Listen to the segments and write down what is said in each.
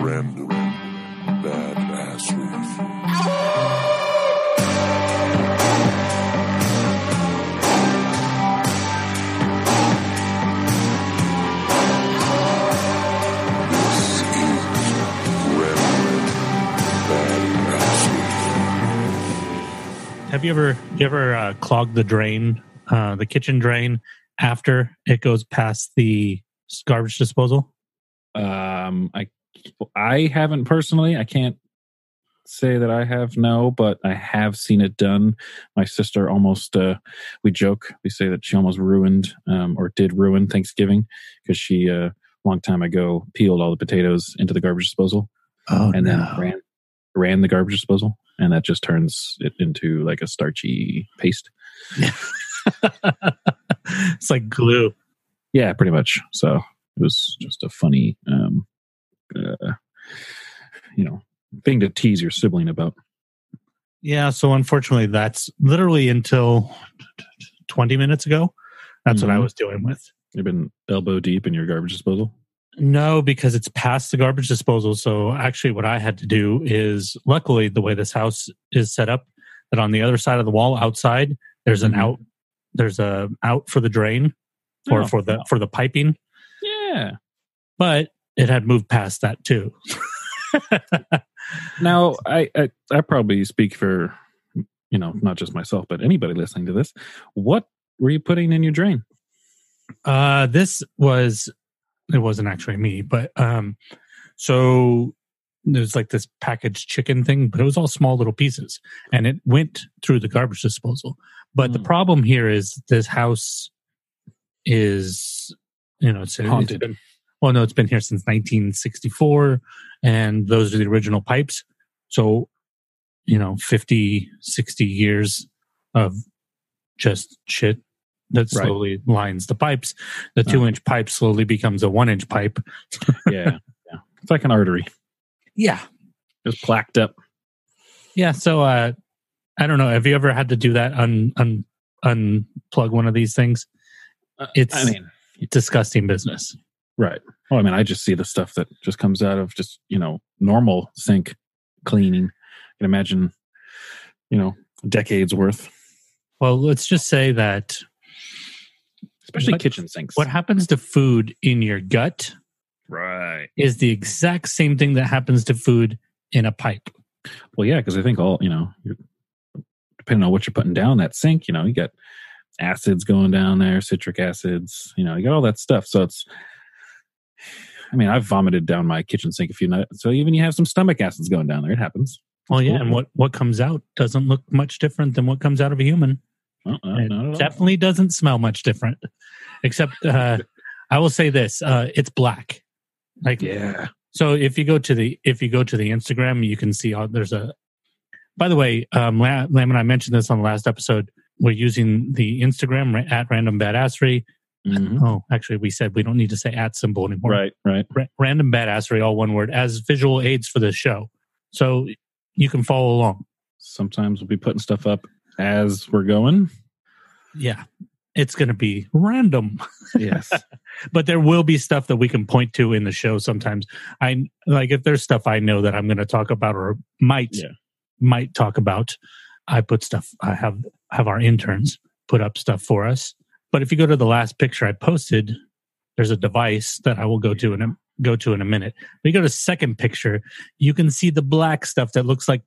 Random badassery. This is Random Badassery. Have you ever you ever uh, clogged the drain, uh, the kitchen drain, after it goes past the garbage disposal? Um, I I haven't personally. I can't say that I have no, but I have seen it done. My sister almost. Uh, we joke. We say that she almost ruined, um, or did ruin Thanksgiving because she uh, a long time ago peeled all the potatoes into the garbage disposal Oh, and then ran ran the garbage disposal, and that just turns it into like a starchy paste. it's like glue. Yeah, pretty much. So it was just a funny, um, uh, you know, thing to tease your sibling about. Yeah. So unfortunately, that's literally until twenty minutes ago. That's what I Mhm. was doing with. You've been elbow deep in your garbage disposal. No, because it's past the garbage disposal. So actually, what I had to do is, luckily, the way this house is set up, that on the other side of the wall outside, there's an Mhm. out. There's a out for the drain or Oh, for the for the piping, Yeah. but it had moved past that too. Now, I, I I probably speak for you know not just myself, but anybody listening to this. What were you putting in your drain? Uh, this was it wasn't actually me, but um, so there's like this packaged chicken thing, but it was all small little pieces, and it went through the garbage disposal. But the Hmm. problem here is this house is you know it's, it's Haunted. been well no it's been here since 1964 and those are the original pipes so you know 50 60 years of just shit that Right. slowly lines the pipes the two Uh-huh. inch pipe slowly becomes a one inch pipe Yeah, yeah. It's like an artery, yeah just plaqued up. yeah so uh i don't know have you ever had to do that un, un unplug one of these things It's- I mean, disgusting business right. Well, I mean, I just see the stuff that just comes out of just you know normal sink cleaning. I can imagine, you know, decades worth, well let's just say that especially What- kitchen sinks. what happens to food in your gut Right. is the exact same thing that happens to food in a pipe. Well, yeah, because I think all you know, you're, depending on what you're putting down that sink, you know, you got acids going down there, citric acids, you know, you got all that stuff. So it's, I mean, I've vomited down my kitchen sink a few nights. So even you have some stomach acids going down there, it happens. Well, yeah, Cool. and what what comes out doesn't look much different than what comes out of a human. Uh, uh, It not at all. definitely doesn't smell much different. Except, uh, I will say this: uh, it's black. Like, Yeah. so if you go to the if you go to the Instagram, you can see all, there's a. By the way, um, La- Lam and I mentioned this on the last episode. We're using the Instagram at Random Badassery. Mhm. Oh, actually, we said we don't need to say at symbol anymore. Right, right. ra- random badassery, all one word, as visual aids for this show. So you can follow along. Sometimes we'll be putting stuff up as we're going. Yeah, it's going to be random, Yes. but there will be stuff that we can point to in the show sometimes. I like if there's stuff I know that I'm going to talk about or might Yeah. might talk about. I put stuff. I have have our interns put up stuff for us. But if you go to the last picture I posted, there's a device that I will go to in a go to in a minute. But you go to second picture, you can see the black stuff that looks like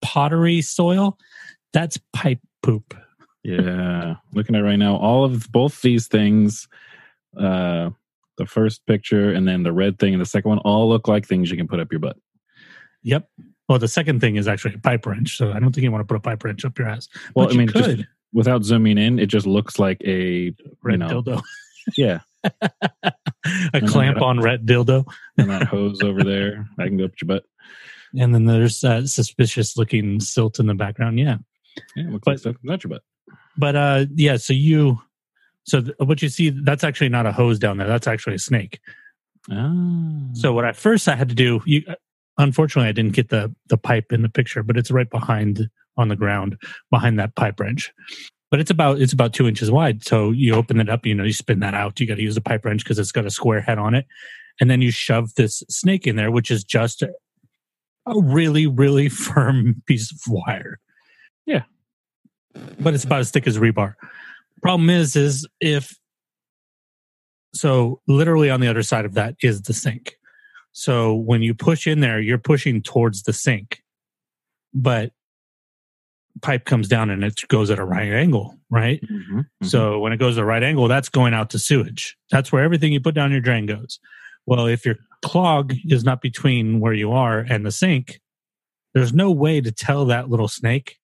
pottery soil. That's pipe poop. yeah. Looking at it right now, all of both these things, uh, the first picture and then the red thing and the second one, all look like things you can put up your butt. Yep. Well, the second thing is actually a pipe wrench. So I don't think you want to put a pipe wrench up your ass. Well, but I you mean, could. just without zooming in, it just looks like a red know. dildo. yeah, a know clamp that. on red dildo. and that hose over there. I can go up your butt. And then there's that suspicious looking silt in the background. Yeah. Yeah, it looks But- like stuff comes your butt. But uh yeah, so you so th- what you see that's actually not a hose down there. That's actually a snake. Ah, So what I first I had to do you unfortunately I didn't get the the pipe in the picture, but it's right behind on the ground behind that pipe wrench. But it's about it's about two inches wide. So you open it up, you know, you spin that out. You got to use a pipe wrench because it's got a square head on it. and then you shove this snake in there, which is just a, a really, really firm piece of wire. Yeah. But it's about as thick as rebar. Problem is, is if so literally on the other side of that is the sink. So when you push in there, you're pushing towards the sink, but pipe comes down and it goes at a right angle, right? Mhm, mhm. So when it goes at a right angle, that's going out to sewage. That's where everything you put down your drain goes. Well, if your clog is not between where you are and the sink, there's no way to tell that little snake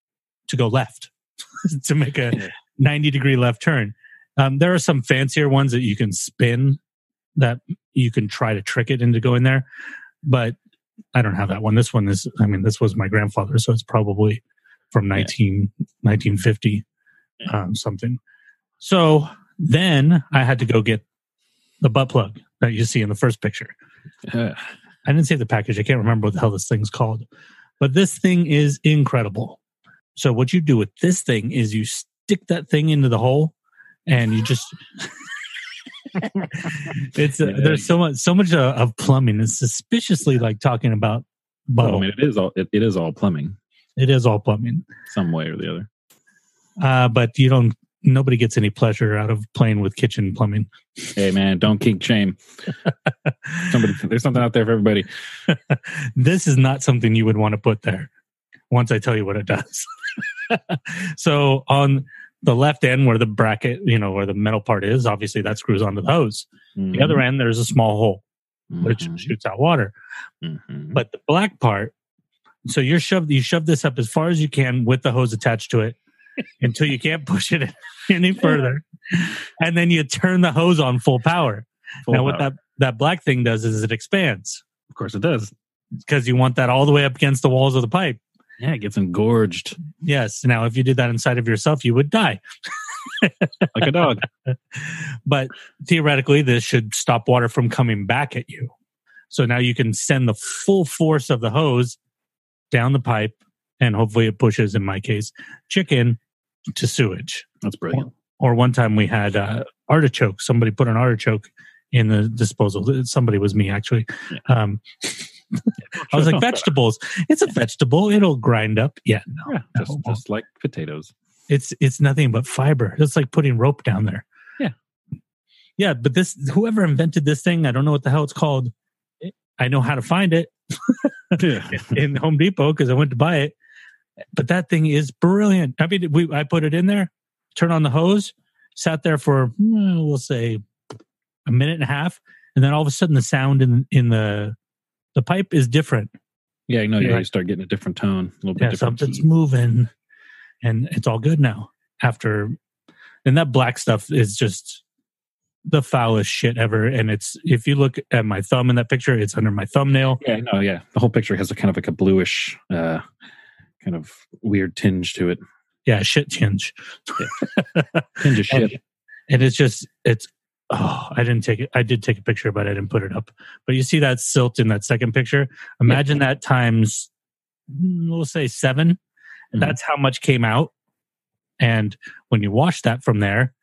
to go left to make a Yeah. 90 degree left turn. Um, there are some fancier ones that you can spin that you can try to trick it into going there, but I don't have that one. This one is, I mean, this was my grandfather, so it's probably from 19, 1950 um, something. So then I had to go get the butt plug that you see in the first picture. Uh, I didn't save the package. I can't remember what the hell this thing's called, but this thing is incredible. So what you do with this thing is you stick that thing into the hole, and you just. it's uh, Yeah. there's so much so much uh, of plumbing. It's suspiciously like talking about well, I mean, it is all it, it is all plumbing, it is all plumbing, some way or the other. uh, but you don't. Nobody gets any pleasure out of playing with kitchen plumbing. Hey, man, don't kink shame. Somebody, there's something out there for everybody. this is not something you would want to put there once I tell you what it does. so on the left end where the bracket, you know, where the metal part is, obviously that screws onto the hose. The other end, there's a small hole which Mhm, shoots out water. mhm. But the black part, so you're shoved, you shove this up as far as you can with the hose attached to it until you can't push it any further. And then you turn the hose on full power. Full now, what power. that, that black thing does is it expands of course, it does. because you want that all the way up against the walls of the pipe. Yeah, it gets engorged Yes. Now, if you did that inside of yourself, you would die. like a dog. But theoretically, this should stop water from coming back at you. So now you can send the full force of the hose down the pipe, and hopefully it pushes, in my case, chicken to sewage. That's brilliant. Or one time we had uh, artichoke. Somebody put an artichoke in the disposal. Somebody was me, actually. Um, I was like, vegetables. It's a vegetable. It'll grind up. Yeah, no, Yeah, just, just like potatoes. it's it's nothing but fiber. It's like putting rope down there. Yeah. yeah. But this, whoever invented this thing, I don't know what the hell it's called. I know how to find it Yeah. in Home Depot because I went to buy it. But that thing is brilliant. I mean, we I put it in there, turn on the hose, sat there for we'll say a minute and a half, and then all of a sudden the sound in in the the pipe is different. Yeah, you know, Yeah. you start getting a different tone, a little bit Yeah, different. something's moving, and it's all good now. After, and that black stuff is just the foulest shit ever. And it's if you look at my thumb in that picture, it's under my thumbnail. Yeah, no, yeah. The whole picture has a kind of like a bluish, uh, kind of weird tinge to it. Yeah, shit tinge. Tinge of shit. and, and it's just it's oh i didn't take it i did take a picture but i didn't put it up but you see that silt in that second picture imagine that times mm, we'll say 7 Mhm. that's how much came out and when you wash that from there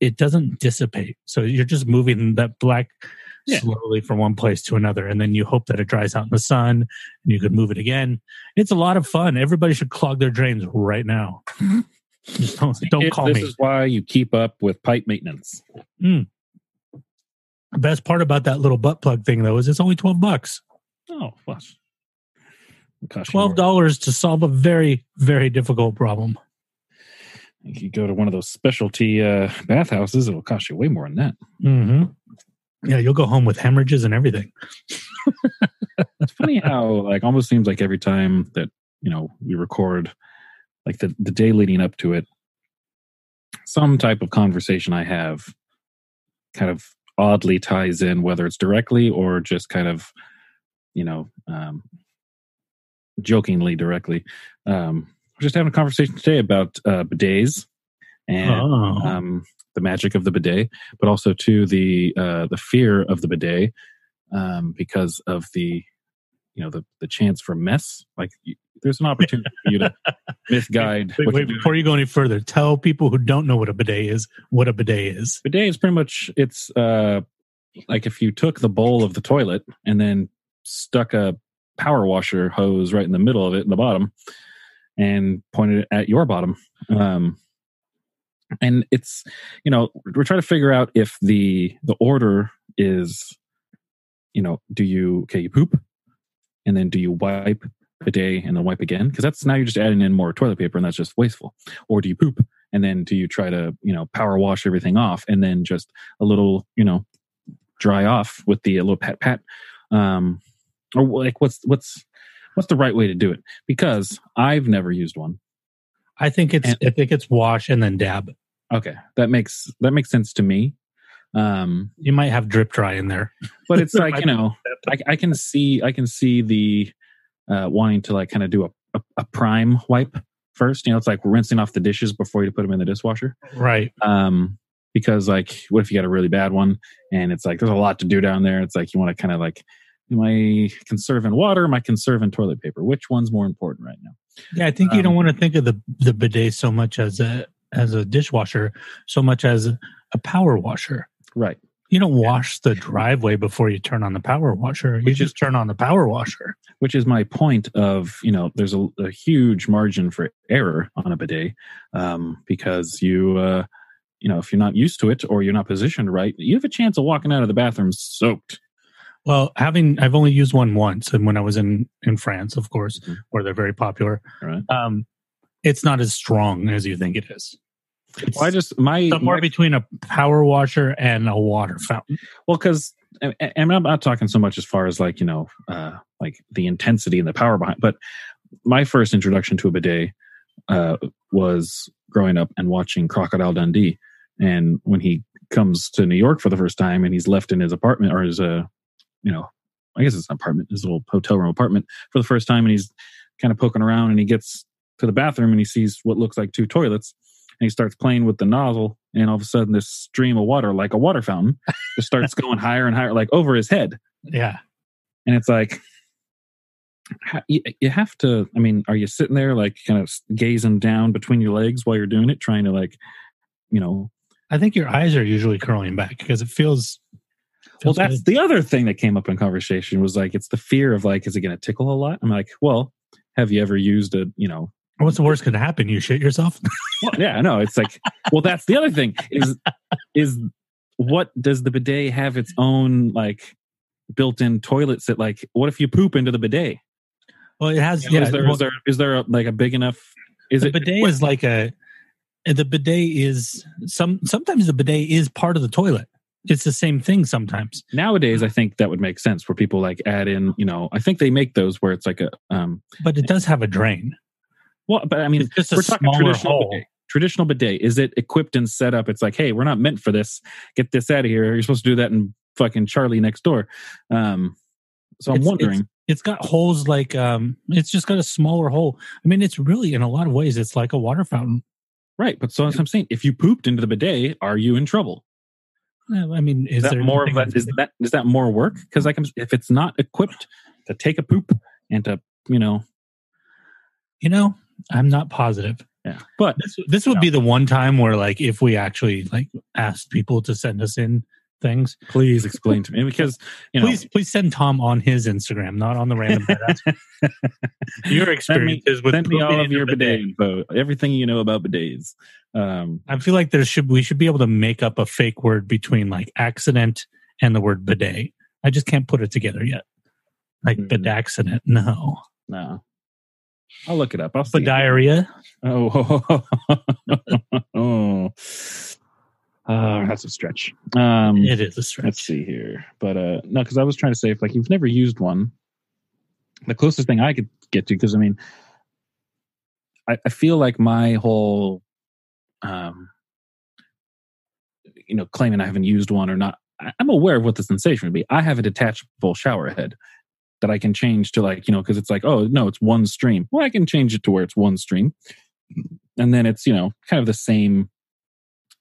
it doesn't dissipate. So you're just moving that black Yeah. slowly from one place to another and then you hope that it dries out in the sun and you could move it again. It's a lot of fun. Everybody should clog their drains right now. Mm-hmm. Just don't, don't It- call this me. This is why you keep up with pipe maintenance. Mm. The best part about that little butt plug thing, though, is it's only twelve bucks. Oh, well, Twelve dollars to solve a very, very difficult problem. If you go to one of those specialty uh, bathhouses, it will cost you way more than that. Mm-hmm. Yeah, you'll go home with hemorrhages and everything. It's funny how like almost seems like every time that you know we record, like the the day leading up to it, some type of conversation I have kind of oddly ties in, whether it's directly or just kind of you know um, jokingly directly. Um, just having a conversation today about uh, bidets and oh, um, the magic of the bidet, but also to the uh, the fear of the bidet um, because of the you know the the chance for mess. Like there's an opportunity for you to misguide. wait, wait, before you go any further, tell people who don't know what a bidet is what a bidet is. bidet is pretty much it's uh like if you took the bowl of the toilet and then stuck a power washer hose right in the middle of it in the bottom and pointed it at your bottom. Um, and it's you know we're trying to figure out if the the order is you know do you okay you poop and then do you wipe a day and then wipe again because that's now you're just adding in more toilet paper and that's just wasteful or do you poop and then do you try to you know power wash everything off and then just a little you know dry off with the a little pat pat um or like what's what's what's the right way to do it because i've never used one I think it's And- I think it's wash and then dab. okay that makes that makes sense to me um You might have drip dry in there. but it's like you know I, I can see i can see the uh wanting to like kind of do a, a, a prime wipe first you know it's like rinsing off the dishes before you put them in the dishwasher Right. um because like what if you got a really bad one and it's like there's a lot to do down there it's like you want to kind of like am i conserving water am i conserving toilet paper which one's more important right now Yeah, I think you Um, don't want to think of the the bidet so much as a as a dishwasher, so much as a, power washer. right You don't wash the driveway before you turn on the power washer. You Which is- just turn on the power washer. which is my point of you know there's a, a huge margin for error on a bidet um, because you uh, you know if you're not used to it or you're not positioned right you have a chance of walking out of the bathroom soaked Well, having I've only used one once, and when I was in in France, of course, Mhm. where they're very popular. right Um, it's not as strong as you think it is. It's well, i just my, somewhere my between a power washer and a water fountain. well because and I'm not talking so much as far as like you know uh, like the intensity and the power behind but my first introduction to a bidet uh, was growing up and watching crocodile dundee and when he comes to new york for the first time and he's left in his apartment or his uh you know i guess it's an apartment his little hotel room apartment for the first time and he's kind of poking around and he gets to the bathroom and he sees what looks like two toilets and he starts playing with the nozzle and all of a sudden this stream of water like a water fountain just starts going higher and higher like over his head Yeah, and it's like you, you have to i mean are you sitting there like kind of gazing down between your legs while you're doing it trying to like you know I think your eyes are usually curling back because it feels. Well that's good. the other thing that came up in conversation was like it's the fear of like is it going to tickle a lot i'm like well have you ever used a you know What's the worst could happen? You shit yourself. well, yeah no it's like well that's the other thing is is what does the bidet have its own like built-in toilets that like what if you poop into the bidet well, it has. You know, yeah, is there well, is there is there a, like a big enough is the it bidet is like a. The bidet is some. Sometimes the bidet is part of the toilet. It's the same thing sometimes. nowadays i think that would make sense where people like add in you know i think they make those where it's like a um But it does have a drain. well but i mean It's just we're talking traditional hole. bidet traditional bidet is it equipped and set up it's like hey we're not meant for this get this out of here you're supposed to do that in fucking charlie next door um so i'm It's- wondering It's got holes like um. It's just got a smaller hole. I mean, it's really in a lot of ways, it's like a water fountain. right but so as i'm saying if you pooped into the bidet are you in trouble I mean, is is that there more of that is that is that more work because like if it's not equipped to take a poop and to you know You know, I'm not positive. yeah but This this would be the one time where, like, if we actually like asked people to send us in things, please explain to me because you know please please send Tom on his Instagram, not on the random badass. Your Send me, experiences with send me all of your bidet info, everything you know about bidets. Um, I feel like there should we should be able to make up a fake word between like accident and the word bidet. I just can't put it together yet. Like Mhm. bid accident, no. no, I'll look it up. I'll see. Diarrhea. Oh, oh, oh, that's a stretch. Um, It is a stretch. let's see here, but uh, no, because I was trying to say if like you've never used one, the closest thing I could get to, because I mean, I, I feel like my whole, um, you know, claiming I haven't used one or not, I- I'm aware of what the sensation would be. I have a detachable shower head that I can change to like, you know, because it's like, oh no, it's one stream. Well, I can change it to where it's one stream, and then it's you know kind of the same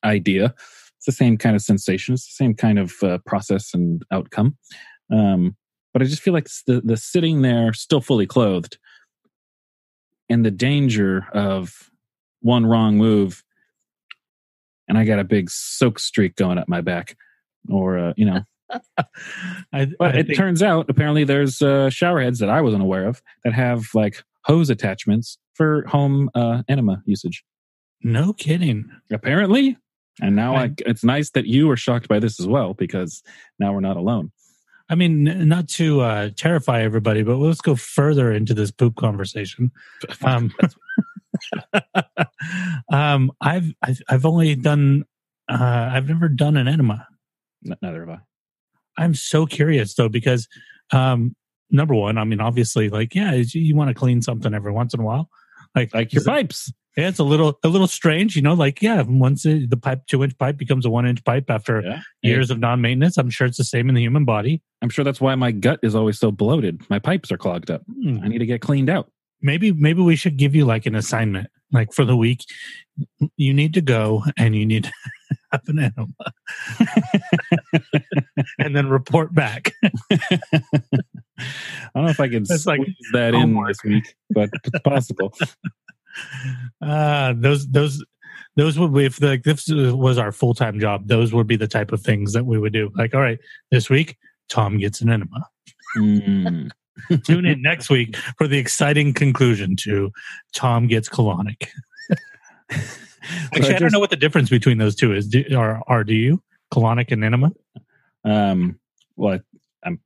idea. It's the same kind of sensation. It's the same kind of uh, process and outcome. Um, but I just feel like the the sitting there still fully clothed, and the danger of one wrong move, and I got a big soak streak going up my back, or uh, you know, I, But I it turns out apparently there's uh, shower heads that I wasn't aware of that have like hose attachments for home uh, enema usage. no kidding. Apparently, and now I, it's nice that you were shocked by this as well because now we're not alone. I mean, not to uh, terrify everybody, but let's go further into this poop conversation. Um, um, I've, I've I've only done uh, I've never done an enema. Neither have I. I'm so curious though because um, number one, I mean, obviously, like yeah, you, you want to clean something every once in a while, like Like your pipes. Yeah, it's a little a little strange, you know. Like yeah, once it, the pipe two inch pipe becomes a one inch pipe after Yeah. years of non maintenance, I'm sure it's the same in the human body. I'm sure that's why my gut is always so bloated. My pipes are clogged up. Hmm. I need to get cleaned out. maybe maybe we should give you like an assignment like for the week you need to go and you need to have an enema and then report back I don't know if I can That's like squeeze that in homework. this week, but it's possible. Uh those those those would be if like this was our full-time job those would be the type of things that we would do. Like all right this week tom gets an enema. Mm. tune in next week for the exciting conclusion to tom gets colonic. So actually i, don't know what the difference between those two is. Do, are, are do you? Colonic and enema? Um, well, I, I'm,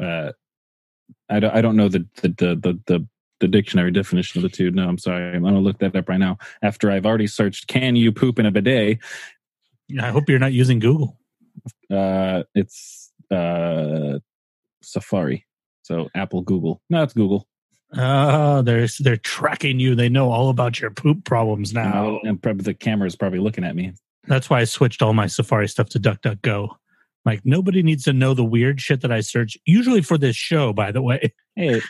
uh, I don't, I don't know the, the, the, the, the, the dictionary definition of the two. No, I'm sorry. I'm going to look that up right now after I've already searched, can you poop in a bidet? i hope you're not using google Uh, it's, uh, Safari. So Apple, Google. No, it's Google. Oh, they're they're tracking you. They know all about your poop problems now. And probably the camera is probably looking at me. That's why I switched all my Safari stuff to DuckDuckGo. Like nobody needs to know the weird shit that I search. Usually for this show, by the way. Hey,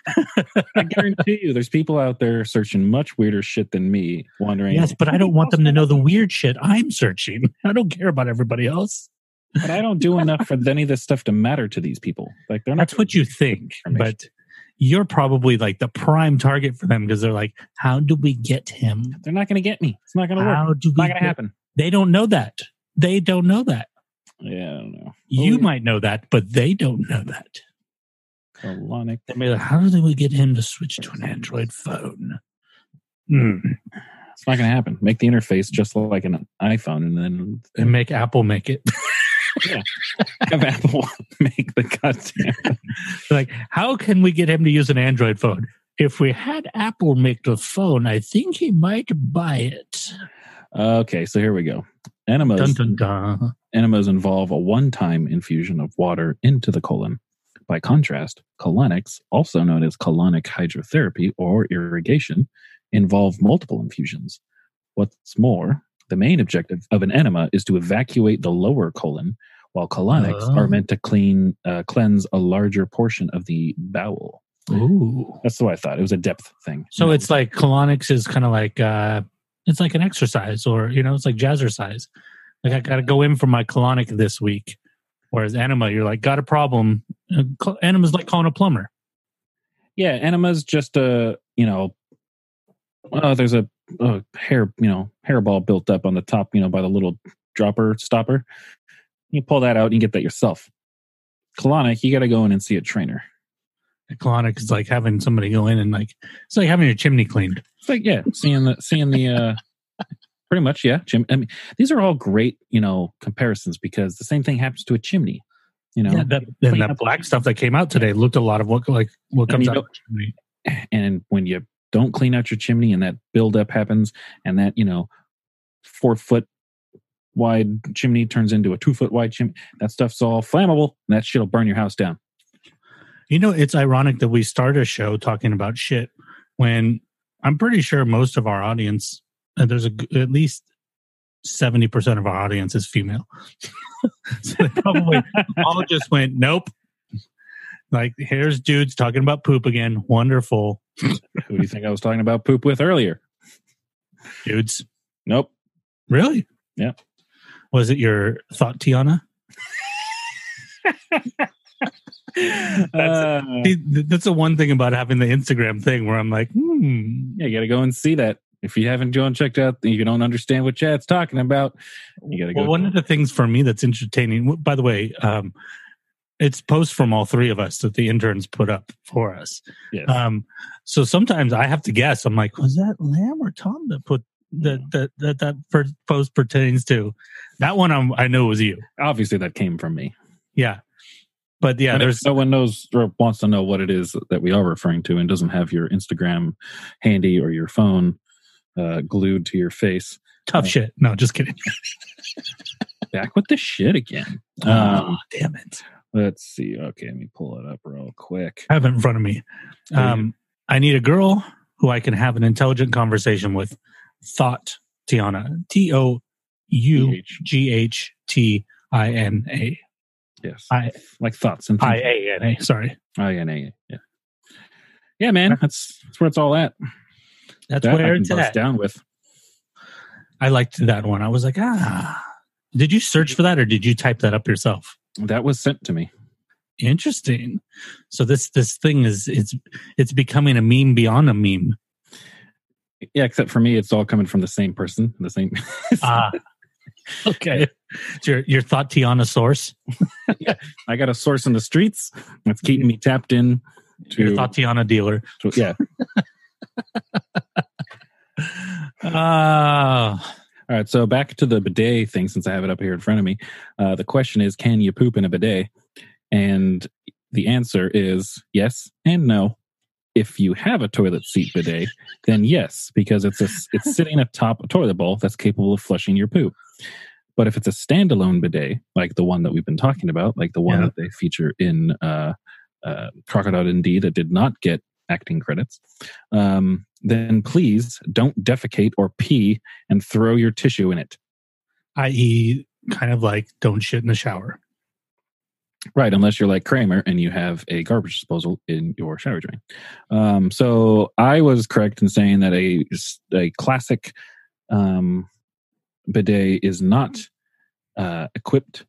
I guarantee you, there's people out there searching much weirder shit than me, wondering. Yes, but I don't want them to know the weird shit I'm searching. I don't care about everybody else. But I don't do enough for any of this stuff to matter to these people. Like they're not. That's what you think, but you're probably like the prime target for them because they're like, "How do we get him? They're not going to get me. It's not going to work. How do It's we?" not going to get-" happen. They don't know that. They don't know that. Yeah, I don't know. You Oh, might know that, but they don't know that. colonic. They may like, how do we get him to switch to an Android phone? Hmm. It's not going to happen. Make the interface just like an iPhone, and then And make Apple make it. yeah, have Apple make the goddamn. like, how can we get him to use an Android phone? If we had Apple make the phone, I think he might buy it. Okay, so here we go. Enemas. Dun, dun, dun. Enemas involve a one-time infusion of water into the colon. By contrast, colonics, also known as colonic hydrotherapy or irrigation, involve multiple infusions. What's more, the main objective of an enema is to evacuate the lower colon, while colonics Oh. are meant to clean, uh, cleanse a larger portion of the bowel. Ooh. That's what I thought. It was a depth thing. So it's like colonics is kind of like uh it's like an exercise or you know, it's like jazzercise. Like I gotta go in for my colonic this week. Whereas enema, you're like, got a problem. Uh, Enema's like calling a plumber. yeah, enema's just a you know, oh, there's a, a hair you know hairball built up on the top, you know, by the little dropper stopper. You pull that out, and you get that yourself. Colonic, you got to go in and see a trainer. Colonic is like having somebody go in and like it's like having your chimney cleaned. It's like yeah, seeing the seeing the uh pretty much yeah. Chim- I mean, these are all great you know comparisons because the same thing happens to a chimney. You know, Yeah, that, and that black stuff that came out today looked a lot of what like what comes out of the chimney. and when you don't clean out your chimney and that buildup happens and that you know four foot wide chimney turns into a two foot wide chimney that stuff's all flammable and that shit'll burn your house down You know, it's ironic that we start a show talking about shit when I'm pretty sure most of our audience, uh, there's a, at least 70% of our audience is female. so they probably all just went, nope. Like, here's dudes talking about poop again. Wonderful. who do you think i was talking about poop with earlier Dudes. nope Really? Yeah. Was it your thought, Tiana? Uh, See, That's the one thing about having the Instagram thing where I'm like, hmm, yeah you gotta go and see that if you haven't gone checked out you don't understand what chad's talking about you gotta go Well, one of the things for me that's entertaining. By the way, um, it's posts from all three of us that the interns put up for us. Yes. Um, so sometimes I have to guess. I'm like, was that Lam or Tom that put that that that that per- post pertains to? That one I'm, I know was you. Obviously, that came from me. Yeah, but yeah, And there's no one knows or wants to know what it is that we are referring to and doesn't have your Instagram handy or your phone uh, glued to your face. tough shit. No, just kidding. Back with the shit again. oh, Um, damn it! let's see. Okay, let me pull it up real quick. I have it in front of me. Um, I need a girl who I can have an intelligent conversation with. Thought Tiana. T O U G H T I N A. Yes. I like thoughts and I A N A. Sorry, I N A. Yeah. Yeah, man. That's that's where it's all at. that's That I where it's at. down with. I liked that one. I was like, ah. Did you search for that or did you type that up yourself? That was sent to me. Interesting. So this this thing is it's it's becoming a meme beyond a meme. Yeah, except for me, it's all coming from the same person. The same. Ah. okay. It's your your thought Tiana source. I got a source in the streets that's keeping me tapped in Your to, thought Tiana dealer. to yeah. Ah. All right, so back to the bidet thing since I have it up here in front of me. Uh, the question is, can you poop in a bidet? And the answer is yes and no. If you have a toilet seat bidet, then yes, because it's a, it's sitting atop a toilet bowl that's capable of flushing your poop. But if it's a standalone bidet, like the one that we've been talking about, like the one Yeah. that they feature in uh, uh, Crocodile Dundee that did not get acting credits, um, then please don't defecate or pee and throw your tissue in it. i.e. kind of like don't shit in the shower. Right, unless you're like Kramer and you have a garbage disposal in your shower drain. Um, so I was correct in saying that a a classic um, bidet is not uh, equipped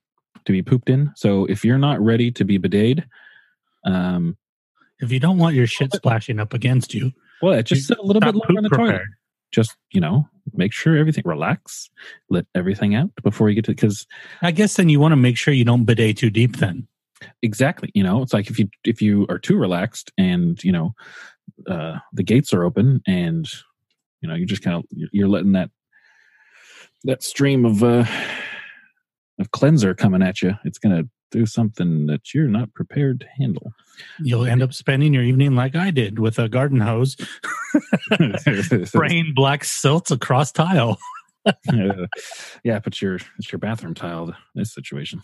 to be pooped in. So if you're not ready to be bideted, um, If you don't want your shit splashing up against you, well, just sit a little bit longer in the poop toilet. Just you know, make sure everything relax, let everything out before you get to because I guess then you want to make sure you don't bidet too deep then. exactly you know it's like if you if you are too relaxed and you know uh the gates are open and you know you just kind of you're letting that that stream of uh of cleanser coming at you. It's gonna do something that you're not prepared to handle. You'll end up spending your evening like I did with a garden hose, spraying black silts across tile. Uh, yeah but your it's your bathroom tile this situation.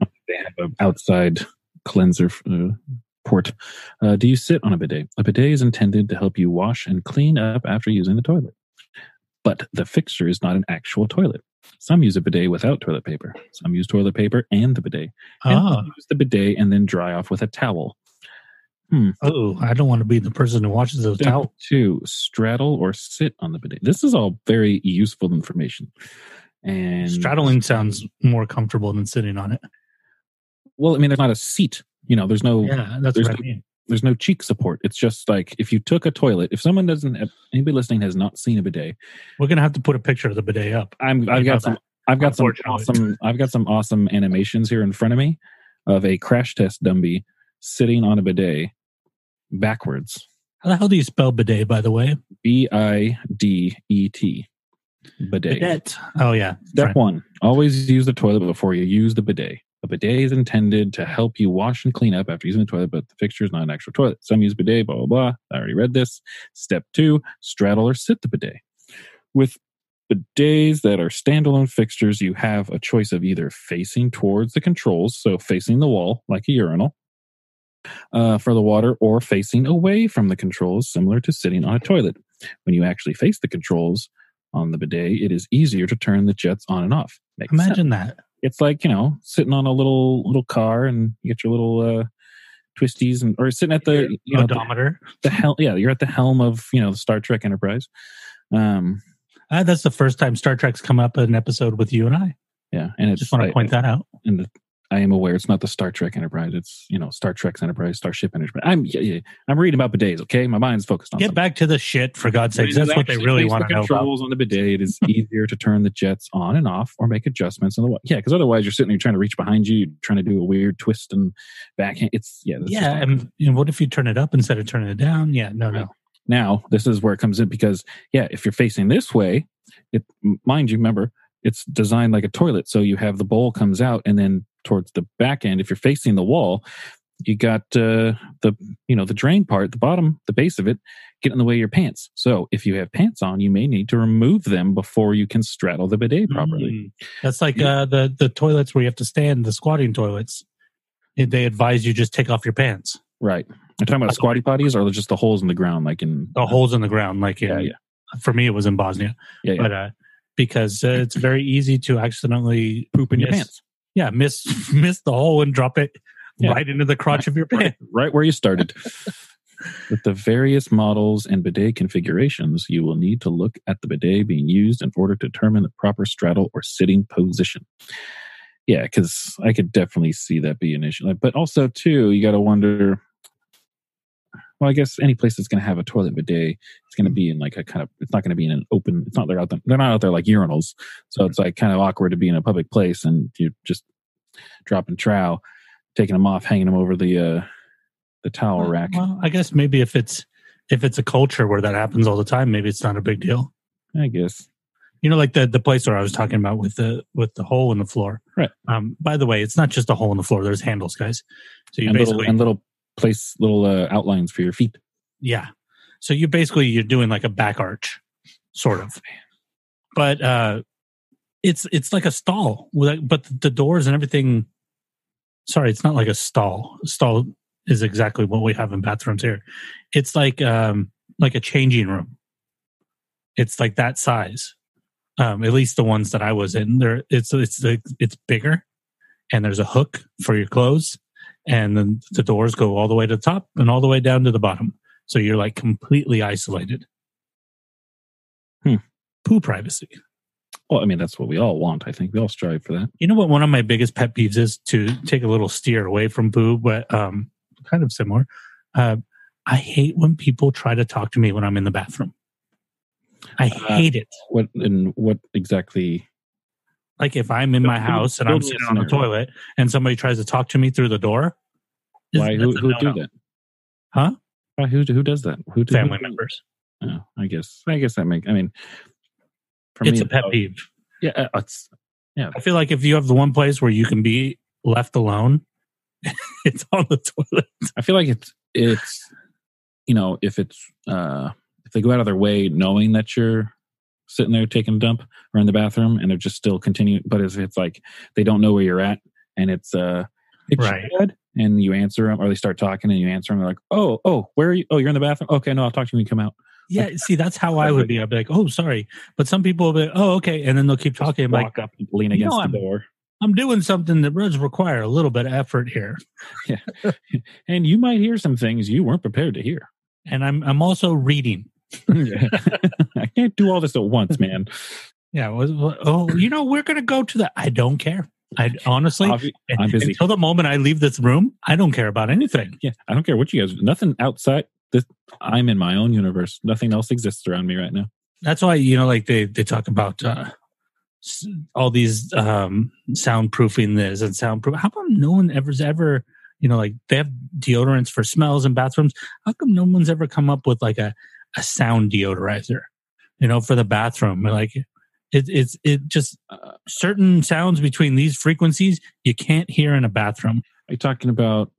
They have an outside cleanser uh, port. Uh, do you sit on a bidet? A bidet is intended to help you wash and clean up after using the toilet but the fixture is not an actual toilet some use a bidet without toilet paper some use toilet paper and the bidet and Ah, some use the bidet and then dry off with a towel Hmm. oh, I don't want to be the person who washes those Step towels. two, straddle or sit on the bidet. This is all very useful information. And Straddling sounds more comfortable than sitting on it. well, I mean, there's not a seat. You know, there's no Yeah, that's what I mean. There's no cheek support. It's just like if you took a toilet. If someone doesn't, have, anybody listening has not seen a bidet, We're gonna have to put a picture of the bidet up. I'm I've got some that, I've got some awesome I've got some awesome animations here in front of me of a crash test Dumby sitting on a bidet backwards. How the hell do you spell bidet, by the way? B I D E T. Bidet. Bidet. Oh yeah. Step Right. one: always use the toilet before you use the bidet. Bidet is intended to help you wash and clean up after using the toilet, but the fixture is not an actual toilet. Some use bidet, blah blah blah. I already read this. Step two: straddle or sit the bidet. With bidets that are standalone fixtures, you have a choice of either facing towards the controls, so facing the wall like a urinal uh, for the water, or facing away from the controls, similar to sitting on a toilet. When you actually face the controls on the bidet, it is easier to turn the jets on and off. Makes sense. Imagine that. It's like you know sitting on a little little car and you get your little uh, twisties and or sitting at the you know the, odometer. the hel- yeah you're at the helm of you know the Star Trek Enterprise. Um, Uh, that's the first time Star Trek's come up in an episode with you and I. yeah, and it's Just want to point that out. and the, I am aware it's not the Star Trek Enterprise. It's you know Star Trek's Enterprise, Starship Enterprise. I'm yeah, yeah, I'm reading about bidets. Okay, my mind's focused on. Get something. back to the shit for God's sakes. That's what they really want to know about. Controls on the bidet. It is easier to turn the jets on and off, or make adjustments in the wa- yeah. Because otherwise, you're sitting there trying to reach behind you, you're trying to do a weird twist and backhand. It's yeah, that's Yeah, not- and what if you turn it up instead of turning it down? Yeah, no, no. Now, this is where it comes in because, yeah, if you're facing this way, it mind you, remember it's designed like a toilet, so you have the bowl comes out, and then towards the back end, if you're facing the wall, you got uh, the you know the drain part, the bottom, the base of it, get in the way of your pants. So if you have pants on, you may need to remove them before you can straddle the bidet properly. Mm. That's like Yeah. uh, the the toilets where you have to stand, the squatting toilets. They advise you just take off your pants. Right? I'm talking about squatty potties or just the holes in the ground, like in The holes in the ground, like in, Yeah, yeah. for me, it was in Bosnia, yeah, yeah. but uh, because uh, it's very easy to accidentally poop in your pants. Yeah, miss miss the hole and drop it Yeah. right into the crotch of your pants. right where you started. With the various models and bidet configurations, you will need to look at the bidet being used in order to determine the proper straddle or sitting position. Yeah, because I could definitely see that be an issue. But also, too, you got to wonder. Well, I guess any place that's going to have a toilet bidet, it's going to be in like a kind of. It's not going to be in an open. It's not they're out there. They're not out there like urinals, so it's like kind of awkward to be in a public place and you just dropping trow, taking them off, hanging them over the uh the towel rack. Well, I guess maybe if it's if it's a culture where that happens all the time, maybe it's not a big deal. I guess. You know, like the the place where I was talking about with the with the hole in the floor. Right. Um. By the way, it's not just a hole in the floor. There's handles, guys. So you And little, basically, and little place, little uh, outlines for your feet. yeah. So you basically you're doing like a back arch, sort of. But uh, it's it's like a stall, but the doors and everything. Sorry, it's not like a stall. Stall is exactly what we have in bathrooms here. It's like um like a changing room. It's like that size. Um, at least the ones that I was in, there it's it's it's bigger, and there's a hook for your clothes, and then the doors go all the way to the top and all the way down to the bottom. So you're like completely isolated. Hmm. Poo privacy. Well, I mean, that's what we all want. I think we all strive for that. You know what? One of my biggest pet peeves is to take a little steer away from poo, but um, kind of similar. Uh, I hate when people try to talk to me when I'm in the bathroom. I Uh, hate it. What and what exactly? Like if I'm in my house and I'm build me a sitting on the toilet and somebody tries to talk to me through the door, Why? Who who do that? Huh? Why, who who does that? Who do, Family who- members. Oh, I guess. I guess that make. I mean, for It's me, a pet peeve. Yeah, uh, it's I feel like if you have the one place where you can be left alone, it's on the toilet. I feel like it's it's you know if it's uh if they go out of their way knowing that you're sitting there taking a dump or in the bathroom and they're just still continuing but if it's like they don't know where you're at and it's uh it's Right. And you answer them or they start talking and you answer them they're like oh oh where are you oh you're in the bathroom okay no I'll talk to you when you come out Yeah, see, that's how I would be. I'd be like, "Oh, sorry," but some people will be, like, "Oh, okay," and then they'll keep talking. I'm like, walk up and lean "You against the I'm- door "I'm doing something that does require a little bit of effort here, yeah. and you might hear some things you weren't prepared to hear and I'm I'm also reading." I can't do all this at once man Yeah. was- Oh, you know, we're gonna go to the. I don't care. I honestly, Obvi- I'm busy. until the moment I leave this room, I don't care about anything. Yeah, I don't care what you guys. Nothing outside. This, I'm in my own universe. Nothing else exists around me right now. That's why you know, like they they talk about uh, all these um, soundproofing this and soundproof. How come no one ever's ever you know like they have deodorants for smells in bathrooms? How come no one's ever come up with like a a sound deodorizer? You know, for the bathroom, like it it's it just Uh, certain sounds between these frequencies you can't hear in a bathroom. are you talking about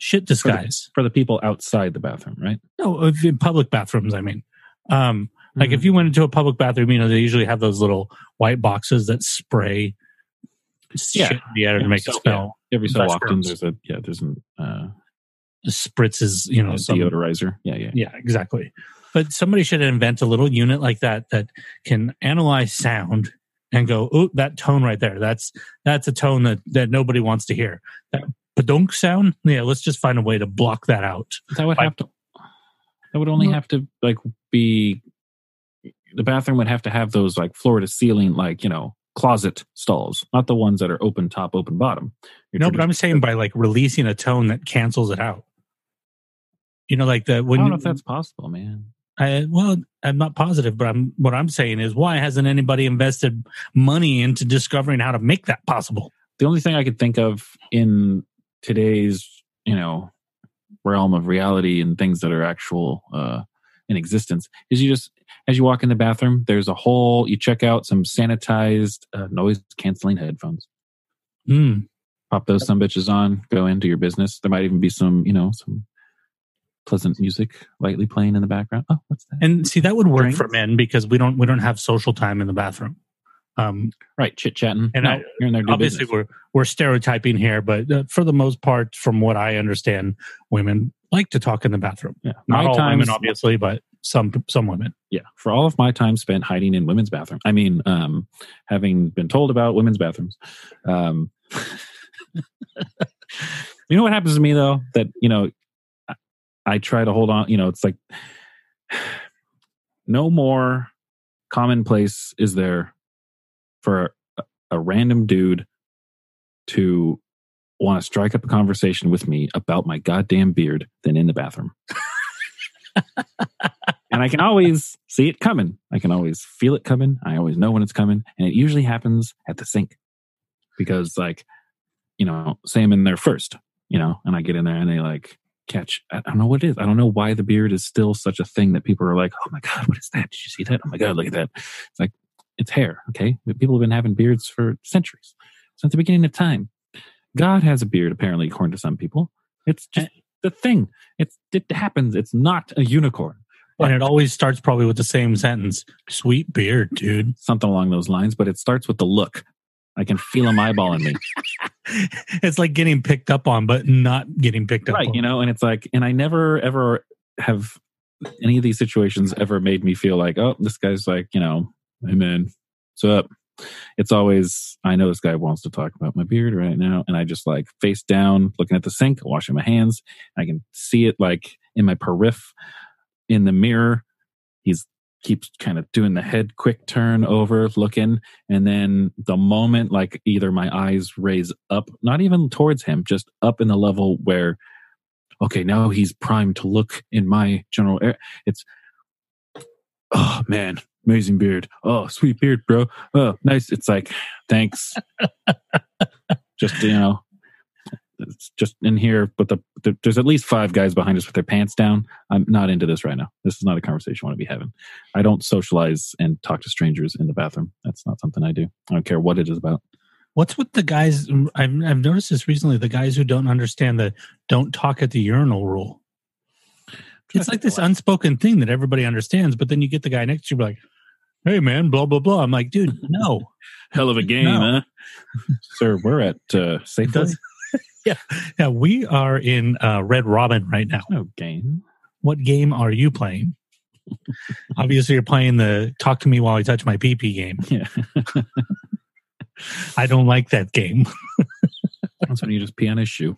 Shit disguise. for the people outside the bathroom, right? No, in public bathrooms, I mean. Um, like Mm-hmm. if you went into a public bathroom, you know, they usually have those little white boxes that spray Yeah. shit in the air to make So, it smell. every so often, there's a yeah, there's an uh, Spritzes, you know, some, deodorizer. Yeah, yeah. yeah, exactly. But somebody should invent a little unit like that that can analyze sound and go, "Oh, that tone right there. That's that's a tone that that nobody wants to hear." That badunk sound. Yeah, let's just find a way to block that out. That would By- have to. That would only Well- have to like be. The bathroom would have to have those like floor to ceiling, like you know, closet stalls, not the ones that are open top, open bottom. Your No, but I'm saying by like releasing a tone that cancels it out. You know, like the I when don't know if that's possible, man. I, well, I'm not positive, but I'm what I'm saying is why hasn't anybody invested money into discovering how to make that possible? the only thing I could think of in today's, you know, realm of reality and things that are actual uh, in existence is you just as you walk in the bathroom, there's a hole. you check out some sanitized uh, noise canceling headphones. Hmm. Pop those some bitches on, go into your business. There might even be some, you know, some pleasant music lightly playing in the background. Oh, what's that? And see, that would work Drinks? for men because we don't we don't have social time in the bathroom. Um, right, chit chatting. And no, I- you're in there. obviously, business. we're we're stereotyping here, but uh, for the most part, from what I understand, women like to talk in the bathroom. yeah. Not My all times, women, obviously, but some some women. yeah for all of my time spent hiding in women's bathroom i mean um having been told about women's bathrooms um you know what happens to me though that you know I try to hold on you know it's like no more commonplace is there for a, a random dude to want to strike up a conversation with me about my goddamn beard than in the bathroom and I can always see it coming. I can always feel it coming. I always know when it's coming, and it usually happens at the sink because, like, you know, say I'm in there first, you know, and I get in there and they like catch. I don't know what it is. I don't know why the beard is still such a thing that people are like, "Oh my god, what is that? Did you see that? Oh my god, look at that!" It's like it's hair. Okay, people have been having beards for centuries since the beginning of time. God has a beard, apparently, according to some people. It's just eh. the thing. It's it happens. It's not a unicorn. And it always starts probably with the same sentence: "Sweet beard, dude." something along those lines, but it starts with the look. I can feel him eyeballing me. it's like getting picked up on, but not getting picked up right, on. you know, and it's like, and I never ever have any of these situations ever made me feel like, oh, this guy's like, you know, hey man, what's up? It's always, I know this guy wants to talk about my beard right now. And I just like face down, looking at the sink, washing my hands. I can see it like in my periph in the mirror. He's keeps kind of doing the head quick turn over, looking. And then the moment like either my eyes raise up, not even towards him, just up in the level where, okay, now he's primed to look in my general air. It's, oh man, amazing beard. Oh, sweet beard, bro. Oh, nice. It's like, thanks. just, you know, it's just in here, but the, the there's at least five guys behind us with their pants down. I'm not into this right now. This is not a conversation I want to be having. I don't socialize and talk to strangers in the bathroom. That's not something I do. I don't care what it is about. What's with the guys? I've I've noticed this recently. The guys who don't understand the "don't talk at the urinal" rule. It's like this unspoken thing that everybody understands, but then you get the guy next to you, like, "Hey, man, blah blah blah." I'm like, dude, no. Hell of a game, No. huh? Sir, we're at uh, Safeway. Does- Yeah, we are in uh, Red Robin right now. No game. What game are you playing? Obviously, you're playing the "Talk to Me While I Touch My Pee Pee" game. Yeah. I don't like that game. That's when you just pee on his shoe.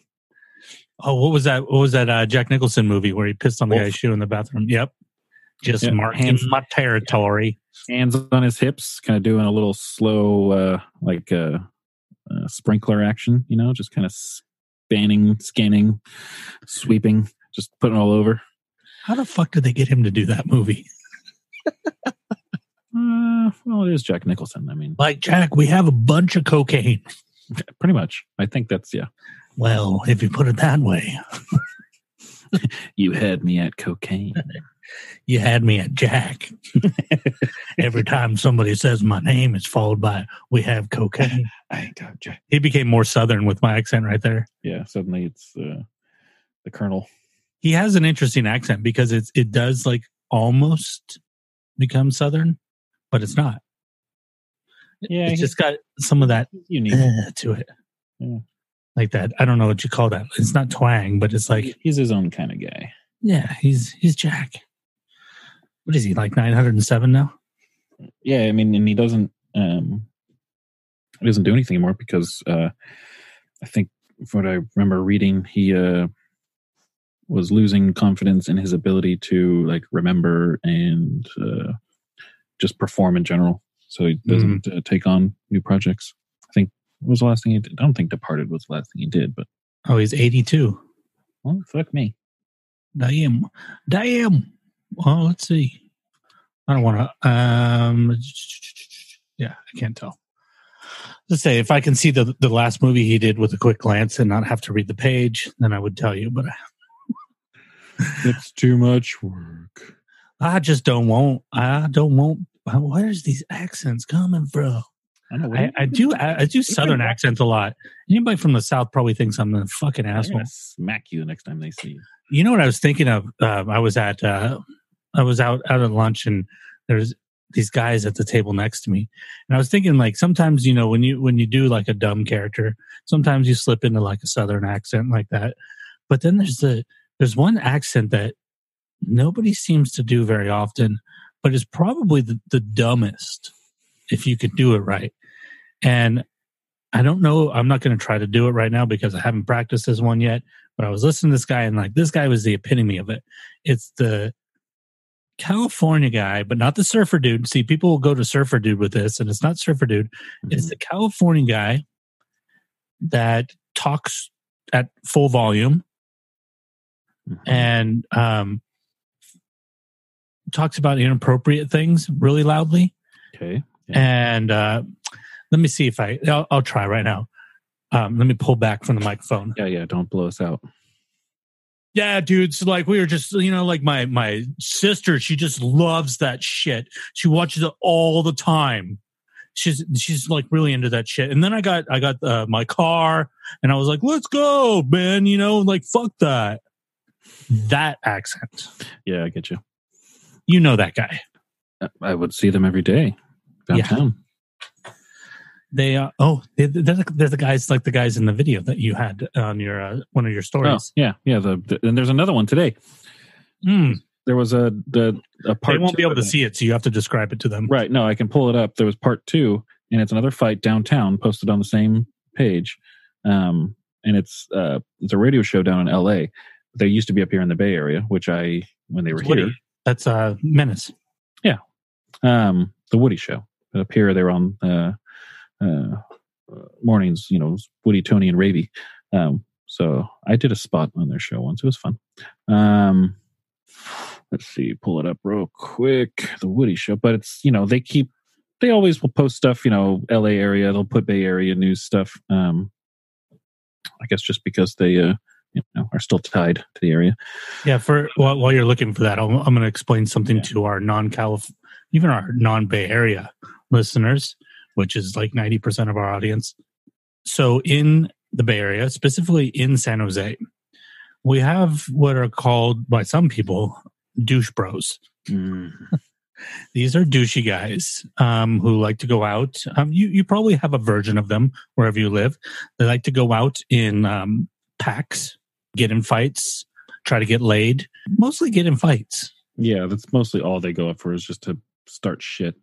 Oh, what was that? What was that uh, Jack Nicholson movie where he pissed on the Wolf. guy's shoe in the bathroom? Yep, just Yeah, marking hands- my territory. Hands on his hips, kind of doing a little slow, uh, like uh, uh, sprinkler action, you know, just kind of spanning, scanning, sweeping, just putting all over. How the fuck did they get him to do that movie? Uh, well, it is Jack Nicholson. I mean, Like Jack, we have a bunch of cocaine. pretty much. I think that's, yeah. Well, if you put it that way, You had me at cocaine. You had me at Jack. Every time somebody says my name, it's followed by "we have cocaine." I ain't got Jack. He became more southern with my accent right there. Yeah, suddenly it's uh, the Colonel. He has an interesting accent because it's it does like almost become southern, but it's not. Yeah, it's he's just got some of that unique. eh, to it, Yeah. like that. I don't know what you call that. It's not twang, but it's like he's his own kind of guy. yeah, he's he's Jack. What is he like? Nine hundred and seven now. Yeah, I mean, and he doesn't um he doesn't do anything anymore because uh I think from what I remember reading, he uh was losing confidence in his ability to like remember and uh just perform in general. so he doesn't uh, take on new projects. I think was the last thing he did? I don't think Departed was the last thing he did, but Oh, he's 82. well, fuck me. Damn. Damn. Well, let's see. I don't want to. Um, yeah, I can't tell. Let's say if I can see the the last movie he did with a quick glance and not have to read the page, then I would tell you. But It's too much work. I just don't want. I don't want. Where's these accents coming from? I know. I, do I do. I, I do Southern accents a lot. Anybody from the South probably thinks I'm a fucking They're asshole. smack you the next time they see you. You know what I was thinking of? Um, I was at uh, I was out out at lunch and there's these guys at the table next to me, and I was thinking like sometimes you know when you when you do like a dumb character, sometimes you slip into like a southern accent like that, but then there's the there's one accent that nobody seems to do very often, but is probably the, the dumbest if you could do it right, and. I don't know. I'm not going to try to do it right now because I haven't practiced this one yet but I was listening to this guy and like this guy was the epitome of it. It's the California guy, but not the surfer dude. See, people will go to surfer dude with this, and it's not surfer dude. It's Mhm. the California guy that talks at full volume Mhm. and um, talks about inappropriate things really loudly. okay. And uh, let me see if I, I'll, I'll try right now. Um, let me pull back from the microphone. Yeah, yeah. Don't blow us out. Yeah, dude. So like we were just you know like my my sister, she just loves that shit. She watches it all the time. She's she's like really into that shit. And then I got I got uh, my car, and I was like, let's go, man. You know, like fuck that. That accent. Yeah, I get you. You know that guy. I- would see them every day Yeah. They uh, oh they, they're, the, they're the guys like the guys in the video that you had on your uh, one of your Oh, stories. yeah, yeah. The, the and there's another one today. Mm, There was a the a part. they won't be able to see it, so you have to describe it to them. Right. No, I can pull it up. There was part two, and it's another fight downtown posted on the same page. Um, and it's uh, it's a radio show down in L.A. They used to be up here in the Bay Area, which I when they were Woody. here, That's uh menace. Yeah, um, the Woody Show. Up here, they were on uh, uh, mornings. You know, Woody, Tony, and Raby. Um, so I did a spot on their show once. It was fun. Um, let's see, pull it up real quick. The Woody Show, but it's you know they keep they always will post stuff. You know, L.A. area. They'll put Bay Area news stuff. Um, I guess just because they uh, you know are still tied to the area. Yeah, for while, while you're looking for that, I'll, I'm going to explain something Yeah. to our non-Calif, even our non-Bay Area listeners, which is like 90% of our audience. So in the Bay Area, specifically in San Jose, we have what are called by some people douche bros. These are douchey guys um, who like to go out. Um, you you probably have a version of them wherever you live. They like to go out in um, packs, get in fights, try to get laid. Mostly get in fights. Yeah, that's mostly all they go up for is just to start shit.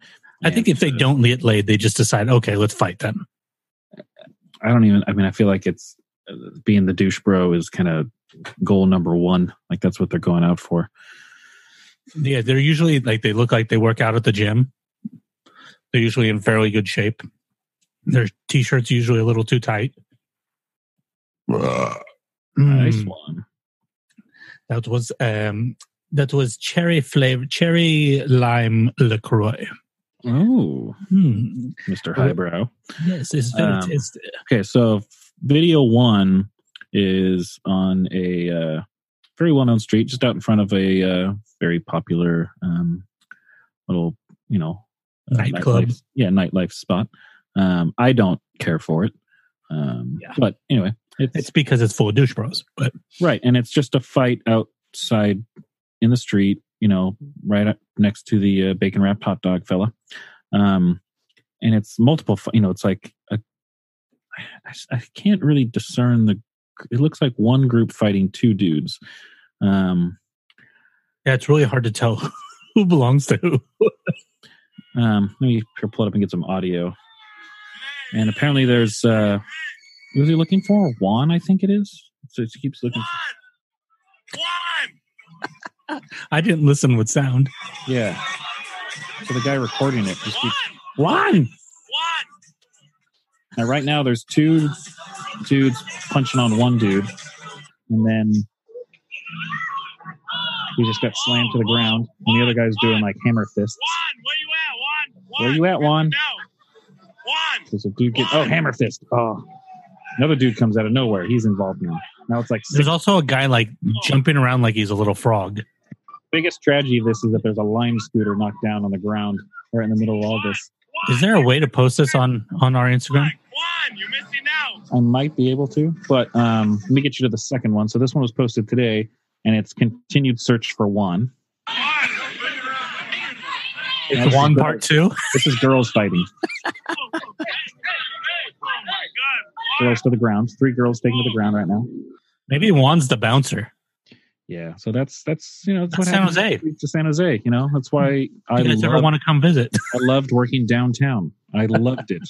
I think if they don't get laid, they just decide, okay, let's fight then. I don't even. I mean, I feel like it's uh, being the douche bro is kind of goal number one. Like that's what they're going out for. Yeah, they're usually like they look like they work out at the gym. They're usually in fairly good shape. Their t-shirts usually a little too tight. Bruh. Nice Mm, one. That was um that was cherry flavor cherry lime LaCroix. Oh, Hmm. Well, Highbrow. Yes, it's fantastic. Um. Okay, so video one is on a uh, very well-known street, just out in front of a uh, very popular um, little, you know, uh, Nightclub. nightlife- Yeah, nightlife spot. Um, I don't care for it, um, Yeah. but anyway, it's, It's because it's full of douche bros. But right, and it's just a fight outside in the street. You know, right up next to the uh, bacon wrapped hot dog fella. Um, and it's multiple. You know, it's like a I, I can't really discern the. It looks like one group fighting two dudes. Um, yeah, it's really hard to tell who belongs to who. um, let me pull it up and get some audio. And apparently, there's uh, who's he looking for? Juan, I think it is. So he keeps looking. For, I didn't listen with sound. yeah. So the guy recording it just keeps Juan. Now, right now, there's two dudes punching on one dude, and then he just got slammed to the ground, and the other guy's doing like hammer fists. Juan, where you at, Juan? Juan Where you at, Juan? No. Juan. There's a dude get oh hammer fist. Oh, another dude comes out of nowhere. He's involved now. Now it's like six. There's also a guy like oh. jumping around like he's a little frog. Biggest tragedy of this is that there's a lime scooter knocked down on the ground right in the middle of all this. Is there a way to post this on on our Instagram? Juan, you're missing out. I might be able to, but um, let me get you to the second one. So this one was posted today, and it's continued search for one. Juan. It's one part two. This is girls fighting. Oh my God. Girls to the ground. Three girls taken to the ground right now. Maybe Juan's the bouncer. Yeah, so that's that's you know that's, That's San Jose. to San Jose. You know that's why I You guys ever want to come visit? I loved working downtown. I loved it.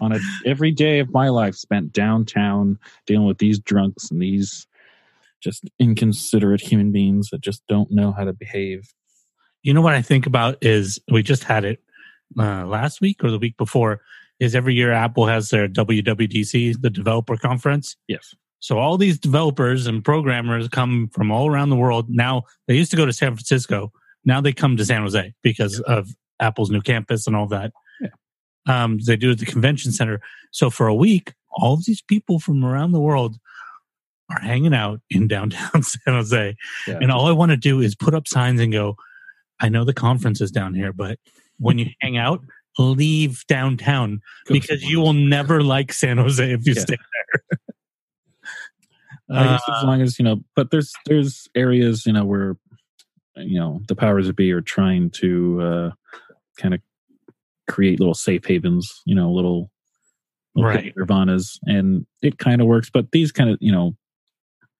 On a every day of my life spent downtown dealing with these drunks and these just inconsiderate human beings that just don't know how to behave. You know what I think about is we just had it uh, last week or the week before. Is every year Apple has their WWDC, the developer conference. Yes. So all these developers and programmers come from all around the world. Now they used to go to San Francisco. Now they come to San Jose because of Apple's new campus and all that. Yeah. Um, they do it at the convention center. So for a week, all of these people from around the world are hanging out in downtown San Jose. Yeah. And all I want to do is put up signs and go, I know the conference is down here, but when you hang out, leave downtown because you will never like San Jose if you Yeah. stay there. I guess Uh, as long as you know, but there's there's areas you know where you know the powers that be are trying to uh, kind of create little safe havens, you know, little, little Right. nirvanas, and it kind of works. But these kind of you know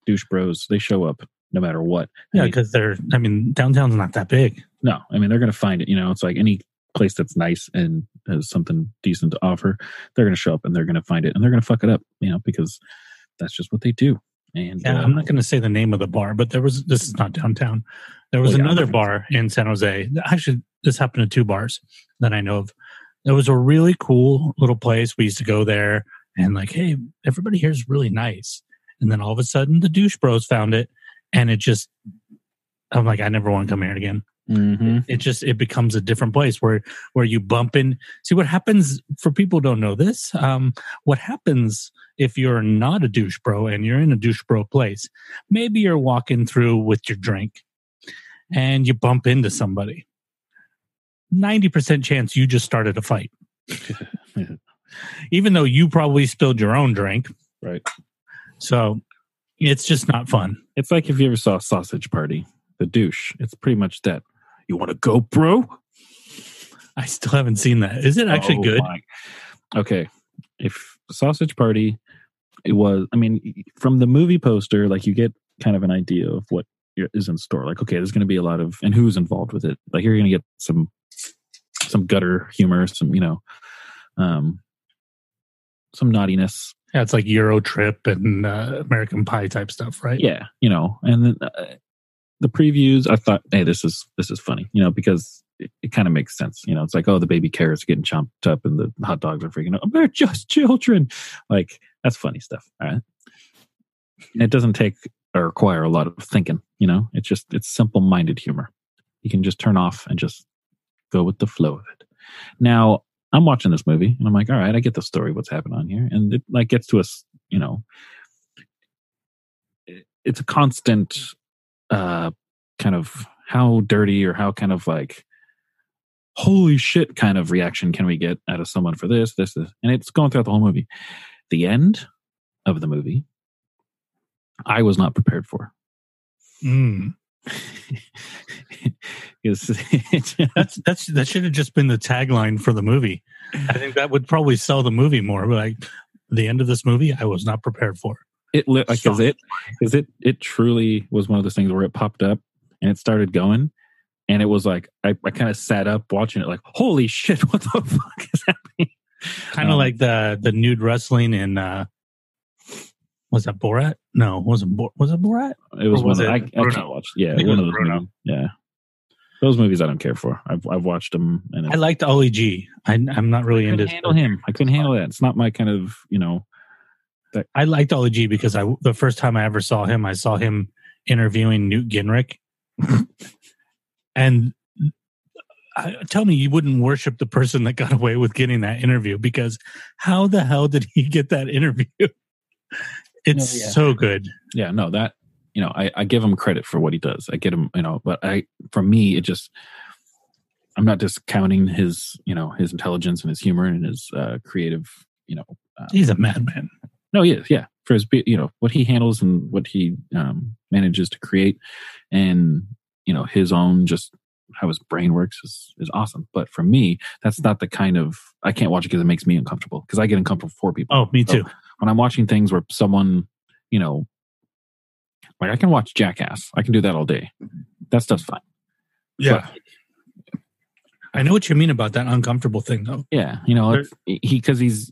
douche bros, they show up no matter what. I yeah, because they're, I mean, downtown's not that big. no, I mean they're going to find it. You know, it's like any place that's nice and has something decent to offer, they're going to show up and they're going to find it and they're going to fuck it up. You know, because that's just what they do. And Yeah, uh, I'm not going to say the name of the bar, but there was, this is not downtown. There was Well, yeah, another not bar in San Jose. Actually, this happened to two bars that I know of. It was a really cool little place. We used to go there and like, hey, everybody here is really nice. And then all of a sudden, the douche bros found it, and it just, I'm like, I never want to come here again. Mhm. It just it becomes a different place where where you bump in. See what happens for people who don't know this. Um, what happens if you're not a douche bro and you're in a douche bro place? Maybe you're walking through with your drink, and you bump into somebody. Ninety percent chance you just started a fight, even though you probably spilled your own drink. right. So it's just not fun. It's like if you ever saw a Sausage Party, the douche. It's pretty much that. You want to go, bro? I still haven't seen that. Is it actually Oh good? my- Okay, if Sausage Party, it was. I mean, from the movie poster, like you get kind of an idea of what is in store. Like, okay, there's going to be a lot of and who's involved with it. Like, you're going to get some some gutter humor, some you know, um, some naughtiness. Yeah, it's like Euro Trip and uh, American Pie type stuff, right? yeah you know and then uh, the previews i thought hey this is this is funny you know because it, it kind of makes sense you know it's like oh the baby carrots are getting chomped up and the hot dogs are freaking out. They're just children. Like that's funny stuff all right? It doesn't take or require a lot of thinking you know? It's just it's simple minded humor. You can just turn off and just go with the flow of it. Now i'm watching this movie and i'm like all right i get the story what's happening on here and it like gets to us you know it's a constant uh kind of how dirty or how kind of like holy shit kind of reaction can we get out of someone for this this this and it's going throughout the whole movie the end of the movie i was not prepared for Mm. That's that's that should have just been the tagline for the movie. I think that would probably sell the movie more. But like the end of this movie, I was not prepared for. It li- like is it is it it truly was one of those things where it popped up and it started going and it was like i, I kind of sat up watching it like holy shit what the fuck is happening Kind of Um, like the the nude wrestling in uh was that Borat? No, wasn't Bo- was it Borat? it was Or was one of, it I, I Bruno? can't watch yeah I it one of those movies. yeah those movies I don't care for. I've I've watched them and I liked Ali G. I, I'm not really I into handle him. I couldn't handle that. It's not my kind of you know. I liked Ali G because I the first time I ever saw him, I saw him interviewing Newt Gingrich, and I, tell me you wouldn't worship the person that got away with getting that interview because how the hell did he get that interview? It's No, yeah. so good. Yeah, no, that you know, I, I give him credit for what he does. I get him, you know, but I for me, it just I'm not discounting his, you know, his intelligence and his humor and his uh, creative, you know. Uh, He's a madman. No, he is, yeah, for his, you know, what he handles and what he um, manages to create, and you know, his own just how his brain works is is awesome. But for me, that's not the kind of I can't watch it because it makes me uncomfortable because I get uncomfortable for people Oh, me too. when I'm watching things where someone, you know, like I can watch Jackass. I can do that all day. That stuff's fine. yeah. I know what you mean about that uncomfortable thing though. Yeah, you know, he because he's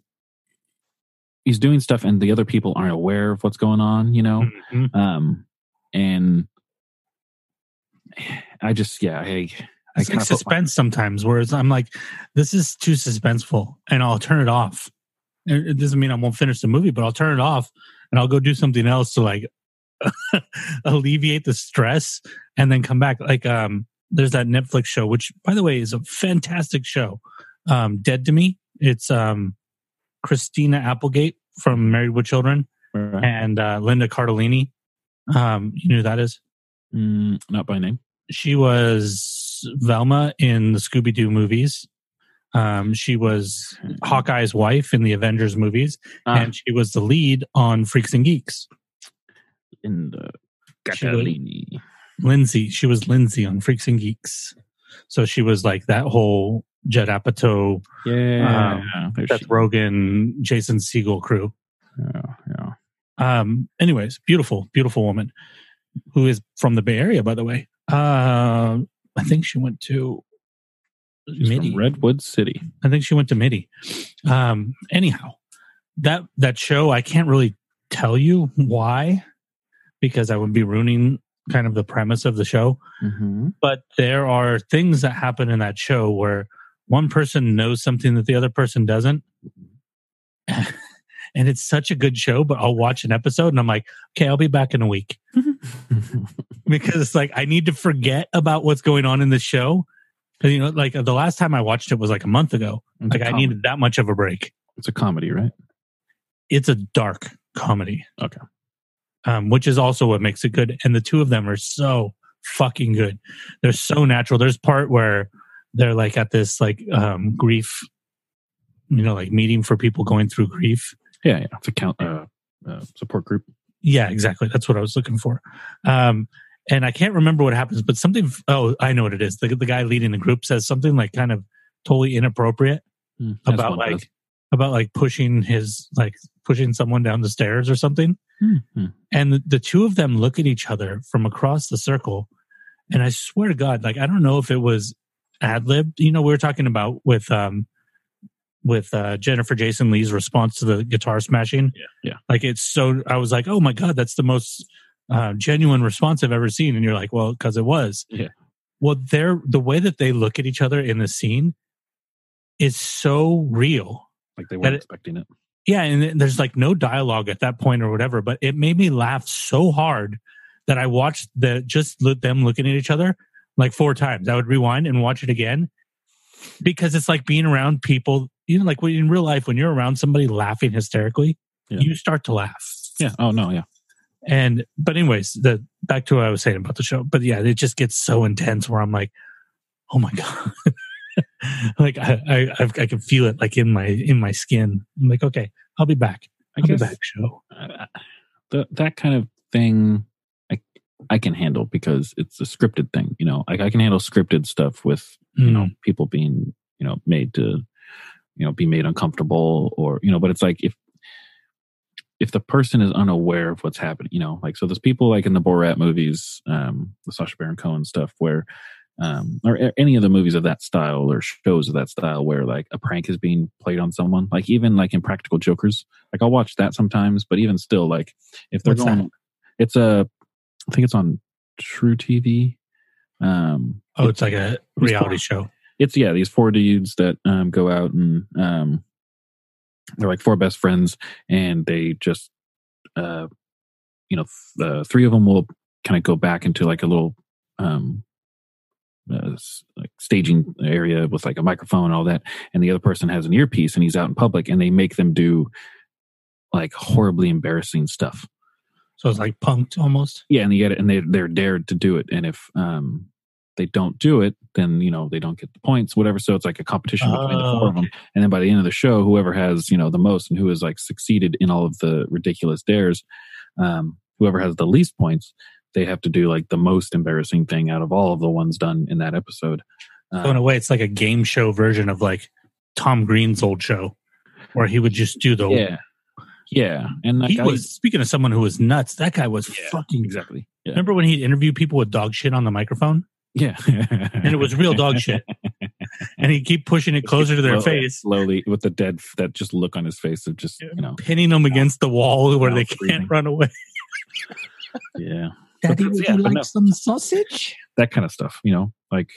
he's doing stuff and the other people aren't aware of what's going on. You know, Mhm. um, and I just yeah, I I It's like kinda my- suspense sometimes, whereas I'm like, this is too suspenseful, and I'll turn it off. It it doesn't mean I won't finish the movie, but I'll turn it off and I'll go do something else to like alleviate the stress, and then come back. Like, um, there's that Netflix show, which by the way is a fantastic show, um, Dead to Me. It's um, Christina Applegate from Married with Children Right. and uh, Linda Cardellini. Um, you know who that is? Mm, not by name. she was Velma in the Scooby Doo movies. Um, she was Hawkeye's wife in the Avengers movies, Ah, and she was the lead on Freaks and Geeks. in the Cardellini. Lindsay, she was Lindsay on Freaks and Geeks. So she was like that whole Judd Apatow, Yeah, there Seth she- Rogen, Jason Segel crew. yeah, yeah. Um, anyways, beautiful, beautiful woman who is from the Bay Area, by the way. Uh, I think she went to She's Midi. from Redwood City. I think she went to MIDI. Um, anyhow, that that show I can't really tell you why because I would be ruining kind of the premise of the show. Mm-hmm. But there are things that happen in that show where one person knows something that the other person doesn't. and it's such a good show, but I'll watch an episode and I'm like, okay, I'll be back in a week because it's like I need to forget about what's going on in the show. 'Cause, You know, like the last time I watched it was like a month ago. It's Like I needed that much of a break. It's a comedy, right? It's a dark comedy. Okay. Um, which is also what makes it good. And the two of them are so fucking good. They're so natural. There's part where they're like at this like um grief, you know, like meeting for people going through grief. Yeah, yeah. It's a count uh, uh, support group. Yeah, exactly. That's what I was looking for. Um, and I can't remember what happens, but something. Oh, I know what it is. The the guy leading the group says something like kind of totally inappropriate Mm, about like does. about like pushing his like pushing someone down the stairs or something. Mhm. And the, the two of them look at each other from across the circle, and I swear to God, like I don't know if it was ad lib. You know, we were talking about with um with uh, Jennifer Jason Leigh's response to the guitar smashing. Yeah, yeah. Like it's so. I was like, oh my God, that's the most uh, genuine response I've ever seen. And you're like, well, because it was. Yeah. Well, they're the way that they look at each other in the scene is so real. Like they weren't it- expecting it. Yeah, and there's like no dialogue at that point or whatever, but it made me laugh so hard that I watched the just them looking at each other like four times. I would rewind and watch it again because it's like being around people. You know, like when in real life, when you're around somebody laughing hysterically, Yeah. you start to laugh. Yeah. Oh no. Yeah. And but anyways, the back to what I was saying about the show. But yeah, it just gets so intense where I'm like, oh my god, like I I I've, I can feel it like in my in my skin. I'm like, okay, I'll be back. I I'll be back. Show. uh, the, that kind of thing I can handle because it's a scripted thing. You know, like I can handle scripted stuff with you know people being you know made to you know be made uncomfortable or you know but it's like if if the person is unaware of what's happening you know like so there's people like in the borat movies um the Sacha Baron Cohen stuff where um or any of the movies of that style or shows of that style where like a prank is being played on someone like even like Impractical Jokers like i'll watch that sometimes but even still like if they're What's going that? it's a i think it's on truTV um Oh, it's like a reality show. it's yeah these four dudes that um go out and um they're like four best friends and they just uh you know the three of them will kind of go back into like a little um uh, like staging area with like a microphone and all that and the other person has an earpiece and he's out in public and they make them do like horribly embarrassing stuff So it's like Punk'd almost. yeah, and they get it, and they they're dared to do it. And if um they don't do it, then you know they don't get the points, whatever. So it's like a competition between the four of them. And then by the end of the show, whoever has you know the most and who has like succeeded in all of the ridiculous dares, um, whoever has the least points, they have to do like the most embarrassing thing out of all of the ones done in that episode. Uh, So in a way, it's like a game show version of like Tom Green's old show, where he would just do the. yeah, yeah, and like he I- was speaking of someone who was nuts. That guy was Yeah, fucking. exactly. Yeah, Remember when he'd interview people with dog shit on the microphone, yeah, and it was real dog shit, and he'd keep pushing it closer to their Slow- face, slowly with the dead that just look on his face of just you know pinning them against the wall where they can't run away. yeah Daddy, But would yeah, you like no. some sausage? that kind of stuff you know like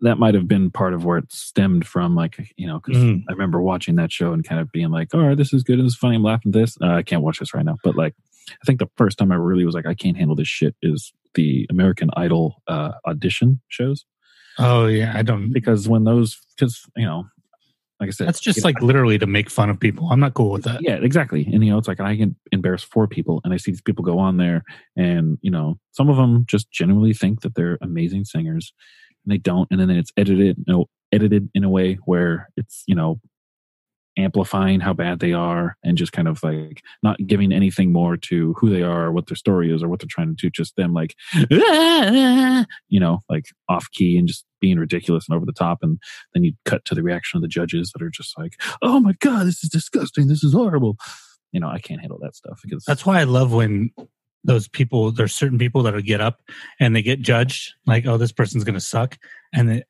that might have been part of where it stemmed from like you know because Mm. i remember watching that show and kind of being like all right this is good this is funny i'm laughing at this uh, i can't watch this right now but like i think the first time i really was like i can't handle this shit is the american idol uh, audition shows Oh yeah, I don't. because when those because you know like i said That's just you know, like literally to make fun of people. I'm not cool with that. yeah exactly and you know it's like i can embarrass four people and i see these people go on there and you know some of them just genuinely think that they're amazing singers and they don't and then it's edited you know, edited in a way where it's you know amplifying how bad they are and just kind of like not giving anything more to who they are or what their story is or what they're trying to do just them like you know like off key and just being ridiculous and over the top. And then you cut to the reaction of the judges that are just like oh my god this is disgusting. This is horrible. You know i can't handle that stuff because That's why I love when those people. There's certain people that'll get up and they get judged. Like, oh, this person's gonna suck, and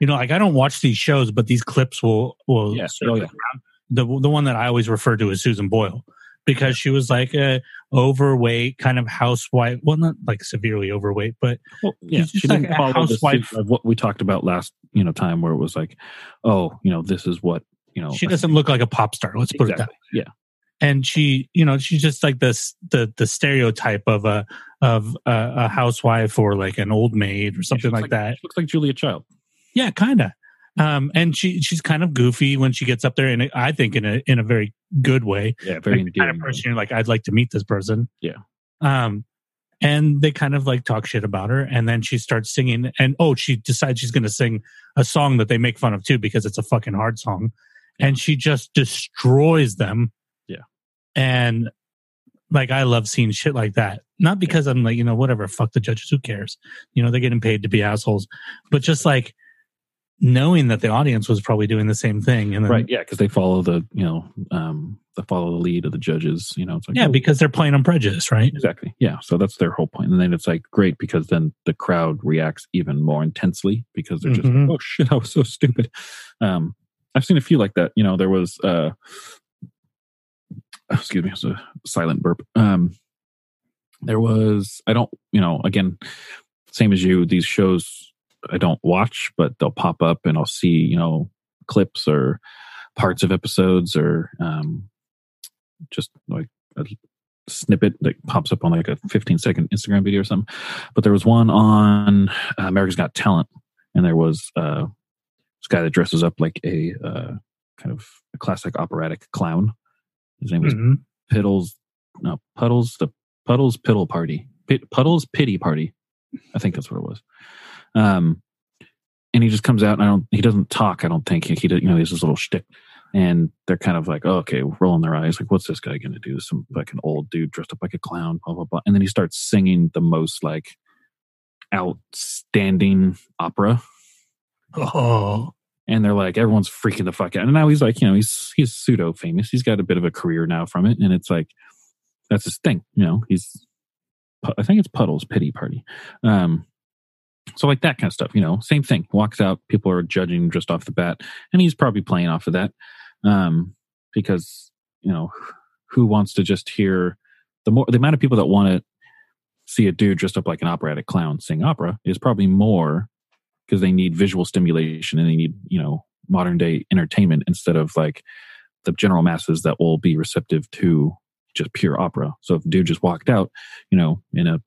you know, like I don't watch these shows, but these clips will will. Yeah. Oh, yeah. around. The the one that I always refer to is Susan Boyle because she was like a overweight kind of housewife. Well, not like severely overweight, but well, yeah she like didn't a follow the housewife. suit of what we talked about last you know time where it was like oh you know this is what you know she doesn't look like a pop star. Let's put it that. exactly. yeah and she you know she's just like this the the stereotype of a of a, a housewife or like an old maid or something looks like, that. she looks like julia child. Yeah kind of um and she she's kind of goofy when she gets up there and i think in a in a very good way. Yeah very like kind of person you're like i'd like to meet this person. Yeah. um and they kind of like talk shit about her and then she starts singing and oh she decides she's going to sing a song that they make fun of too because it's a fucking hard song. And she just destroys them Yeah. And like i love seeing shit like that. Not because i'm like you know whatever fuck the judges who cares? You know they're getting paid to be assholes. But just like knowing that the audience was probably doing the same thing and then, right yeah because they follow the you know um they follow the lead of the judges you know it's like yeah oh, because they're playing on prejudice right? Exactly yeah so that's their whole point. and then it's like great because then the crowd reacts even more intensely because they're just Mhm. like, oh shit i was so stupid. Um i've seen a few like that you know there was uh excuse me it's a silent burp um there was i don't you know again same as you these shows i don't watch but they'll pop up and i'll see you know clips or parts of episodes or um just like a snippet that pops up on like a 15 second Instagram video or something. But there was one on uh, America's Got Talent, and there was uh, this guy that dresses up like a uh, kind of a classic operatic clown. His name was Mhm. Piddles, no Puddles, the Puddles Piddle Party, Pit, Puddles Pity Party. I think that's what it was. Um, and he just comes out and I don't. He doesn't talk. I don't think he. he does, you know, he has this little shtick and they're kind of like, oh, okay, rolling their eyes, like, what's this guy going to do? Some like an old dude dressed up like a clown, blah blah blah. And then he starts singing the most like outstanding opera, oh and they're like, everyone's freaking the fuck out. And now he's like, you know, he's he's pseudo famous. He's got a bit of a career now from it, and it's like that's his thing. You know, he's I think it's Puddles Pity Party. Um, so like that kind of stuff, you know, same thing. Walks out, people are judging just off the bat, and he's probably playing off of that, um, because you know, who wants to just hear the more the amount of people that want to see a dude dressed up like an operatic clown sing opera is probably more because they need visual stimulation and they need you know modern day entertainment instead of like the general masses that will be receptive to just pure opera. So if a dude just walked out, you know, in a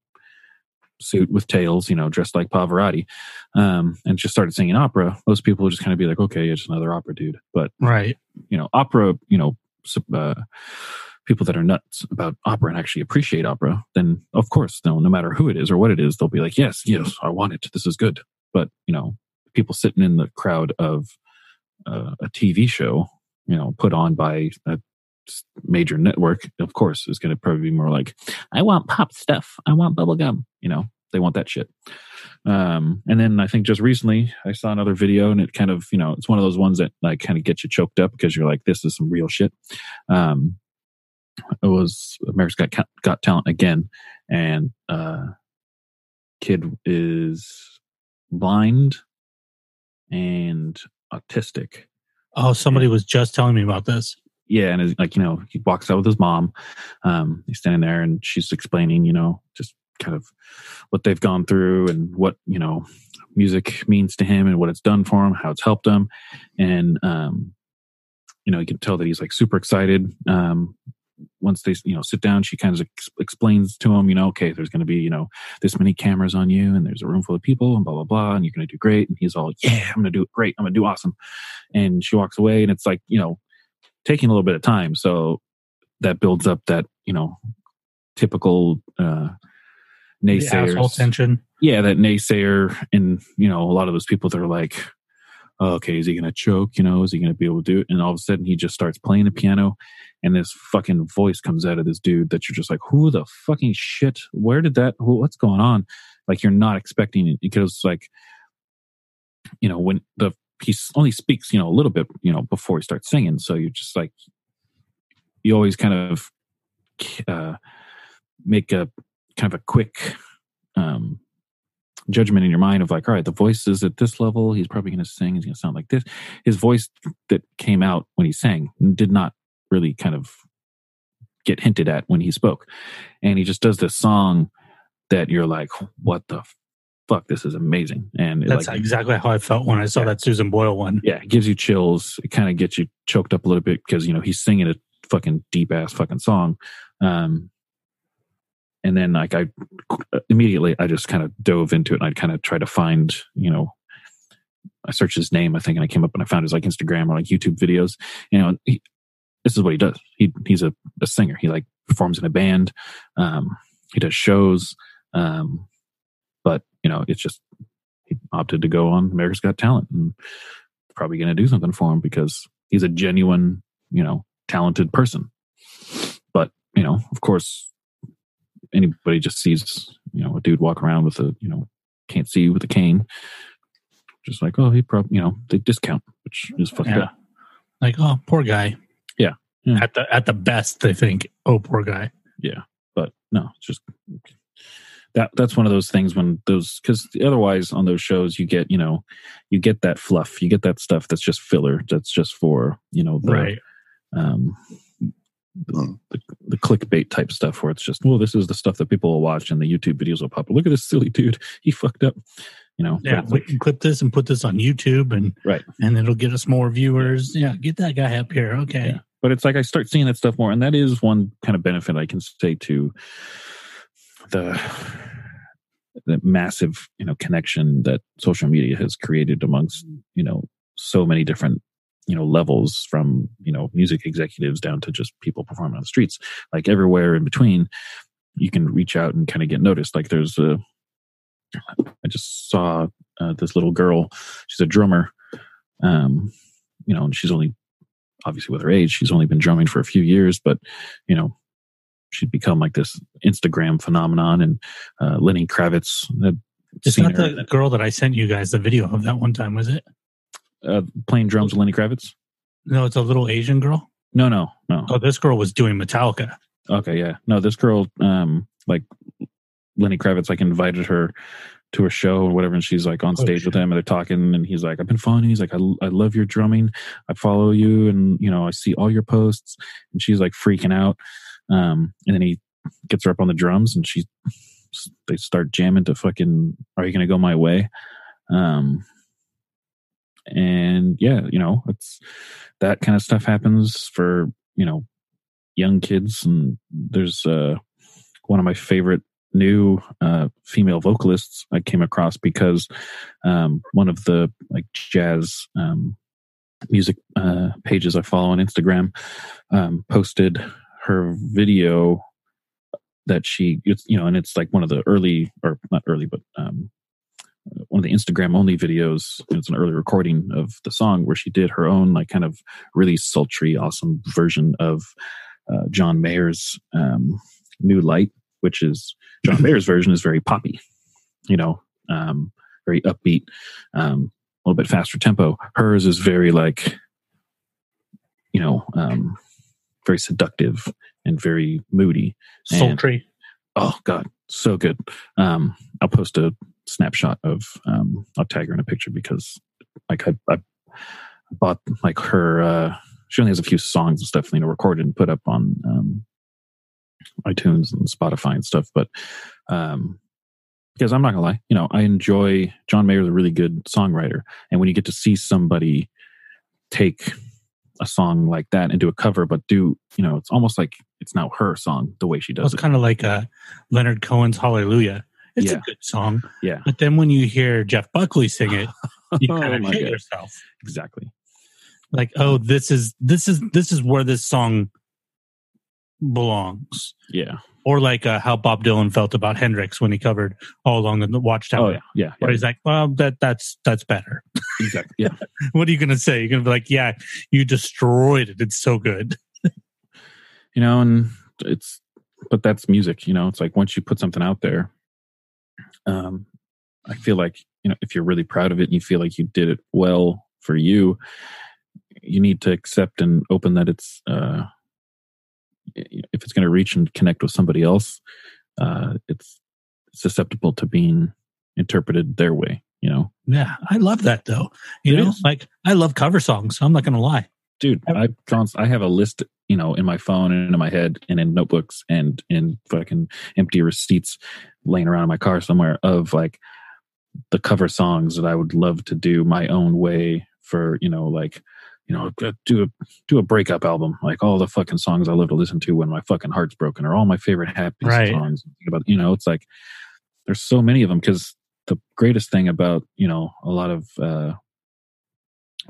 suit with tails, you know, dressed like Pavarotti, um, and just started singing opera, most people would just kind of be like, okay, it's another opera dude. But Right. you know, opera, you know, uh, people that are nuts about opera and actually appreciate opera, then of course, no, no matter who it is or what it is, they'll be like, yes, yes, I want it. This is good. But you know, people sitting in the crowd of uh, a TV show, you know, put on by a major network, of course, is going to probably be more like, I want pop stuff. I want bubblegum. You know, they want that shit. Um, and then I think just recently I saw another video and it kind of, you know, it's one of those ones that like kind of gets you choked up because you're like, this is some real shit. Um, it was America's Got, Got Talent again. And, uh, kid is blind and autistic. Oh, somebody was just telling me about this. yeah, and it's like you know, he walks out with his mom. Um, he's standing there, and she's explaining, you know, just kind of what they've gone through and what you know music means to him and what it's done for him, how it's helped him, and um, you know, you can tell that he's like super excited. Um, once they you know sit down, she kind of ex- explains to him, you know, okay, there's going to be you know this many cameras on you, and there's a room full of people, and blah blah blah, and you're going to do great. And he's all, yeah, I'm going to do great. I'm going to do awesome. And she walks away, and it's like you know taking a little bit of time. So that builds up that, you know, typical uh naysayers. tension. Yeah, that naysayer and, you know, a lot of those people that are like, oh, okay, is he gonna choke? You know, is he gonna be able to do it? And all of a sudden he just starts playing the piano and this fucking voice comes out of this dude that you're just like, who the fucking shit? Where did that who, what's going on? Like you're not expecting it because like you know, when the he only speaks, you know, a little bit, you know, before he starts singing. So you're just like, you always kind of uh, make a kind of a quick um, judgment in your mind of like, all right, the voice is at this level. He's probably going to sing. He's going to sound like this. His voice that came out when he sang did not really kind of get hinted at when he spoke. And he just does this song that you're like, what the fuck? This is amazing. And That's like, exactly how I felt when I saw Yeah. that Susan Boyle one. yeah, it gives you chills. It kind of gets you choked up a little bit because you know he's singing a fucking deep ass fucking song. Um, and then like I immediately I just kind of dove into it and I kind of tried to find you know I searched his name I think and I came up and I found his like Instagram or like YouTube videos. You know, he, this is what he does. He he's a, a singer. He like performs in a band. Um, he does shows. Um, but you know, it's just he opted to go on America's Got Talent and probably going to do something for him because he's a genuine, you know, talented person. But, you know, of course, anybody just sees, you know, a dude walk around with a, you know, can't see with a cane. Just like, oh, he probably, you know, they discount, which is fucked Yeah. up. Like, oh, poor guy. Yeah. Yeah. At the at the best, they think, oh, poor guy. Yeah, but no, it's just that that's one of those things when those because otherwise on those shows you get you know you get that fluff you get that stuff that's just filler that's just for you know the right. um, the, the, the clickbait type stuff where it's just, well, this is the stuff that people will watch and the YouTube videos will pop. up. Look at this silly dude. He fucked up. You know, Yeah, we like- can clip this and put this on YouTube, and Right. and it'll get us more viewers. Yeah, get that guy up here. Okay. Yeah. but it's like I start seeing that stuff more, and that is one kind of benefit I can say to the the massive you know connection that social media has created amongst you know so many different you know levels from you know music executives down to just people performing on the streets like everywhere in between you can reach out and kind of get noticed like there's a i just saw uh, this little girl she's a drummer um you know and she's only obviously with her age she's only been drumming for a few years but you know she'd become like this instagram phenomenon and uh, lenny kravitz had It's not the girl that I sent you guys the video of that one time, was it? Uh, playing drums with lenny kravitz No, it's a little Asian girl. no no no Oh, this girl was doing Metallica. Okay, yeah. No, this girl, um, like Lenny Kravitz, like invited her to a show or whatever, and she's like on Oh, stage with him, and they're talking, and he's like, "I've been following." you." He's like, I, "I love your drumming. I follow you, and you know, I see all your posts." And she's like freaking out, um, and then he gets her up on the drums, and she they start jamming to fucking "Are You Gonna Go My Way," um, and yeah, you know, it's that kind of stuff happens for you know young kids, and there's uh, one of my favorite new uh, female vocalists I came across because um, one of the like jazz um, music uh, pages I follow on Instagram um, posted her video that she you know and it's like one of the early or not early but um one of the instagram only videos it's an early recording of the song where she did her own like kind of really sultry awesome version of uh, john mayer's um new light which is john mayer's version is very poppy you know um very upbeat um a little bit faster tempo hers is very like you know um very seductive and very moody And- Sultry. oh god so good um i'll post a snapshot of um i'll tag her in a picture because like i, I bought like her uh she only has a few songs and stuff you know recorded and put up on um itunes and spotify and stuff but um because i'm not gonna lie you know i enjoy john mayer's a really good songwriter and when you get to see somebody take a song like that and do a cover but do you know it's almost like it's now her song the way she Well, does it's it kind of like uh, Leonard Cohen's Hallelujah. It's Yeah. a good song, yeah but then when you hear Jeff Buckley sing it, you Oh kind of hit God. yourself. exactly Like, oh, this is this is this is where this song belongs. yeah Or like uh, how Bob Dylan felt about Hendrix when he covered All Along the Watchtower. oh yeah yeah, Where he's like, well, that that's that's better. exactly yeah what are you gonna say? You're gonna be like, yeah, you destroyed it. It's so good. you know and it's but that's music you know it's like once you put something out there um i feel like you know if you're really proud of it and you feel like you did it well for you you need to accept and open that it's uh if it's going to reach and connect with somebody else uh it's susceptible to being interpreted their way you know Yeah, I love that though. You It know, is. like I love cover songs. I'm not gonna lie. Dude i const- i have a list you know in my phone and in my head and in notebooks and in fucking empty receipts laying around in my car somewhere of like the cover songs that i would love to do my own way for you know like you know do a do a breakup album. Like all the fucking songs i love to listen to when my fucking heart's broken or all my favorite happy Right. songs. About you know it's like there's so many of them because the greatest thing about you know a lot of uh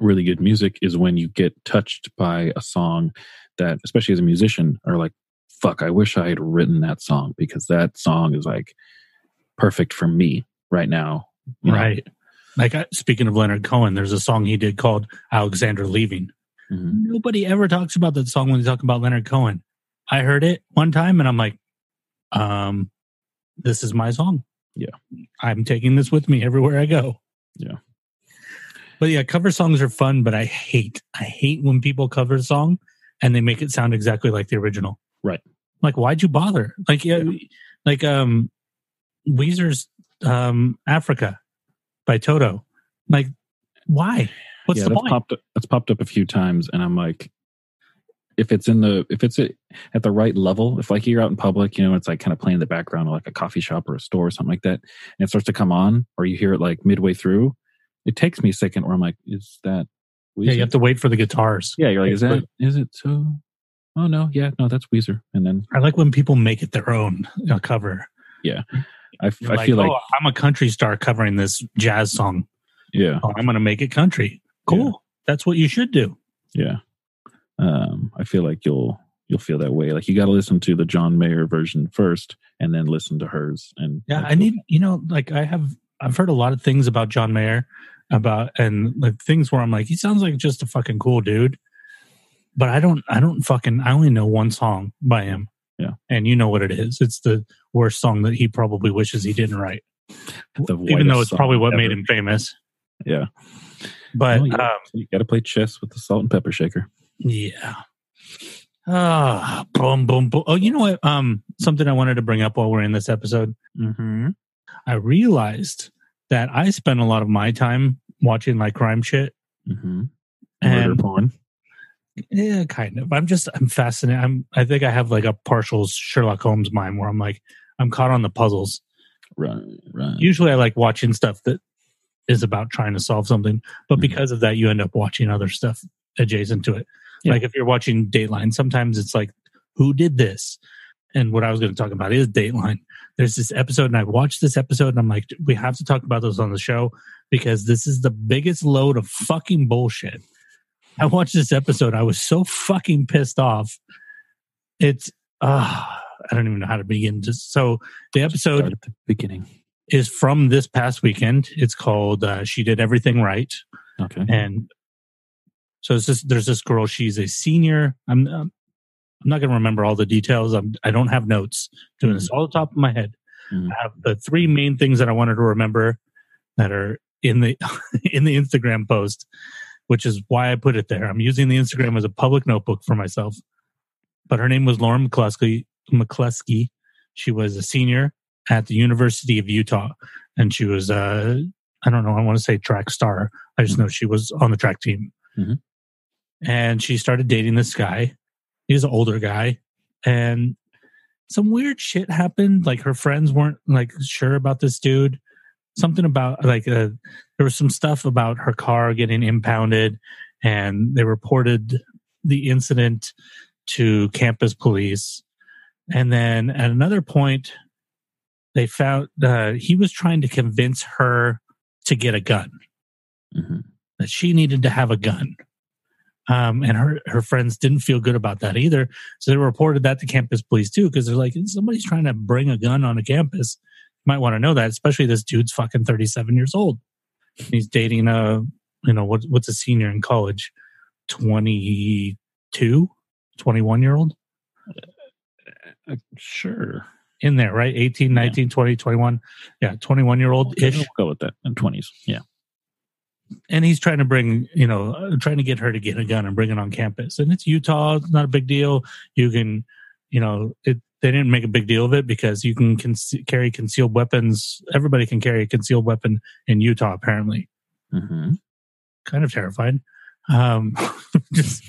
really good music is when you get touched by a song that especially as a musician are like fuck i wish i had written that song because that song is like perfect for me right now you know? Right. Like I, speaking of Leonard Cohen, there's a song he did called Alexandra Leaving. Mhm. Nobody ever talks about that song when they talk about Leonard Cohen. I heard it one time and I'm like, um, this is my song. Yeah. I'm taking this with me everywhere I go. Yeah. But yeah, cover songs are fun, but I hate, I hate when people cover a song and they make it sound exactly like the original. Right. Like, why'd you bother? Like, yeah, like, um, Weezer's, um, Africa by Toto. Like, why? What's yeah the that's point? popped up, that's popped up a few times and i'm like if it's in the if it's at at the right level if like you're out in public you know it's like kind of playing in the background of like a coffee shop or a store or something like that and it starts to come on or you hear it like midway through it takes me a second where i'm like is that Yeah, you have to wait for the guitars. yeah you're like is that is it so oh no yeah no that's weezer and then I like when people make it their own a cover. Yeah, You're I like, feel like oh, I'm a country star covering this jazz song. yeah Oh, I'm going to make it country. Cool. Yeah. That's what you should do. Yeah. Um, I feel like you'll you'll feel that way. Like you got to listen to the John Mayer version first, and then listen to hers. And Yeah, I need you know, like I have I've heard a lot of things about John Mayer about and like things where I'm like, he sounds like just a fucking cool dude. But I don't I don't fucking I only know one song by him. Yeah. And you know what it is. It's the worst song that he probably wishes he didn't write. Even though it's probably what ever. made him famous. Yeah. But yeah. um you got to play chess with the salt and pepper shaker. Yeah. Ah, boom, boom, boom. Oh, you know what? Um, something I wanted to bring up while we're in this episode. Mm-hmm. I realized that I spend a lot of my time watching like crime shit, Mm-hmm. Murder and porn. yeah, kind of. I'm just I'm fascinated. I'm I think I have like a partial Sherlock Holmes mind where I'm like I'm caught on the puzzles. Right, right. Usually I like watching stuff that is about trying to solve something, but Mhm. because of that, you end up watching other stuff adjacent to it. Yeah. Like if you're watching Dateline, sometimes it's like, who did this? And what I was going to talk about is Dateline. There's this episode, and I watched this episode, and I'm like, we have to talk about this on the show because this is the biggest load of fucking bullshit. I watched this episode. I was so fucking pissed off. It's, uh, I don't even know how to begin. Just so the episode at the beginning. is from this past weekend. It's called uh, "She Did Everything Right," Okay. and so it's this, there's this girl. She's a senior. I'm um, I'm not going to remember all the details. I'm, I don't have notes doing this all the top of my head. Mhm. I have the three main things that I wanted to remember that are in the in the Instagram post, which is why I put it there. I'm using the Instagram as a public notebook for myself. But her name was Lauren McCluskey. McCluskey. She was a senior at the University of Utah, and she was uh, I don't know. I want to say track star. I just know she was on the track team, Mhm. and she started dating this guy. He's an older guy, and some weird shit happened. Like her friends weren't like sure about this dude. Something about like uh, there was some stuff about her car getting impounded, and they reported the incident to campus police. And then at another point, they found uh, he was trying to convince her to get a gun Mhm. that she needed to have a gun. Um, and her, her friends didn't feel good about that either. So they reported that to campus police too, because they're like, somebody's trying to bring a gun on a campus. You might want to know that, especially this dude's fucking 37 years old. He's dating a, you know, what, what's a senior in college? 22, 21 year old Uh, sure. in there, right? 18, 19, 20, 21. Yeah, 21 year old ish. we'll go with that. In twenties. Yeah. And he's trying to bring you know uh, trying to get her to get a gun and bring it on campus. And it's utah it's not a big deal. You can you know it they didn't make a big deal of it because you can conce- carry concealed weapons. Everybody can carry a concealed weapon in utah apparently. Hmm kind of terrified um just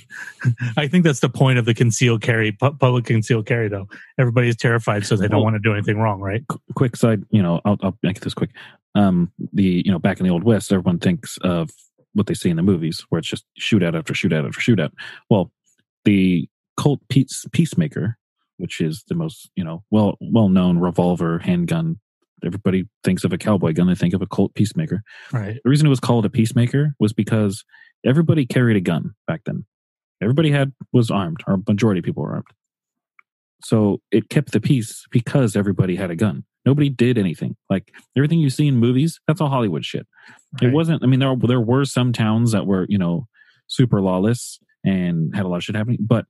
i think that's the point of the concealed carry pu- public concealed carry though everybody is terrified so they don't Well- want to do anything wrong right Quick side. You know, I'll, I'll make this quick. Um, the you know back in the old west, everyone thinks of what they see in the movies, where it's just shootout after shootout after shootout. Well, the Colt Peace, Peacemaker, which is the most you know well well known revolver handgun. Everybody thinks of a cowboy gun. They think of a Colt Peacemaker. right The reason it was called a peacemaker was because everybody carried a gun back then. Everybody had was armed, or majority of people were armed. So it kept the peace because everybody had a gun. Nobody did anything. Like everything you see in movies, that's all Hollywood shit. It wasn't. I mean, there there were some towns that were you know super lawless and had a lot of shit happening, but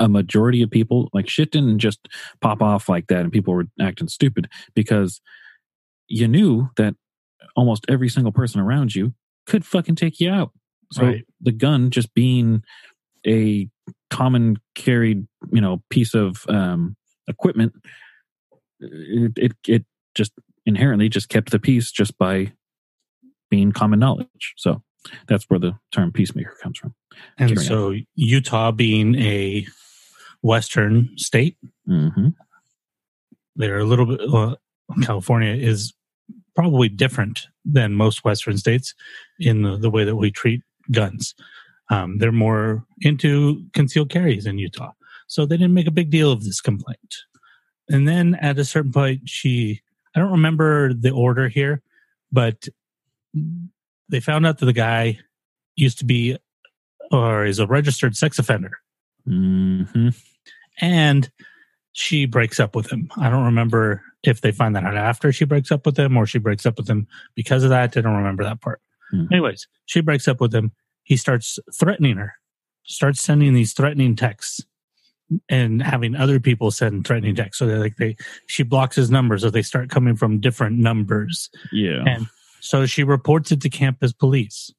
a majority of people like shit didn't just pop off like that, and people were acting stupid because you knew that almost every single person around you could fucking take you out. So Right. the gun just being a common carried, you know, piece of um, equipment, it, it it just inherently just kept the peace just by being common knowledge. So that's where the term peacemaker comes from. and Carry on. so utah being a western state hmm they're a little bit well, california is probably different than most western states in the, the way that we treat guns um, they're more into concealed carries in utah so they didn't make a big deal of this complaint and then at a certain point she i don't remember the order here but they found out that the guy used to be or is a registered sex offender hmm and she breaks up with him. I don't remember if they find that out after she breaks up with him or she breaks up with him because of that. I don't remember that part. Hmm. Anyways, she breaks up with him. He starts threatening her, starts sending these threatening texts and having other people send threatening texts. So they're like they she blocks his numbers so they start coming from different numbers. Yeah. And so she reports it to campus police.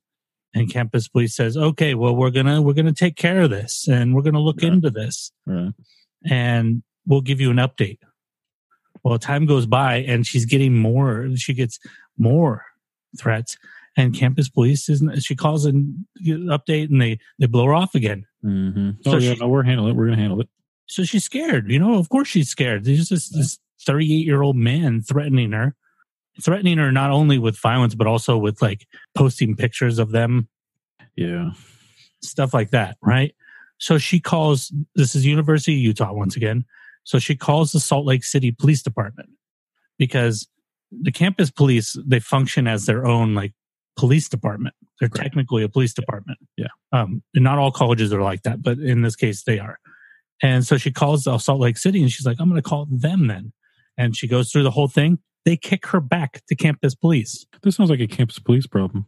And campus police says, "Okay, well we're going to we're to take care of this and we're going to look Right. into this." right. and we'll give you an update. Well, time goes by and she's getting more, she gets more threats. And campus police isn't, she calls an update and they, they blow her off again. hmm So oh, yeah, she- no, we're handling it. We're going to handle it. So she's scared. You know, of course she's scared. There's this, this 38 year old man threatening her threatening her not only with violence but also with like posting pictures of them Yeah. stuff like that, right? So she calls, this is University of Utah once again. So she calls the Salt Lake City Police Department because the campus police, they function as their own like police department. They're Right. technically a police department. Yeah. Um, and not all colleges are like that, but in this case they are. And so she calls the Salt Lake City and she's like, I'm going to call them then. And she goes through the whole thing. They kick her back to campus police. This sounds like a campus police problem.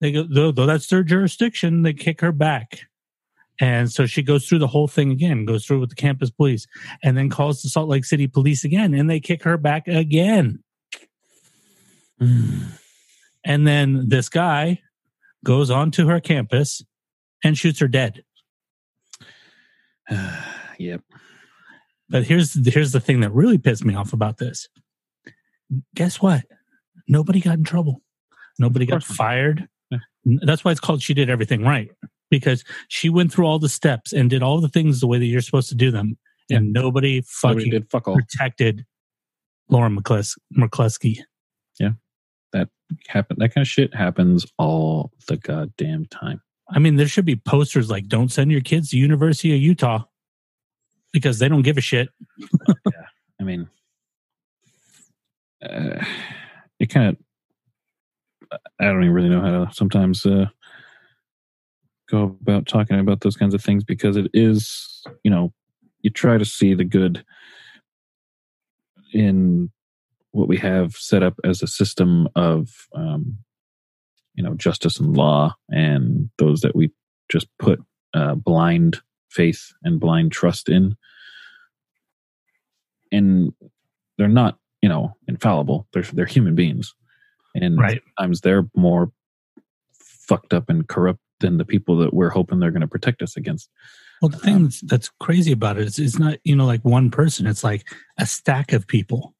They go, though, though that's their jurisdiction, they kick her back. And so she goes through the whole thing again, goes through with the campus police, and then calls the Salt Lake City police again, and they kick her back again. And then this guy goes onto her campus and shoots her dead. yep. But here's here's the thing that really pissed me off about this. Guess what? Nobody got in trouble. Nobody got fired. Yeah. That's why it's called she did everything right because she went through all the steps and did all the things the way that you're supposed to do them, and nobody fucking Nobody did fuck all. protected Lauren McClus- McCluskey. Happen that kind of shit happens all the goddamn time. I mean, there should be posters like "Don't send your kids to University of Utah" because they don't give a shit. yeah, I mean, uh, it kind of, I don't even really know how to sometimes uh, go about talking about those kinds of things because it is, you know, you try to see the good in what we have set up as a system of, um, you know, justice and law and those that we just put uh, blind faith and blind trust in. And they're not, you know, infallible. They're they're human beings, and Right. sometimes they're more fucked up and corrupt than the people that we're hoping they're going to protect us against. Well, the thing that's, that's crazy about it is it's not you know like one person; it's like a stack of people.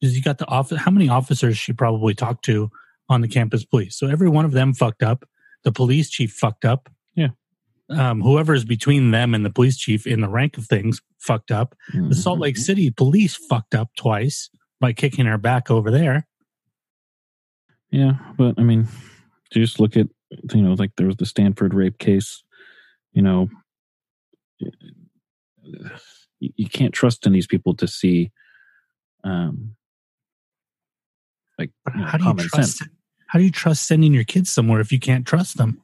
Because you got the office. How many officers she probably talked to on the campus police? So every one of them fucked up. The police chief fucked up. Yeah. Um, whoever is between them and the police chief in the rank of things fucked up. The Salt Lake City police fucked up twice by kicking her back over there. Yeah, but I mean, just look at you know, like there was the Stanford rape case. You know, you, you can't trust in these people to see, um, like you know, how do you trust? sense. How do you trust sending your kids somewhere if you can't trust them?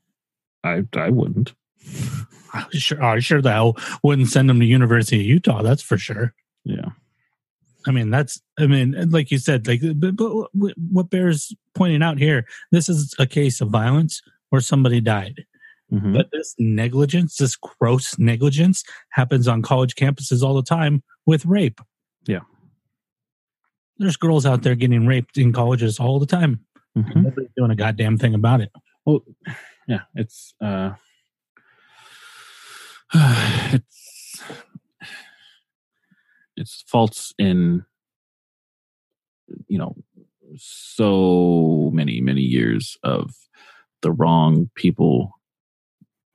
I I wouldn't. I sure, I sure the hell wouldn't send them to University of Utah. That's for sure. Yeah, I mean, that's, I mean, like you said, like, but, but what bears pointing out here, this is a case of violence where somebody died. Mhm. But this negligence, this gross negligence happens on college campuses all the time with rape. Yeah. There's girls out there getting raped in colleges all the time. Mhm. Nobody's doing a goddamn thing about it. Well, yeah, it's uh, it's it's faults in you know so many many years of the wrong people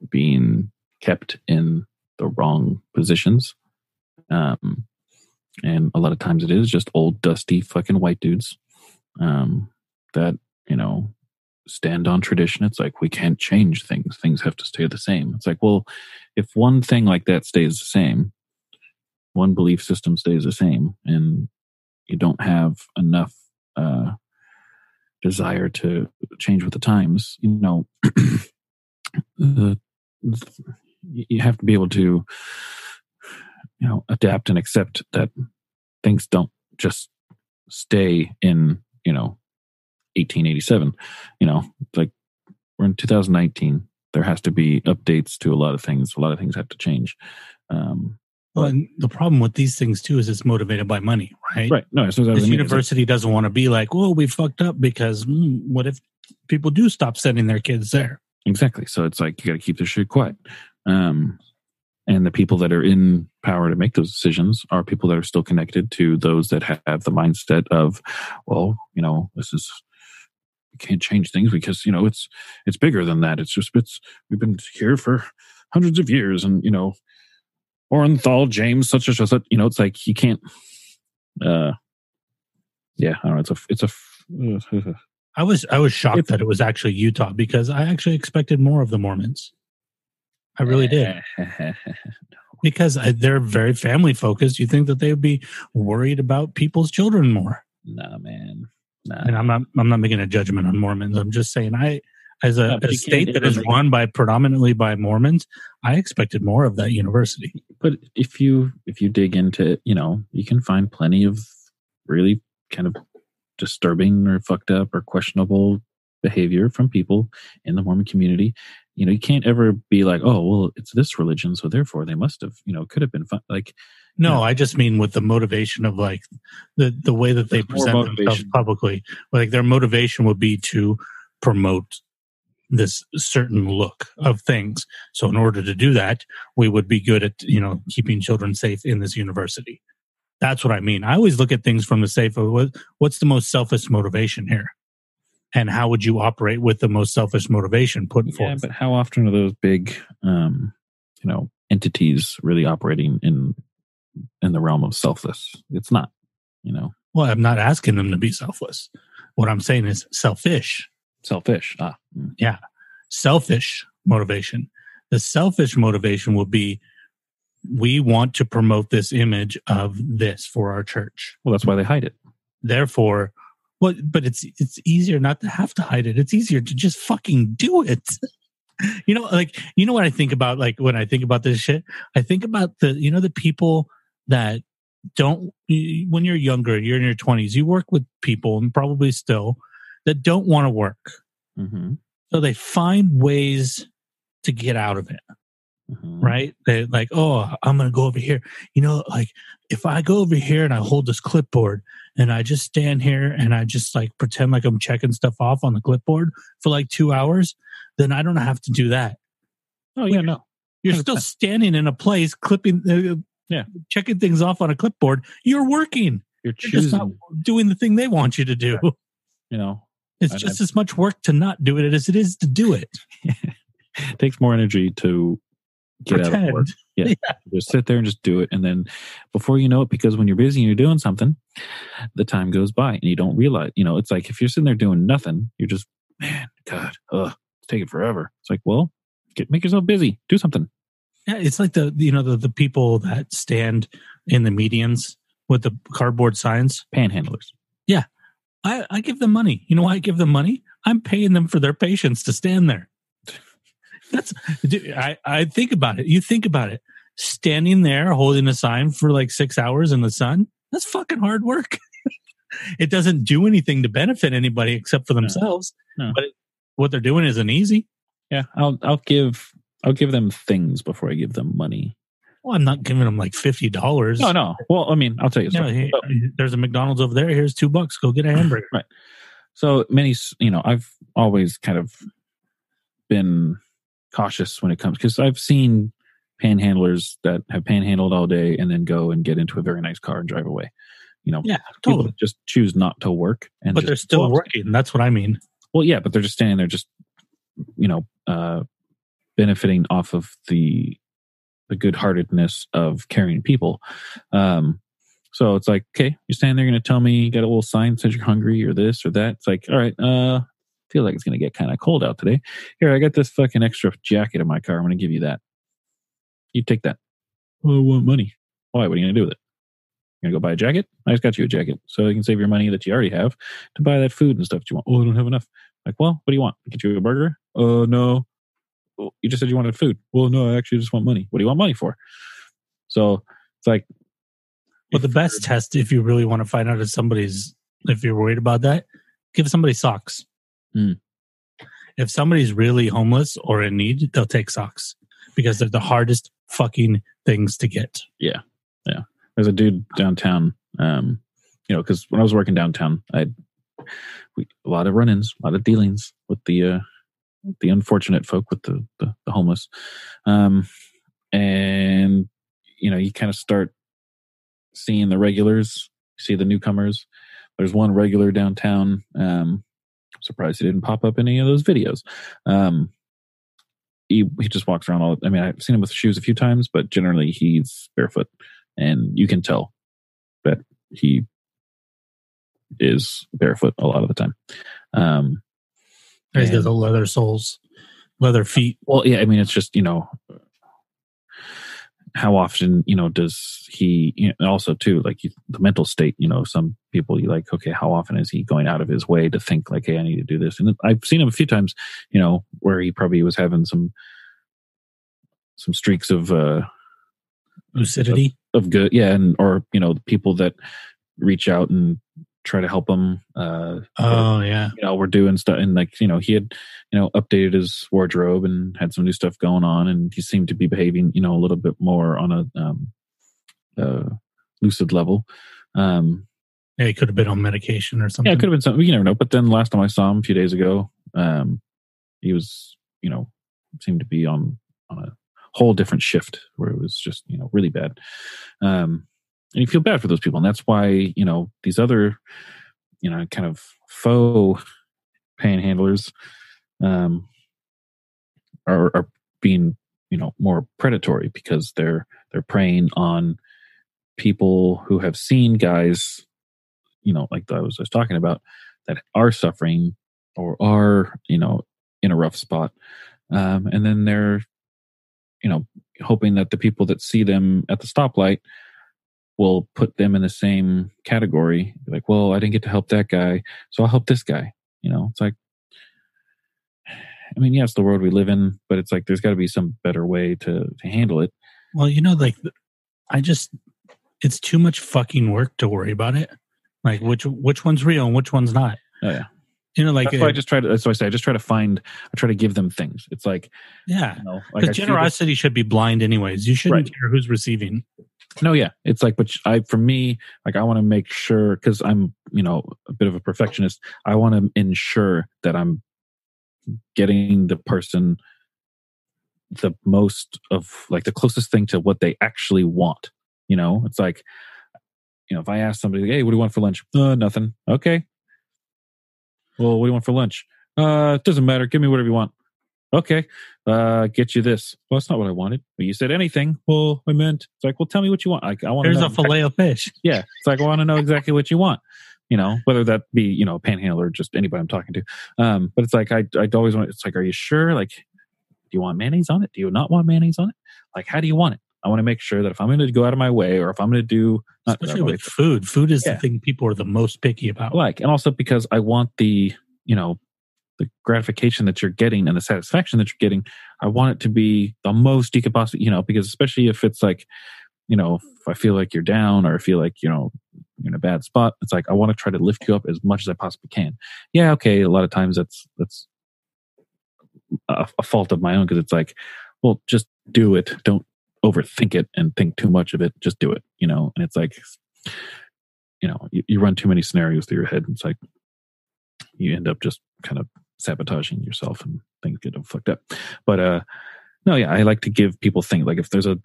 being kept in the wrong positions um and a lot of times it is just old dusty fucking white dudes um that you know stand on tradition. It's like we can't change things. Things have to stay the same. It's like, well, if one thing like that stays the same, one belief system stays the same, and you don't have enough uh, desire to change with the times, you know, the, you have to be able to, you know, adapt and accept that things don't just stay in, you know, 1887 you know like we're in 2019 there has to be updates to a lot of things. A lot of things have to change. Um Well, and the problem with these things too is it's motivated by money, right? right. No so This university doesn't want to be like, well, we fucked up because mm, what if people do stop sending their kids there? exactly. So it's like you got to keep this shit quiet. Um and the people that are in power to make those decisions are people that are still connected to those that have the mindset of well you know this is we can't change things because you know it's it's bigger than that it's just it's we've been here for hundreds of years and you know Orenthal, James, such and such. You know, it's like you can't. uh Yeah, I don't know. It's a it's a I was I was shocked If- that it was actually Utah because I actually expected more of the Mormons. I really did because I, they're very family focused. You think that they would be worried about people's children more. nah, man. Nah. And I'm not I'm not making a judgment on Mormons. I'm just saying I as a, No, a state that is run by predominantly by Mormons, I expected more of that university. but if you if you dig into it, you know, you can find plenty of really kind of disturbing or fucked up or questionable behavior from people in the Mormon community. You know, you can't ever be like, oh, well, it's this religion, so therefore they must have, you know, could have been fun. Like, No. I just mean with the motivation of like the the way that they present themselves publicly. Like their motivation would be to promote this certain look of things. So in order to do that, we would be good at you know keeping children safe in this university. That's what I mean. I always look at things from the safe of what, what's the most selfish motivation here, and how would you operate with the most selfish motivation put yeah, forth? but how often are those big, um, you know, entities really operating in in the realm of selfless? It's not, you know, well, I'm not asking them to be selfless. What I'm saying is selfish. selfish. Ah, Yeah. selfish motivation. The selfish motivation will be we want to promote this image of this for our church. well, that's why they hide it. Therefore, what but it's it's easier not to have to hide it. It's easier to just fucking do it. you know, like you know what I think about like when I think about this shit? I think about the you know the people that don't when you're younger, you're in your 20s, you work with people and probably still that don't want to work. Mm-hmm. So they find ways to get out of it, Mm-hmm. right? They like, oh, I'm gonna go over here. You know, like if I go over here and I hold this clipboard and I just stand here and I just like pretend like I'm checking stuff off on the clipboard for like two hours, then I don't have to do that. Oh yeah, no. You're 100%. still standing in a place, clipping, uh, Yeah. checking things off on a clipboard. You're working. You're You're just not doing the thing they want you to do. You know, It's just as much work to not do it as it is to do it. it takes more energy to get out of work. Yeah. Just sit there and just do it. And then before you know it, because when you're busy and you're doing something, the time goes by and you don't realize, you know, it's like if you're sitting there doing nothing, you're just, man, God, ugh, it's taking forever. It's like, well, get make yourself busy. Do something. Yeah, it's like the you know the the people that stand in the medians with the cardboard signs. Panhandlers. Yeah. I, I give them money. You know why I give them money? I'm paying them for their patience to stand there. That's dude, I I think about it. You think about it. Standing there holding a sign for like six hours in the sun. That's fucking hard work. it doesn't do anything to benefit anybody except for themselves. No. But it, what they're doing isn't easy. Yeah. I'll, I'll give, I'll give them things before I give them money. Well, I'm not giving them like fifty dollars. No, no. Well, I mean, I'll tell you. Something. there's a McDonald's over there. Here's two bucks. Go get a hamburger. Right. So many, you know, I've always kind of been cautious when it comes because I've seen panhandlers that have panhandled all day and then go and get into a very nice car and drive away. You know, Yeah, people totally. just choose not to work and But they're still working. That's what I mean. Well, yeah, but they're just standing there, just you know, uh, benefiting off of the the good heartedness of caring people. Um, so it's like, okay, you're standing there, you're going to tell me you got a little sign says you're hungry or this or that. It's like, all right, uh, feel like it's going to get kind of cold out today. Here, I got this fucking extra jacket in my car. I'm going to give you that. You take that. Well, I want money. Why? What are you going to do with it? You're going to go buy a jacket? I just got you a jacket so you can save your money that you already have to buy that food and stuff that you want. Oh, I don't have enough. Like, well, what do you want? Get you a burger? Oh, no. Well, you just said you wanted food. Well, no, I actually just want money. What do you want money for? So it's like, But the best test, if you really want to find out if somebody's, if you're worried about that, give somebody socks. Hmm. If somebody's really homeless or in need, they'll take socks because they're the hardest fucking things to get. Yeah. Yeah. There's a dude downtown, um, you know, because when I was working downtown, I we, a lot of run-ins, a lot of dealings with the uh, the unfortunate folk, with the the, the homeless, um, and you know, you kind of start seeing the regulars, see the newcomers. There's one regular downtown. Um, surprised he didn't pop up in any of those videos. Um, he he just walks around all. I mean, I've seen him with shoes a few times, but generally he's barefoot, and you can tell that he is barefoot a lot of the time. Um, He's got the leather soles, leather feet. well, yeah, I mean, it's just you know, how often you know does he? You know, also, too, like you, the mental state. You know, some people you like, okay, how often is he going out of his way to think like, hey, I need to do this? And I've seen him a few times, you know, where he probably was having some some streaks of uh Lucidity. of good, yeah, and or you know, the people that reach out and try to help him. Uh, Oh yeah. you know, we're doing stuff and like, you know, he had, you know, updated his wardrobe and had some new stuff going on and he seemed to be behaving, you know, a little bit more on a um uh lucid level. Um Yeah, he could have been on medication or something. yeah, it could have been something you never know. But then last time I saw him a few days ago, um he was, you know, seemed to be on on a whole different shift where it was just, you know, really bad. Um and you feel bad for those people. And that's why, you know, these other, you know, kind of faux panhandlers um, are, are being, you know, more predatory because they're they're preying on people who have seen guys, you know, like I was, I was talking about, that are suffering or are, you know, in a rough spot, um, and then they're, you know, hoping that the people that see them at the stoplight will put them in the same category. Like, well, I didn't get to help that guy, so I'll help this guy. You know, it's like, I mean, yeah, it's the world we live in, but it's like there's got to be some better way to to handle it. Well, you know, like I just it's too much fucking work to worry about it. Like which which one's real and which one's not. Oh yeah, You know, like that's why I just try to. That's why I say I just try to find. I try to give them things. It's like, yeah. you know, like I Because this- generosity should be blind anyways. You shouldn't Right. care who's receiving. No, yeah, it's like, but I for me, like I want to make sure because I'm, you know, a bit of a perfectionist. I want to ensure that I'm getting the person the most of like the closest thing to what they actually want. You know, it's like, you know, if I ask somebody, "Hey, what do you want for lunch?" Uh, nothing. Okay. Well, what do you want for lunch? Uh, it doesn't matter. Give me whatever you want. Okay. Uh, get you this. Well, that's not what I wanted. But you said anything. Well, I meant. It's like, well, tell me what you want. Like, I want There's a fillet of fish. Yeah. It's like, I want to know exactly what you want. You know, whether that be, you know, a panhandler or just anybody I'm talking to. Um, but it's like, I, I'd always want, it's like, are you sure? Like, do you want mayonnaise on it? Do you not want mayonnaise on it? Like, how do you want it? I want to make sure that if I'm going to go out of my way or if I'm going to do, not go out of Especially way, with food. Food is Yeah. the thing people are the most picky about. like and also because i want the you know the gratification that you're getting and the satisfaction that you're getting i want it to be the most you could possibly you know because especially if it's like you know if i feel like you're down or i feel like you know you're in a bad spot it's like i want to try to lift you up as much as i possibly can. Yeah okay a lot of times that's that's a, a fault of my own because it's like well just do it. Don't overthink it and think too much of it. Just do it you know? And it's like you know you, you run too many scenarios through your head. And it's like you end up just kind of sabotaging yourself and things get fucked up. But uh no yeah i like to give people things like if there's a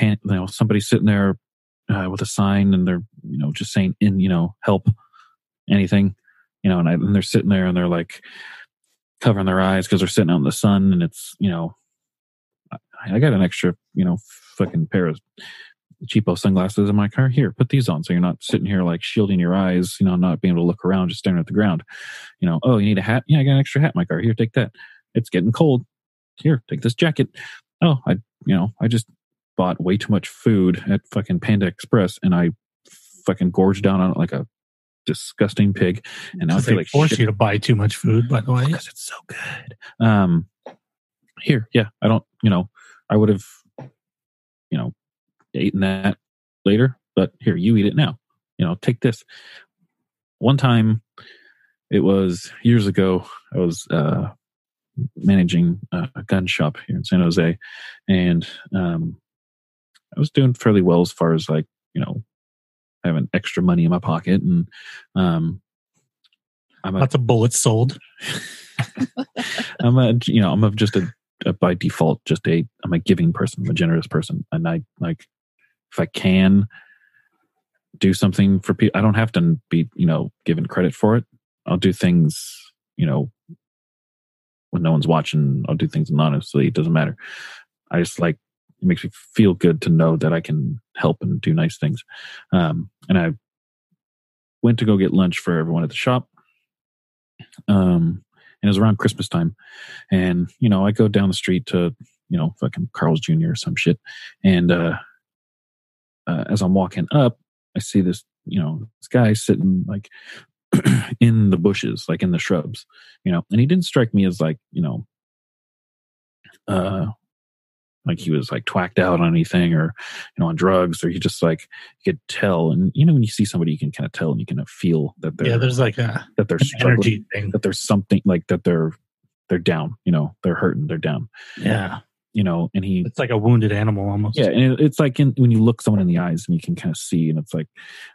you know somebody sitting there uh, with a sign and they're you know just saying in you know help anything you know and, I, and they're sitting there and they're like covering their eyes because they're sitting out in the sun and it's you know I, I got an extra you know fucking pair of cheapo sunglasses in my car. Here, put these on so you're not sitting here like shielding your eyes, you know, not being able to look around, just staring at the ground. You know, oh, you need a hat? Yeah, I got an extra hat in my car. Here, take that. It's getting cold. Here, take this jacket. Oh, I, you know, I just bought way too much food at fucking Panda Express and I fucking gorged down on it like a disgusting pig. And now I feel like force shit you to buy too much food, by the way. because it's so good. Um, here, yeah, I don't, you know, I would have, you know, eaten that later, but here, you eat it now. You know, take this. One time, it was years ago. I was uh, managing a, a gun shop here in San Jose, and um, I was doing fairly well as far as like you know having extra money in my pocket, and um, I'm a Lots of bullets sold. I'm a you know I'm a, just a, a by default just a I'm a giving person, I'm a generous person, and I like if I can do something for people, I don't have to be you know given credit for it. I'll do things you know when no one's watching. I'll do things anonymously. It doesn't matter. I just like it makes me feel good to know that I can help and do nice things. Um, and I went to go get lunch for everyone at the shop. Um, and it was around Christmas time, and you know, I go down the street to you know fucking Carl's Jr. or some shit, and uh, uh, as I'm walking up, I see this you know this guy sitting like in the bushes, like in the shrubs, you know, and he didn't strike me as like you know, uh, like he was like twacked out on anything or you know on drugs or he just like you could tell. And you know when you see somebody you can kind of tell and you can feel that they're Yeah, there's like a that they're struggling energy thing. that there's something like that they're they're down you know they're hurting they're down. Yeah, you know and he it's like a wounded animal almost. yeah and it, it's like in, when you look someone in the eyes and you can kind of see and it's like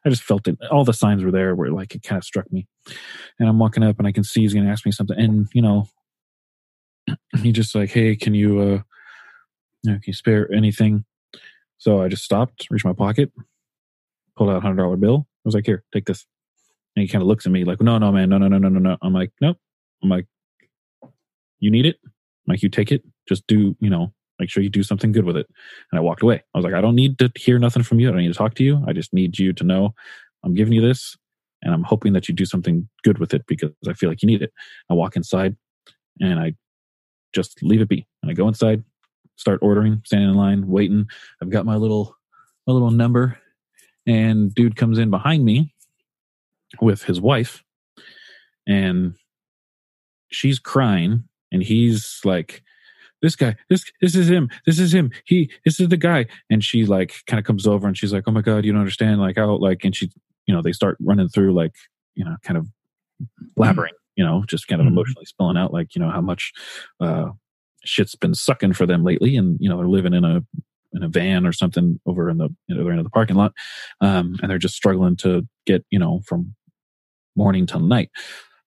i just felt it. All the signs were there where like it kind of struck me. And i'm walking up and i can see he's going to ask me something and you know he just like hey can you uh you know, can you spare anything? So i just stopped reached my pocket pulled out a hundred dollar bill. I was like here take this. And he kind of looks at me like no no man no no no no no no. I'm like nope. I'm like you need it? I'm like you take it just do you know make sure you do something good with it. And i walked away. I was like i don't need to hear nothing from you. I don't need to talk to you. I just need you to know i'm giving you this and i'm hoping that you do something good with it because i feel like you need it. I walk inside and i just leave it be. And i go inside start ordering standing in line waiting. I've got my little my little number and dude comes in behind me with his wife and she's crying and he's like this guy this this is him this is him he this is the guy and she like kind of comes over and she's like oh my god you don't understand like how like and she you know they start running through like you know kind of blabbering you know just kind of Mhm. emotionally spilling out like you know how much uh shit's been sucking for them lately and you know they're living in a in a van or something over in the you know they're in the parking lot um and they're just struggling to get you know from morning till night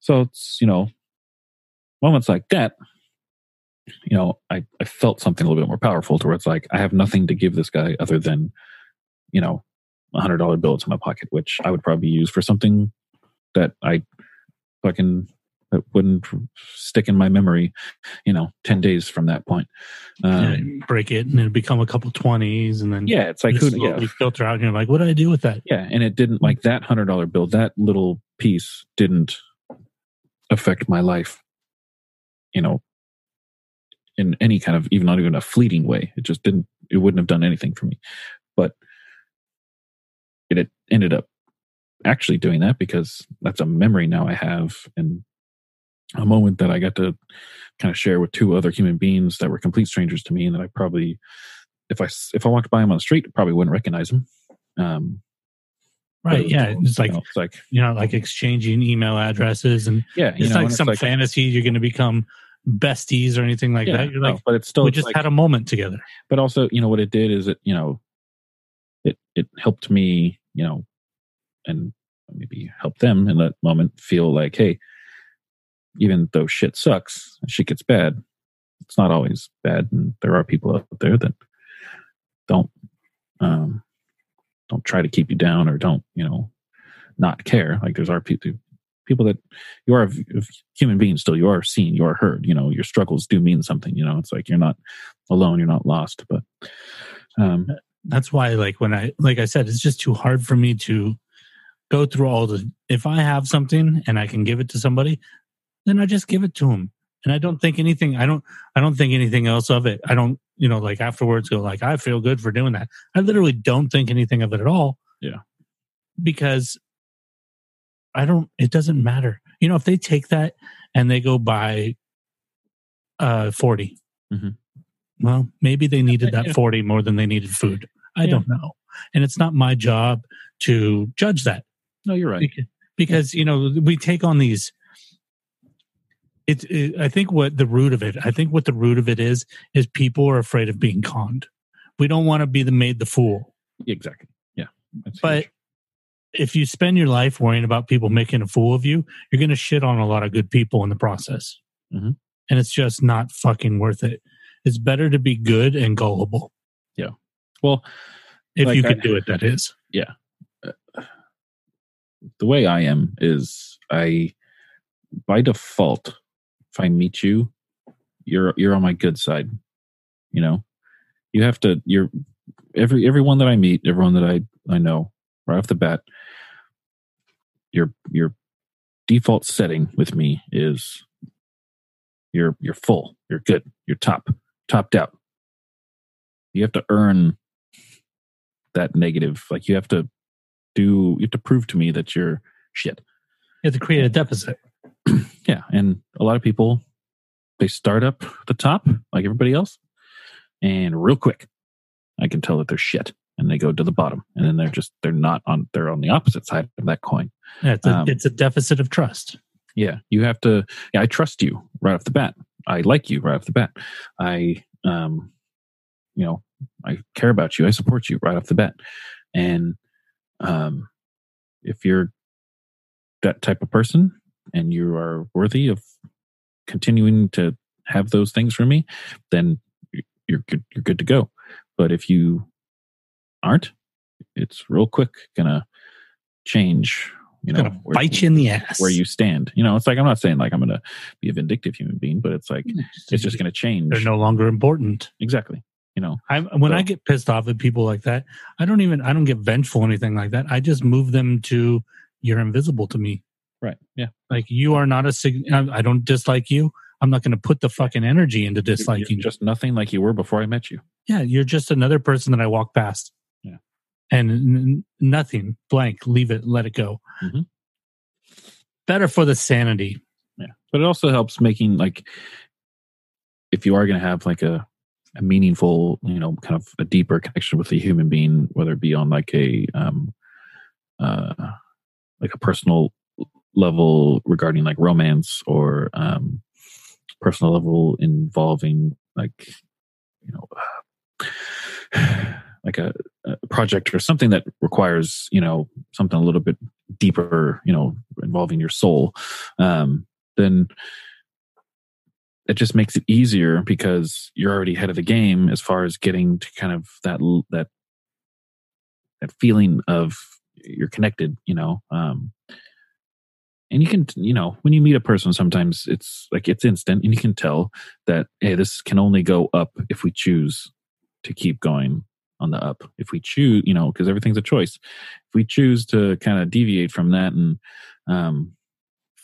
so it's you know moments like that you know i i felt something a little bit more powerful to where it's like i have nothing to give this guy other than you know a hundred dollar bill in my pocket which i would probably use for something that i fucking that wouldn't stick in my memory you know 10 days from that point um, break it and it'll become a couple twenties and then yeah it's like you who yeah filter out and you're like, what did I do with that? yeah and it didn't like that hundred dollar bill that little piece didn't affect my life you know in any kind of even not even a fleeting way it just didn't it wouldn't have done anything for me but it, it ended up actually doing that because that's a memory now i have and a moment that i got to kind of share with two other human beings that were complete strangers to me and that i probably if I if i walked by them on the street probably wouldn't recognize them um Right. it- Yeah. It's like, you know, it's like you know, like exchanging email addresses and yeah it's know, like and some fantasy you're going to become besties or anything like yeah, that. You're no, like, but it's still we just like- had a moment together. but also you know what it did is it you know it it helped me you know and maybe help them in that moment feel like hey even though shit sucks and shit gets bad it's not always bad and there are people out there that don't um don't try to keep you down or don't you know not care like there's are people people that you are a human being still you are seen you are heard you know your struggles do mean something you know it's like you're not alone you're not lost but um That's why, like, when I, like I said, it's just too hard for me to go through all the, if I have something and I can give it to somebody, then I just give it to them. And I don't think anything, I don't, I don't think anything else of it. I don't, you know, like afterwards go like, I feel good for doing that. I literally don't think anything of it at all. Yeah. Because I don't, it doesn't matter. You know, if they take that and they go buy uh 40, Mhm. well, maybe they needed that 40 more than they needed food. I Yeah. don't know. And it's not my job to judge that no you're right because, because you know we take on these it, it i think what the root of it i think what the root of it is is people are afraid of being conned we don't want to be the made the fool exactly yeah but huge. If you spend your life worrying about people making a fool of you you're going to shit on a lot of good people in the process Mhm. and it's just not fucking worth it it's better to be good and gullible Yeah. well if Like you I- can do it that is Yeah. the way i am is i by default if i meet you you're you're on my good side you know you have to you're every everyone that i meet everyone that i i know right off the bat your your default setting with me is you're you're full, you're good, you're top, topped out. You have to earn that negative. Like you have to do you have to prove to me that you're shit. You have to create a deficit. Yeah, and a lot of people they start up the top like everybody else, and real quick, I can tell that they're shit, and they go to the bottom, and then they're just they're not on they're on the opposite side of that coin. Yeah, it's, a, Um, it's a deficit of trust. Yeah, you have to. Yeah, I trust you right off the bat. I like you right off the bat. I, um, you know, I care about you. I support you right off the bat. And um, if you're that type of person and you are worthy of continuing to have those things for me, then you're good. You're good to go. But if you aren't, it's real quick gonna change. You know, gonna where- bite you in the ass. where you stand. You know, it's like I'm not saying like I'm to be a vindictive human being, but it's like it's just going to change. they're no longer important. exactly. You know, I when I get pissed off at people like that, I don't even I don't get vengeful or anything like that. I just move them to you're invisible to me. right? Yeah, Like you are not a sig. I I don't dislike you. I'm not going to put the fucking energy into disliking you're just nothing like you were before I met you. Yeah, you're just another person that I walk past. Yeah. And n- nothing blank. Leave it. Let it go. Mhm. Better for the sanity. Yeah, but it also helps making like if you are going to have like a a meaningful, you know, kind of a deeper connection with a human being, whether it be on like a um uh like a personal level regarding like romance or um personal level involving like you know uh, like a, a project or something that requires you know something a little bit deeper you know involving your soul um then it just makes it easier because you're already ahead of the game as far as getting to kind of that that that feeling of you're connected you know um and you can you know when you meet a person sometimes it's like it's instant and you can tell that hey this can only go up if we choose to keep going on the up if we choose you know because everything's a choice if we choose to kind of deviate from that and um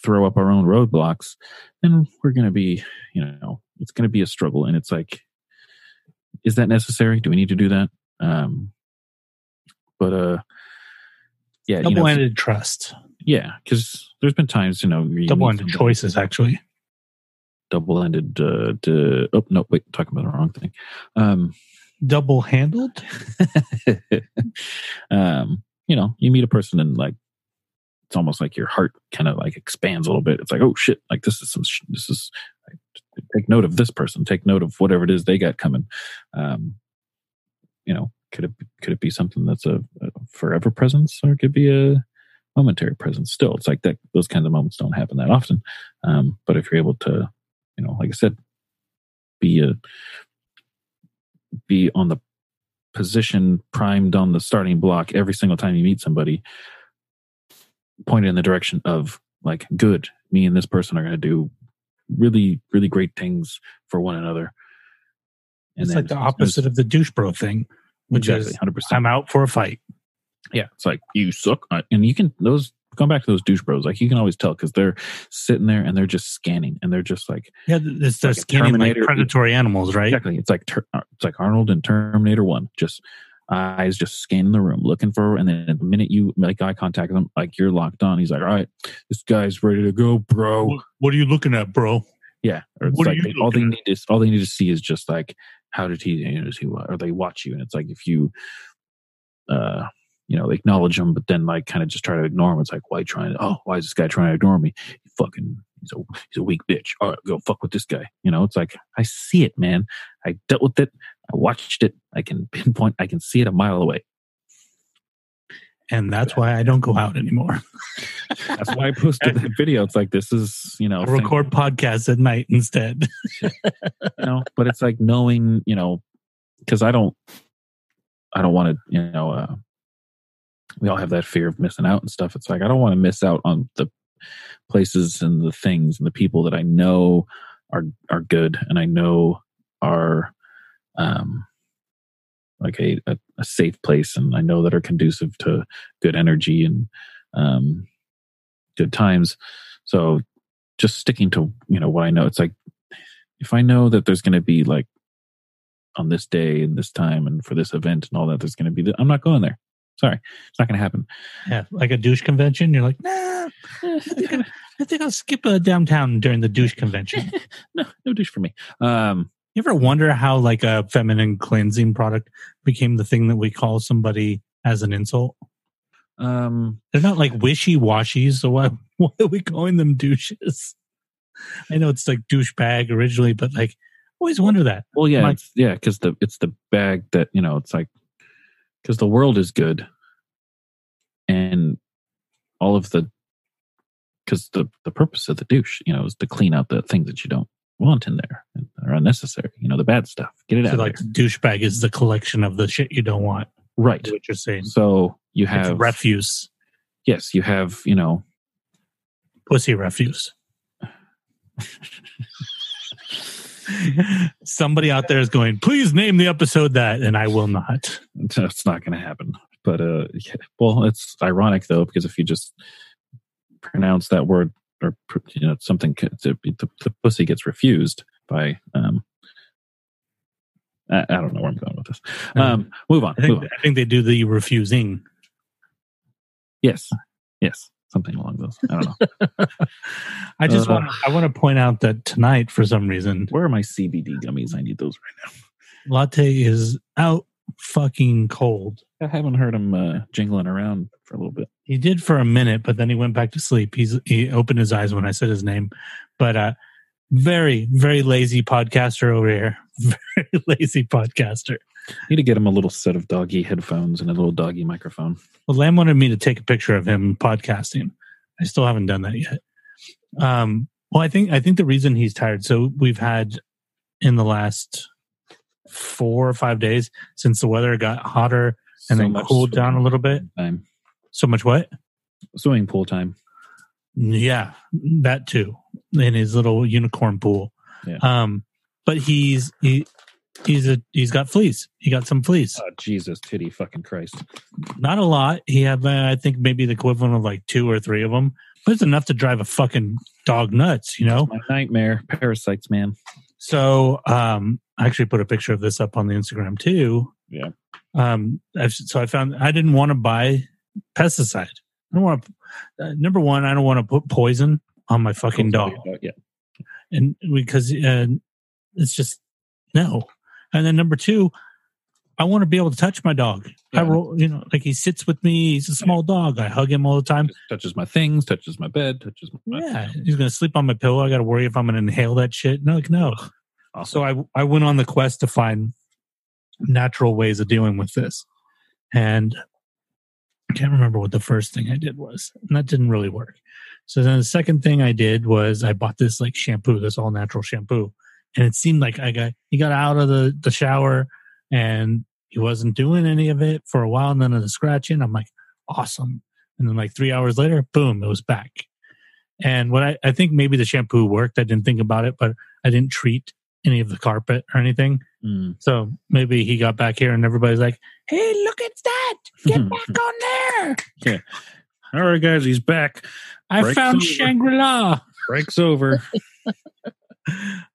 throw up our own roadblocks then we're going to be you know it's going to be a struggle and it's like is that necessary do we need to do that um but uh yeah you know, Double-ended trust. yeah, because there's been times you know where you meet Double-ended choices. Actually, double-ended. Uh, to, oh no, wait, talking about the wrong thing. Um, double-handled. um, you know, you meet a person and like it's almost like your heart kind of like expands a little bit. It's like, oh shit, like this is some, sh- this is like, take note of this person, take note of whatever it is they got coming. Um, you know, could it could it be something that's a, a forever presence, or it could be a momentary presence? Still, it's like that. Those kinds of moments don't happen that often. Um, but if you're able to, you know, like I said, be a be on the position primed on the starting block every single time you meet somebody pointed in the direction of like good. Me and this person are going to do really really great things for one another. It's like the opposite of the douche bro thing, which exactly is 100% I'm out for a fight. yeah it's like you suck. And you can those going back to those douche bros like you can always tell because they're sitting there and they're just scanning and they're just like Yeah, it's Like scanning like predatory animals, right? Exactly. It's like uh, it's like Arnold and Terminator One. Just eyes just scanning the room, looking for, and then the minute you make eye contact with him, like you're locked on. He's like, "All right, this guy's ready to go, bro." What, are you looking at, bro? Yeah. Or it's What like they, all they looking need is all they need to see is just like how did he, you know, does he, or they watch you, and it's like if you, uh, you know, acknowledge him, but then like kind of just try to ignore him. It's like, why trying to? Oh, why is this guy trying to ignore me? He fucking, he's a he's a weak bitch. All right, go fuck with this guy. You know, it's like I see it, man. I dealt with it. I watched it. I can pinpoint. I can see it a mile away. And that's why I don't go out anymore. That's why I posted that video. It's like this is, you know, I record podcasts at night instead. you know but it's like knowing you know because i don't i don't want to you know uh we all have that fear of missing out and stuff it's like i don't want to miss out on the places and the things and the people that i know are are good and i know are um like a, a, a safe place and i know that are conducive to good energy and um good times. So just sticking to you know what I know. It's like if I know that there's going to be like on this day and this time and for this event and all that, there's going to be. The, I'm not going there. Sorry, it's not going to happen. Yeah, like a douche convention. You're like, nah, I think, I, I think I'll skip uh, downtown during the douche convention. no, no douche for me. Um, You ever wonder how like a feminine cleansing product became the thing that we call somebody as an insult? um, They're not like wishy washy, so why why are we calling them douches? I know it's like douchebag originally, but like always wonder that. well, yeah, Like- yeah, because the it's the bag that you know. It's like because the world is good, and all of the because the the purpose of the douche, you know, is to clean out the things that you don't want in there and are unnecessary. You know, the bad stuff. Get it So out. like douchebag is the collection of the shit you don't want. Right. What you're saying. So you have refuse, yes, you have you know pussy refuse. Somebody out there is going, please name the episode that, and I will not. it's not going to happen. But uh, yeah, well, it's ironic though because if you just pronounce that word or you know something, the, the, the pussy gets refused by um. I, don't know where I'm going with this. Um, move on. I Move on. I think they do the refusing. Yes, yes, something along those. I don't know. I just Uh. want I want to point out that tonight, for some reason, Where are my CBD gummies? I need those right now. latte is out fucking cold. I haven't heard him uh, jingling around for a little bit. He did for a minute, but then he went back to sleep. He's he opened his eyes when I said his name, but uh, very very lazy podcaster over here. Very lazy podcaster. Need to get him a little set of doggy headphones and a little doggy microphone. Well, Lam wanted me to take a picture of him podcasting. I still haven't done that yet. Um, well, I think I think the reason he's tired. So we've had in the last four or five days since the weather got hotter and So then cooled down a little bit. Time. So much what? Swimming pool time. Yeah, that too. In his little unicorn pool. Yeah. Um, but he's he he's a he's got fleas. He got some fleas. Oh, Jesus, titty fucking Christ. Not a lot. He had uh, I think maybe the equivalent of like two or three of them. But it's enough to drive a fucking dog nuts, you know. Nightmare. Parasites, man. So um, I actually put a picture of this up on the Instagram too. Yeah. Um, I've, so I found I didn't want to buy pesticide. I don't want to. Uh, number one, I don't want to put poison on my fucking dog, Yeah. and because uh, it's just no. And then number two, I want to be able to touch my dog. I roll, you know, like he sits with me. He's a small dog. I hug him all the time. Just touches my things, touches my bed, touches my. Yeah, he's gonna sleep on my pillow. I got to worry if I'm gonna inhale that shit. No, like no. Awesome. So I I went on the quest to find natural ways of dealing with this, and I can't remember what the first thing I did was, and that didn't really work. So then the second thing I did was I bought this like shampoo, this all natural shampoo, and it seemed like I got he got out of the the shower and he wasn't doing any of it for a while. None of the scratching. I'm like, awesome. And then like three hours later, boom, it was back. And what I, I think maybe the shampoo worked. I didn't think about it, but I didn't treat any of the carpet or anything. Mm. So maybe he got back here and everybody's like, hey, look at that. Get back on there. Yeah. All right, guys, he's back. I Break's found. Shangri La. Breaks over.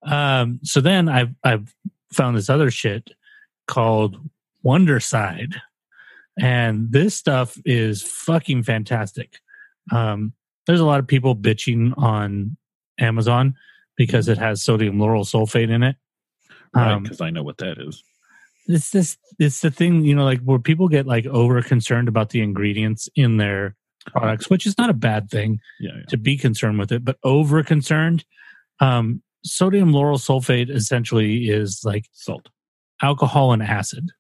Um, so then I've, I've found this other shit called Wondercide. And this stuff is fucking fantastic. Um, there's a lot of people bitching on Amazon because it has sodium lauryl sulfate in it. right, Um, because I know what that is. it's this it's the thing you know like where people get like over concerned about the ingredients in their products which is not a bad thing Yeah, yeah. to be concerned with it but over concerned um sodium lauryl sulfate essentially is like Salt. alcohol and acid.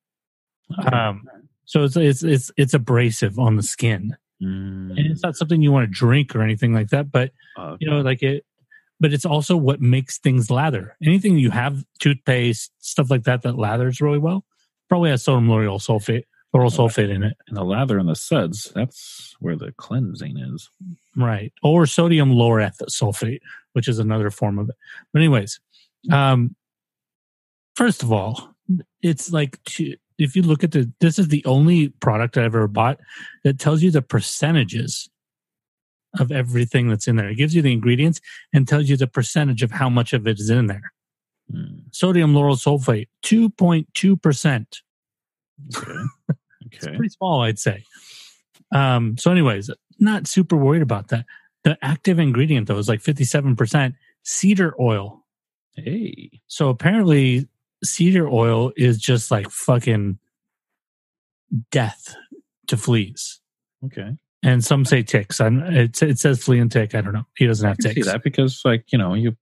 Um so it's it's it's it's abrasive on the skin. Mm. and it's not something you want to drink or anything like that but Uh, you know like it but it's also what makes things lather. Anything you have toothpaste stuff like that that lathers really well probably has sodium lauryl sulfate sulfate in it and the lather and the suds, that's where the cleansing is. right or sodium laureth sulfate which is another form of it but anyways um first of all it's like to, if you look at the this is the only product I've ever bought that tells you the percentages of everything that's in there. It gives you the ingredients and tells you the percentage of how much of it is in there. Hmm, Sodium lauryl sulfate, 2.2%. Okay. It's pretty small, I'd say. Um, so, anyways, not super worried about that. The active ingredient, though, is like 57% cedar oil. Hey. So, apparently, cedar oil is just like fucking death to fleas. Okay. And some say ticks. I'm, it, it says flea and tick. I don't know. He doesn't I have see ticks. that because, like, you know, you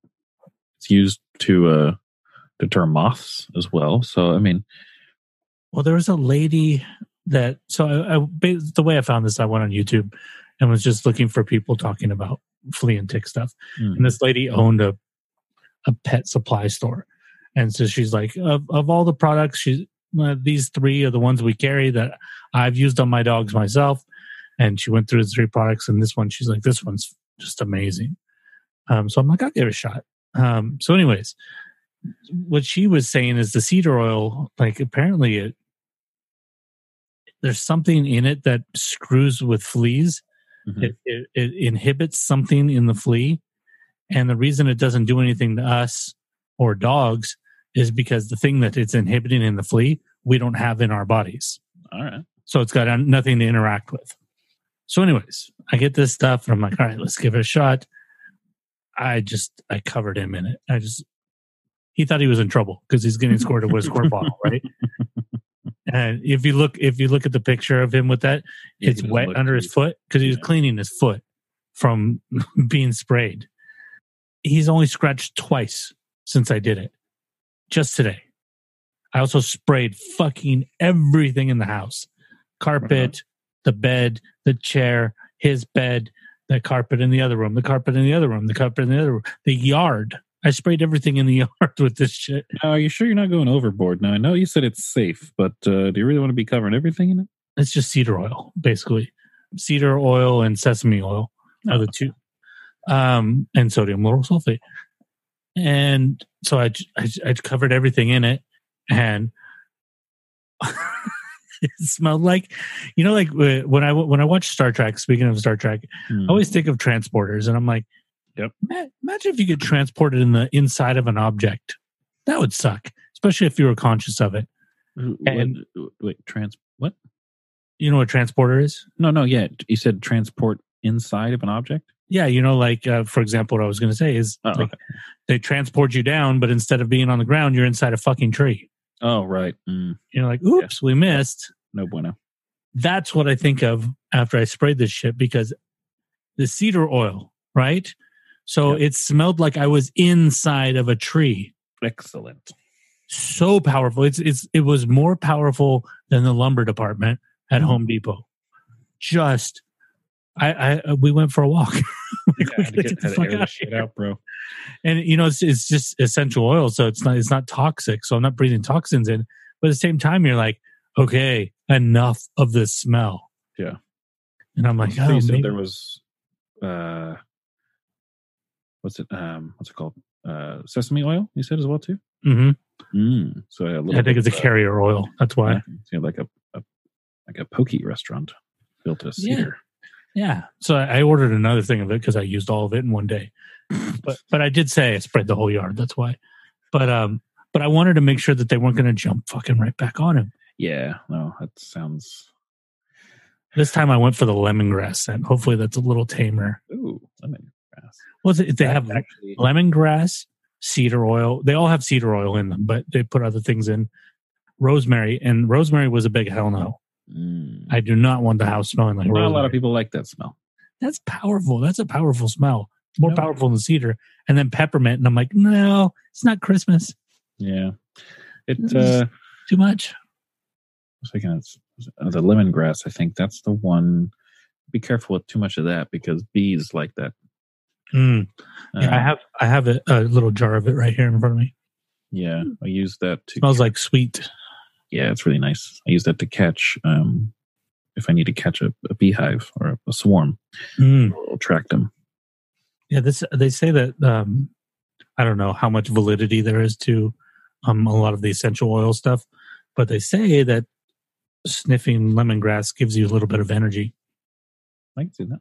it's used to uh deter moths as well. So, I mean, Well, there was a lady that so I, I the way I found this, I went on YouTube and was just looking for people talking about flea and tick stuff. hmm, And this lady owned a a pet supply store, and so she's like, of of all the products, she's uh, these three are the ones we carry that I've used on my dogs myself. And she went through the three products, and this one, she's like, this one's just amazing. Um, so I'm like, I'll give it a shot. Um, so, anyways, what she was saying is the cedar oil, like apparently it there's something in it that screws with fleas. mhm. It, it, it inhibits something in the flea, and the reason it doesn't do anything to us or dogs is because the thing that it's inhibiting in the flea we don't have in our bodies. all right. So it's got nothing to interact with. So, anyways, I get this stuff and I'm like, all right, let's give it a shot. I just, I covered him in it. I just, he thought he was in trouble because he's getting scored with a squirt bottle, right? And if you look, if you look at the picture of him with that, it's wet under his foot because he was Yeah. cleaning his foot from being sprayed. He's only scratched twice since I did it, just today. I also sprayed fucking everything in the house carpet, the bed, the chair, his bed, the carpet in the other room, the carpet in the other room, the carpet in the other room, the yard. I sprayed everything in the yard with this shit. Now, are you sure you're not going overboard? Now, I know you said it's safe, but uh, do you really want to be covering everything in it? It's just cedar oil, basically. Cedar oil and sesame oil are the two, um, and sodium lauryl sulfate. And so I I covered everything in it, and it smelled like, you know, like uh, when I when I watch Star Trek. Speaking of Star Trek, Hmm. I always think of transporters, and I'm like, Yep. Imagine if you get transported in the inside of an object. That would suck, especially if you were conscious of it. What- and- wait, trans what? You know what a transporter is? No, no, yeah. You said transport inside of an object. Yeah, you know, like uh, for example, what I was going to say is Oh, like, okay. they transport you down, but instead of being on the ground, you're inside a fucking tree. oh right. Mm, You're like, oops, we missed. no bueno. That's what I think of after I sprayed this shit because the cedar oil, right? So Yeah. it smelled like I was inside of a tree. Excellent. So powerful. It's it's it was more powerful than the lumber department at. Home Depot. Just I, I we went for a walk. Like, we gotta get the fuck out bro. and you know it's, it's just essential oil so it's not it's not toxic so i'm not breathing toxins in but at the same time you're like okay enough of this smell Yeah. and i'm like oh there was uh what's it um what's it called? Uh sesame oil you said as well too? Mhm. mm, so a little i think it's a uh, carrier oil that's why. Yeah, so like a, a like a pokey restaurant built Yeah. cedar. Yeah so i I ordered another thing of it because i used all of it in one day. But but i did say i spread the whole yard that's why. But um but i wanted to make sure that they weren't going to jump fucking right back on him. Yeah no that sounds this time i went for the lemongrass scent. Hopefully that's a little tamer. Ooh lemon grass well they they have actually lemongrass, cedar oil. They all have cedar oil in them, but they put other things in. Rosemary and rosemary was a big hell no. mm, I do not want the house smelling like not rosemary. a lot of people like that smell That's powerful. That's a powerful smell. It's more No. powerful than cedar. And then peppermint, and I'm like, no, it's not Christmas. yeah it This uh Too much. I was thinking it's uh, the lemongrass. I think that's the one. Be careful with too much of that because bees like that. Mm. Yeah, I have I have a, a little jar of it right here in front of me. Yeah, I use that to. smells like sweet. yeah, it's really nice. I use that to catch. Um, if I need to catch a, a beehive or a, a swarm, Mm. I'll track them. Yeah, this they say that um I don't know how much validity there is to um a lot of the essential oil stuff, but they say that sniffing lemongrass gives you a little bit of energy. I can see that.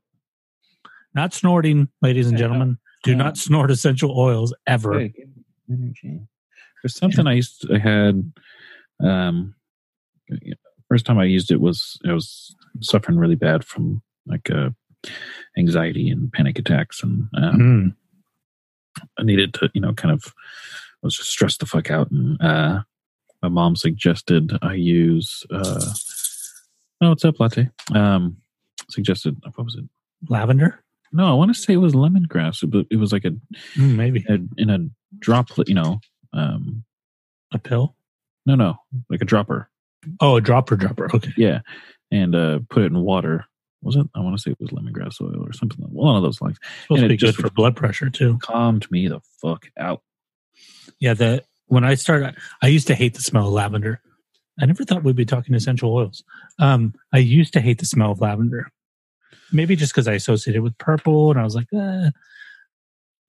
Not snorting, ladies and gentlemen. Do not snort essential oils ever. Energy. There's something I used. To, I had. Um, first time I used it was I was suffering really bad from like uh, anxiety and panic attacks, and um, Mm. I needed to, you know, kind of I was just stressed the fuck out, and uh, my mom suggested I use. Uh, oh, what's up, latte? Um, suggested what was it? Lavender? No, I want to say it was lemongrass, but it was like a, Mm, maybe. a in a droplet, you know. Um, A pill? no, no, like a dropper. Oh, a dropper dropper. Okay. Yeah, and uh, put it in water. Was it? I want to say it was lemongrass oil or something. Like, one of those lines. Supposed And to be good for blood pressure too. Calmed me the fuck out. Yeah, the when I started, I used to hate the smell of lavender. I never thought we'd be talking essential oils. Um, I used to hate the smell of lavender. Maybe just because I associated it with purple, and I was like, eh.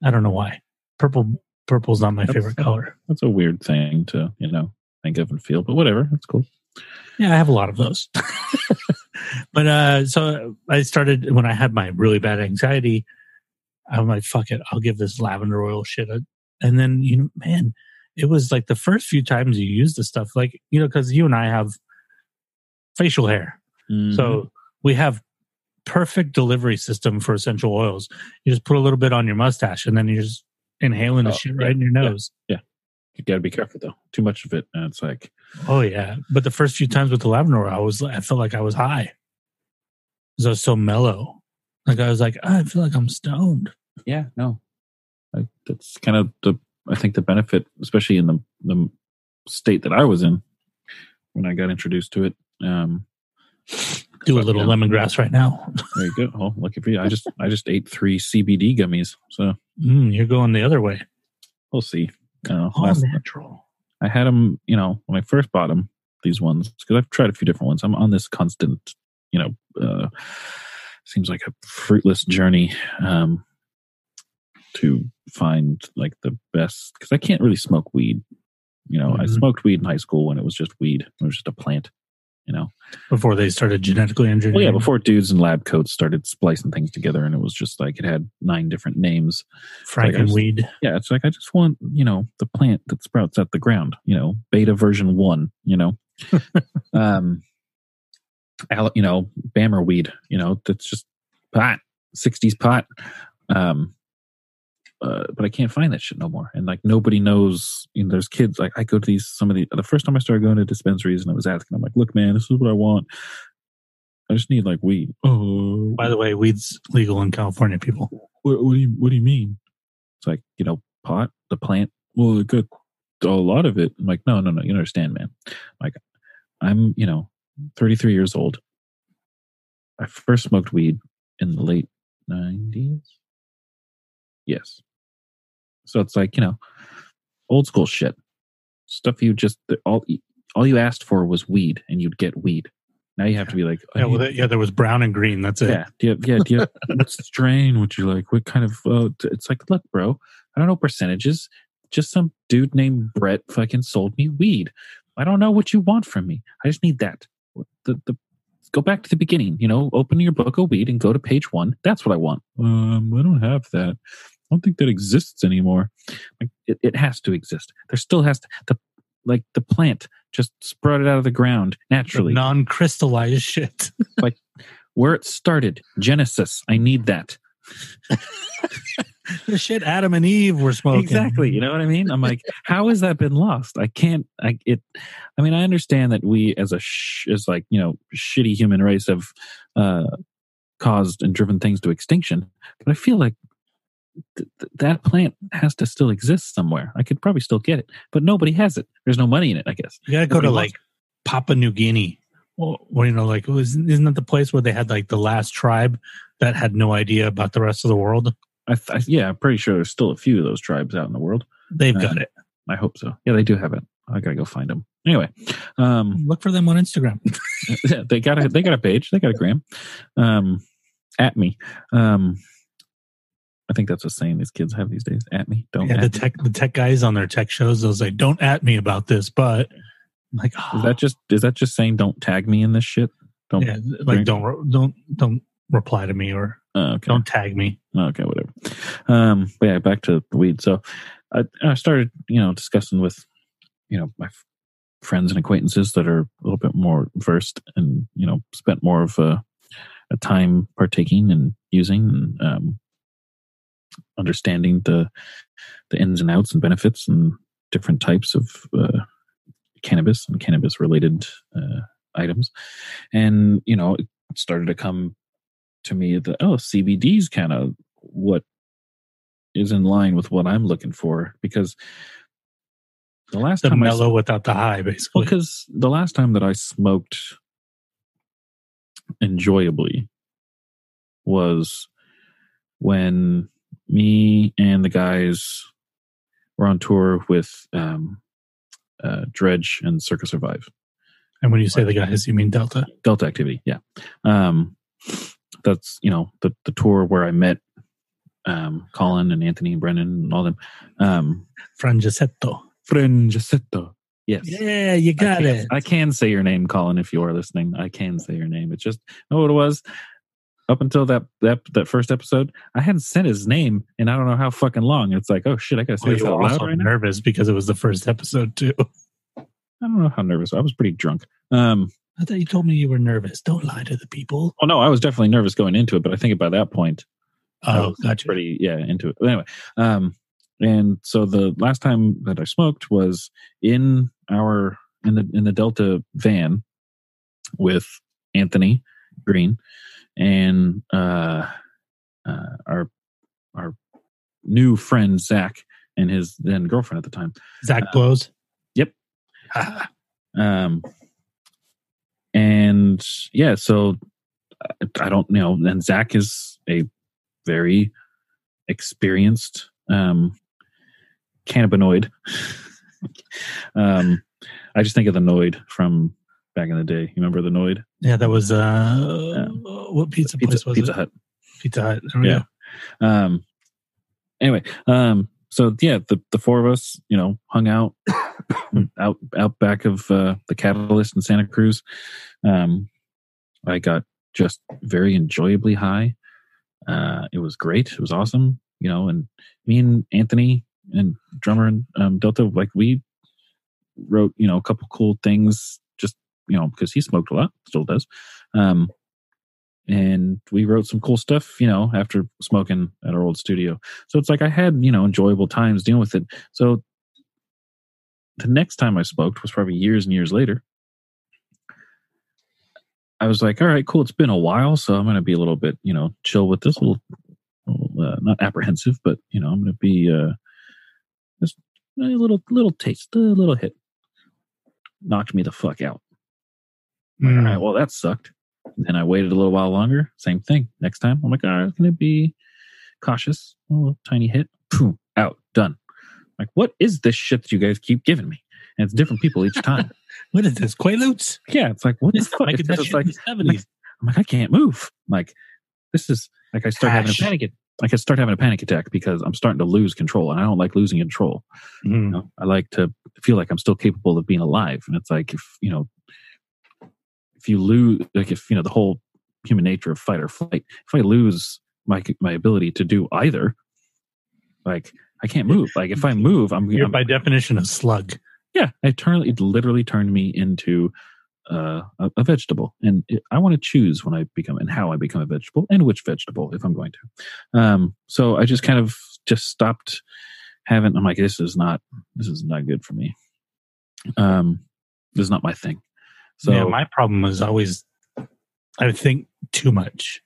I don't know why. Purple, purple's not my That's- favorite color. That's a weird thing to you know think of and feel, but whatever. That's cool. Yeah, I have a lot of those. but uh, so I started when I had my really bad anxiety. I'm like, fuck it, I'll give this lavender oil shit. A, and then you know, man, it was like the first few times you use the stuff, like you know, because you and I have facial hair, Mhm. so we have perfect delivery system for essential oils. You just put a little bit on your mustache, and then you're just inhaling the Oh, shit yeah, right in your nose. yeah. nose. you got to be careful though. Too much of it, and it's like Oh yeah, but the first few times with the lavender, I was I felt like I was high. 'Cause I was so mellow. Like I was like, "Ah, I feel like I'm stoned. yeah, no, I, that's kind of the I think the benefit, especially in the the state that I was in when I got introduced to it. Um, Do a little yeah. lemongrass right now. there you go. Oh, lucky for you. I just I just ate three CBD gummies, so Mm, you're going the other way. we'll see. I. All natural. I had them, you know, when I first bought them, these ones, because I've tried a few different ones. I'm on this constant, you know, uh, seems like a fruitless journey um, to find like the best, because I can't really smoke weed. You know, I Mhm. smoked weed in high school when it was just weed, it was just a plant, you know. Before they started genetically engineering. Well, yeah, before dudes in lab coats started splicing things together, and it was just like it had nine different names. Frankenweed. Yeah, it's like I just want you know the plant that sprouts out the ground. You know, beta version one. You know, um, al- you know, Bammer weed. You know, that's just pot, '60s pot. Um, uh, but I can't find that shit no more. And like nobody knows. You know, there's kids. Like I go to these some of the the first time I started going to dispensaries, and I was asking, I'm like, look, man, this is what I want. I just need like weed. Oh, By the way, weed's legal in California, people. what, what do you what do you mean? It's like you know pot the plant. Well, it got a lot of it. I'm like, no, no, no. You don't understand, man. Like, I'm you know 33 years old. I first smoked weed in the late 90s. Yes. So it's like you know, old school shit. Stuff you just all all you asked for was weed, and you'd get weed. Now you have to be like, Yeah, well, that, yeah, there was brown and green. That's it. yeah, do you yeah, do you what strain would you like? What kind of? Uh, it's like, look, bro, I don't know percentages. Just some dude named Brett fucking sold me weed. I don't know what you want from me. I just need that. The the go back to the beginning. You know, open your book of weed and go to page one. That's what I want. Um, I don't have that. I don't think that exists anymore. Like it, it has to exist. There still has to the like the plant just sprouted out of the ground naturally Non crystallized shit. Like where it started genesis i need that the shit Adam and Eve were smoking. exactly you know what i mean i'm like how has that been lost i can't i it i mean i understand that we as a sh- as like you know shitty human race have uh caused and driven things to extinction but i feel like th- th- that plant has to still exist somewhere i could probably still get it but nobody has it there's no money in it i guess You gotta go to Nobody like Papua New Guinea. Well, well, you know, like was, isn't that the place where they had like the last tribe that had no idea about the rest of the world? I, th- I yeah i'm pretty sure there's still a few of those tribes out in the world They've Uh, got it. i hope so yeah they do have it i gotta go find them anyway um Look for them on Instagram. Yeah, they got a they got a page. They got a gram. Um, at me. Um, I think that's a saying these kids have these days. At me, don't. yeah, at the me. tech the tech guys on their tech shows, they'll say, "Don't at me about this," but I'm like, oh, Is that just is that just saying don't tag me in this shit? Don't. yeah, like don't don't don't reply to me or Uh, okay. Don't tag me. Okay, whatever. Um, but yeah, back to the weed. So I, I started, you know, discussing with, you know, my f- friends and acquaintances that are a little bit more versed and, you know, spent more of a, a time partaking and using and um, understanding the the ins and outs and benefits and different types of uh, cannabis and cannabis related uh, items. And, you know, it started to come to me that, oh, CBD is kind of what is in line with what I'm looking for because the last The time I mellow without the high, basically. because the last time that I smoked enjoyably was when me and the guys were on tour with um, uh, Dredg and Circa Survive. and when you say the guys, you mean Delta. Delta Activity, yeah. Um, that's you know the the tour where I met um, Colin and Anthony and Brennan and all them. Um, Frangicetto. Frangicetto. Yes. Yeah, you I got can, it. I can say your name, Colin, if you are listening. I can say your name. It's just know what it was. Up until that that that first episode, I hadn't said his name, and I don't know how fucking long. It's like, oh shit, I gotta say Well, this out loud right now. nervous because it was the first episode too. I don't know how nervous. I was pretty drunk. Um, I thought you told me you were nervous. Don't lie to the people. oh no, I was definitely nervous going into it, but I think by that point, I Oh, was gotcha. pretty yeah into it. But anyway, um, and so the last time that I smoked was in our in the in the Delta van with Anthony Green and uh, uh, our our new friend Zach and his then girlfriend at the time. Zach Uh, blows. yep. Um, and yeah, so I, I don't you know. And Zach is a very experienced um, cannabinoid. um, I just think of the Noid from back in the day. You remember the Noid? yeah, that was uh, what pizza, Pizza, place was it? Pizza it? Hut. Pizza Hut. Yeah. go. Um, anyway, um, so yeah, the the four of us, you know, hung out out out back of uh, the Catalyst in Santa Cruz. Um, I got just very enjoyably high. Uh, it was great. It was awesome. You know, and me and Anthony and drummer and um, Delta, like we wrote, you know, a couple cool things. You know, because he smoked a lot, still does. Um, and we wrote some cool stuff, you know, after smoking at our old studio. So it's like I had, you know, enjoyable times dealing with it. So the next time I smoked was probably years and years later. I was like, all right, cool. It's been a while, so I'm going to be a little bit, you know, chill with this. A little, little, uh, not apprehensive, but you know, I'm going to be uh, just a little, little taste, a little hit. Knocked me the fuck out. Like, Mm. all right, well, that sucked. And I waited a little while longer. Same thing. Next time, I'm like, all right, I'm going to be cautious. A little tiny hit. Boom, out, done. Like, what is this shit that you guys keep giving me? And it's different people each time. What is this? Quaaludes? yeah, it's like, what the It's fuck? like It's, that like, the 70s. I'm like, I can't move. Like, this is like I start having a panic. panic. I can start having a panic attack because I'm starting to lose control, and I don't like losing control. You Mm. know, I like to feel like I'm still capable of being alive. And it's like if you know, if you lose, like if you know the whole human nature of fight or flight. If I lose my my ability to do either, like I can't move. Like if I move, I'm, You're I'm by definition a slug. yeah. I turn it literally turned me into uh, a, a vegetable, and it, I want to choose when I become and how I become a vegetable and which vegetable if I'm going to. Um, so I just kind of just stopped having. I'm like, this is not this is not good for me. Um, this is not my thing. So yeah, my problem is always I think too much.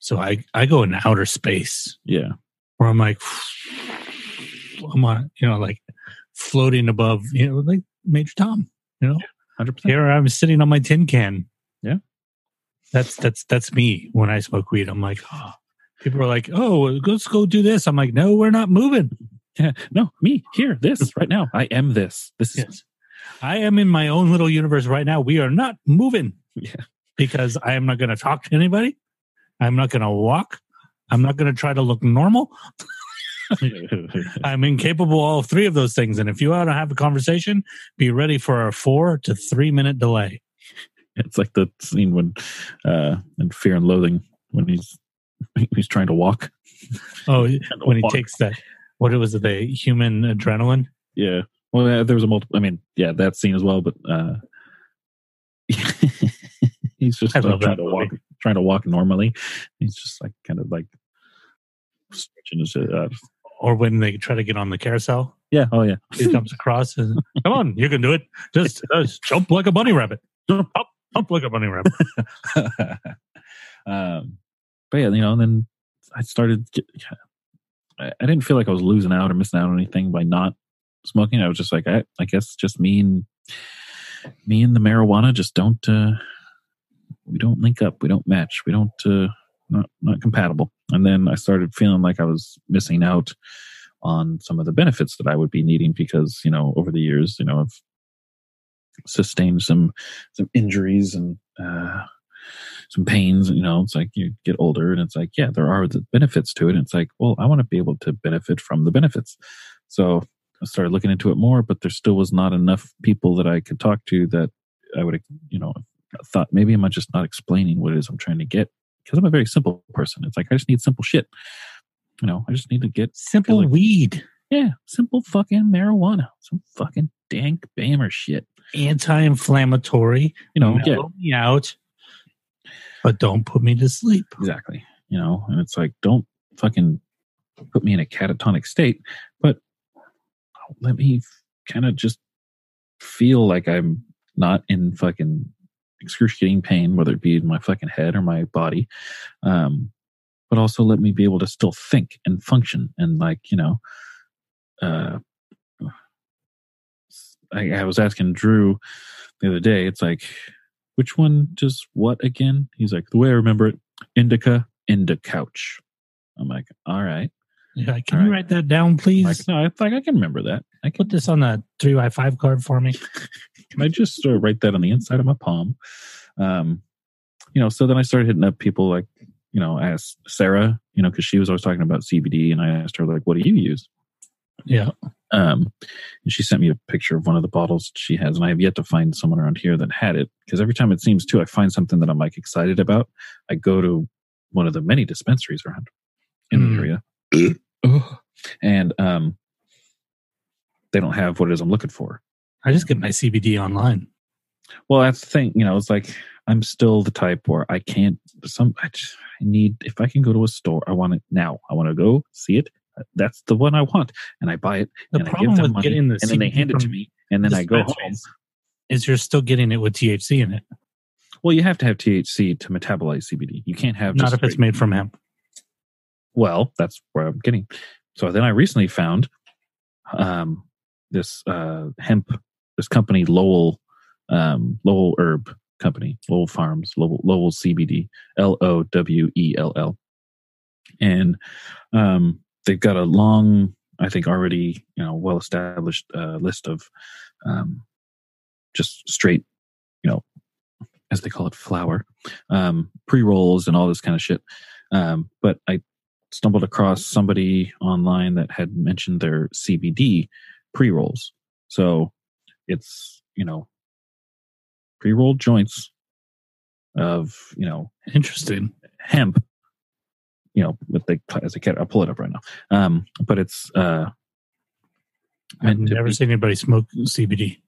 So I, I go in outer space yeah, where I'm like I'm on you know, like floating above, you know, like Major Tom. You know? hundred percent. Here I'm sitting on my tin can. Yeah. That's that's that's me when I smoke weed. I'm like, oh. people are like, oh, let's go do this. I'm like, no, we're not moving. Yeah, no, me here, this right now. I am this. This is Yes. I am in my own little universe right now. We are not moving. Yeah. Because I am not going to talk to anybody. I'm not going to walk. I'm not going to try to look normal. I'm incapable of all three of those things. And if you want to have a conversation, be ready for a four to three minute delay. It's like the scene when uh in Fear and Loathing when he's he's trying to walk. Oh, when he walk. takes that, what was it? The human adrenaline. Yeah. Well, there was a multiple. I mean, yeah, that scene as well. But uh he's just uh, trying to walk, trying to walk normally. He's just like kind of like stretching his. Uh, Or when they try to get on the carousel, yeah. Oh yeah. he comes across and come on, you can do it. Just, just jump like a bunny rabbit. Jump up, up like a bunny rabbit. um, but yeah, you know, and then I started. I didn't feel like I was losing out or missing out on anything by not smoking. I was just like, I, I guess just me and me and the marijuana just don't. uh We don't link up. We don't match. We don't. uh not not compatible. And then I started feeling like I was missing out on some of the benefits that I would be needing because you know over the years you know I've sustained some some injuries and uh, some pains. You know, it's like you get older, and it's like, yeah, there are the benefits to it. And it's like, well, I want to be able to benefit from the benefits. So started looking into it more, but there still was not enough people that I could talk to that I would, you know, thought maybe am I just not explaining what it is I'm trying to get because I'm a very simple person. It's like I just need simple shit. You know, I just need to get Simple like- weed, yeah, simple fucking marijuana, some fucking dank bammer shit. anti-inflammatory. You know, yeah, me out, but don't put me to sleep. exactly. You know, and it's like, don't fucking put me in a catatonic state, but let me kind of just feel like I'm not in fucking excruciating pain, whether it be in my fucking head or my body. Um, but also let me be able to still think and function and like, you know, uh, I, I was asking Drew the other day, it's like, which one does what again? He's like, the way I remember it, indica, indica couch. I'm like, all right. Yeah, can All you right. write that down, please? like, no, I like I can remember that. I can Put this on the three by five card for me. can I just uh, write that on the inside of my palm? Um, you know, so then I started hitting up people like, you know, I asked Sarah, you know, because she was always talking about CBD, and I asked her like, what do you use? Yeah, Um, and she sent me a picture of one of the bottles she has, and I have yet to find someone around here that had it. Because every time it seems to, I find something that I'm like excited about. I go to one of the many dispensaries around in Mm. the area, Ugh. and um, they don't have what it is I'm looking for. I just get my CBD online. Well, that's the thing. You know, it's like I'm still the type where I can't. Some I, just, I need if I can go to a store, I want it now. I want to go see it. That's the one I want, and I buy it. The and I problem give them with money, getting the and then they CBD hand it to me, and then I go home. Is you're still getting it with THC in it, Well, you have to have THC to metabolize CBD. You can't have not if it's made from hemp. Well, that's where I'm getting. So then I recently found um, this uh, hemp, this company Lowell, um, Lowell Herb Company, Lowell Farms, Lowell, Lowell CBD, L O W E L L, and um, they've got a long, I think, already you know well established uh, list of um, just straight, you know, as they call it, flower, um, pre rolls, and all this kind of shit. Um, but I stumbled across somebody online that had mentioned their CBD pre rolls. So it's, you know, pre rolled joints of, you know, Interesting. hemp, you know, with the, as a cat, I'll pull it up right now. Um, but it's, uh, I've never be- seen anybody smoke CBD.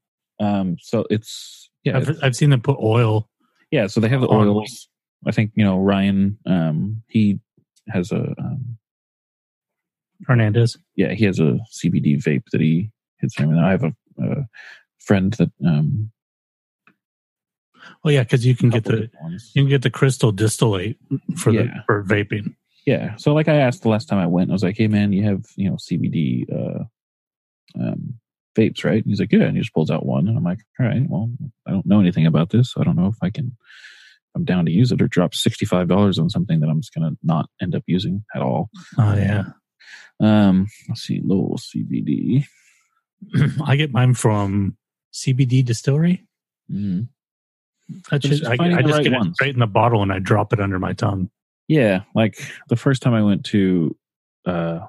um, so it's, yeah, I've, I've seen them put oil. yeah. So they have the oils. I think, you know, Ryan, um, he has a, um, Hernandez. yeah, he has a CBD vape that he hits. I mean, I have a, a friend that um, Oh yeah, because you can get the ones. you can get the crystal distillate for the for vaping. yeah. So like I asked the last time I went, I was like, "Hey man, you have you know CBD uh, um, vapes, right?" And he's like, "Yeah," and he just pulls out one, and I'm like, "All right, well, I don't know anything about this, so I don't know if I can." I'm down to use it or drop sixty five dollars on something that I'm just gonna not end up using at all. Oh yeah, Um, let's see, Lowell CBD. I get mine from CBD Distillery. Mm. That's just, just I, I just right get it ones. straight in the bottle and I drop it under my tongue. Yeah, like the first time I went to uh,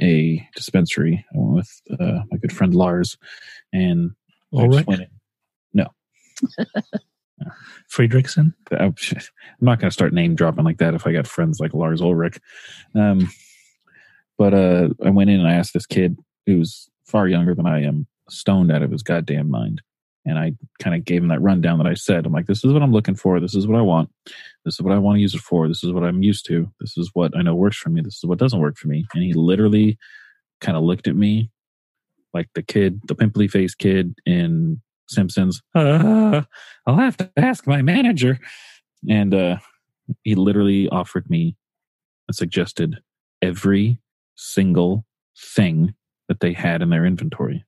a dispensary, I went with uh, my good friend Lars, and I All just went. No, Friedrichsen. I'm not going to start name dropping like that if I got friends like Lars Ulrich. Um, but uh, I went in and I asked this kid who's far younger than I am, stoned out of his goddamn mind. And I kind of gave him that rundown that I said. I'm like, this is what I'm looking for. This is what I want. This is what I want to use it for. This is what I'm used to. This is what I know works for me. This is what doesn't work for me. And he literally kind of looked at me like the kid, the pimply faced kid in Simpsons. Uh, I'll have to ask my manager. And uh, he literally offered me and suggested every single thing that they had in their inventory.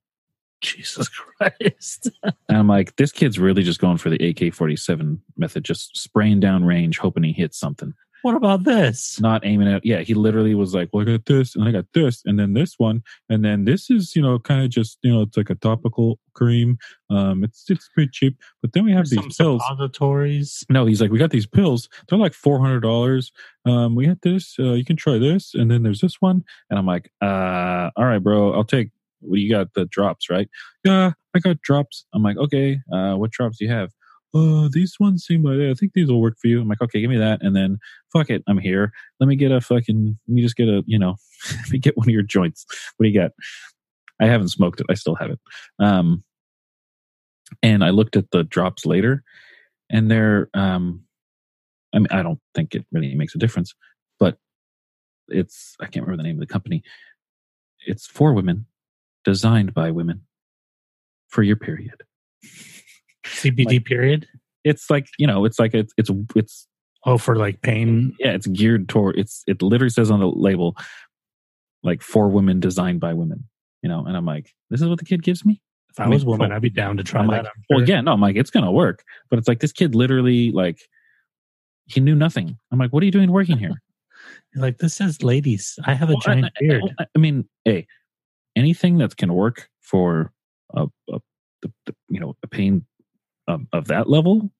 Jesus Christ. And I'm like, this kid's really just going for the AK 47 method, just spraying down range, hoping he hits something, what about this? not aiming at. Yeah, he literally was like, well, I got this, and I got this, and then this one, and then this is, you know, kind of just, you know, it's like a topical cream. Um, It's it's pretty cheap. But then we have Some these pills. suppositories. No, he's like, we got these pills. They're like four hundred dollars. Um, we got this. Uh, you can try this, and then there's this one. And I'm like, uh, all right, bro. I'll take. What do you got? The drops, right? Yeah, I got drops. I'm like, okay. Uh, what drops do you have? Uh, these ones seem like I think these will work for you. I'm like, okay, give me that, and then fuck it, I'm here. Let me get a fucking. Let me just get a. You know, let me get one of your joints. What do you got? I haven't smoked it. I still have it. Um, and I looked at the drops later, and they're um I mean I don't think it really makes a difference, but it's I can't remember the name of the company. It's for women, designed by women for your period. CBD Like- period. It's like, you know, it's like it's it's it's Oh, for like pain. yeah, it's geared toward it's it literally says on the label like for women designed by women, you know, and I'm like, this is what the kid gives me? If I, I was a woman, oh, I'd be down to try I'm that. like, I'm well, sure. yeah, no, I'm like, it's gonna work. But it's like this kid literally like he knew nothing. I'm like, what are you doing working here? Like this says ladies. I have a Well, giant I, beard. I, I mean, hey, anything that can work for a, a the, the, you know a pain of, of that level,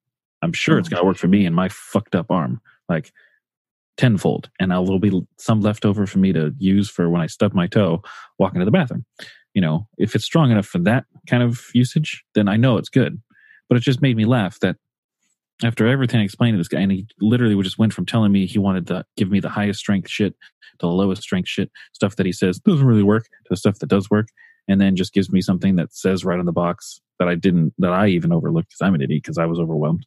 I'm sure it's mm-hmm. Oh. going to work for me and my fucked up arm like tenfold, and I'll there'll be some left over for me to use for when I stub my toe walking to the bathroom. You know, if it's strong enough for that kind of usage, then I know it's good. But it just made me laugh that after everything I explained to this guy, and he literally just went from telling me he wanted to give me the highest strength shit to the lowest strength shit, stuff that he says doesn't really work, to the stuff that does work, and then just gives me something that says right on the box that I didn't, that I even overlooked because I'm an idiot because I was overwhelmed.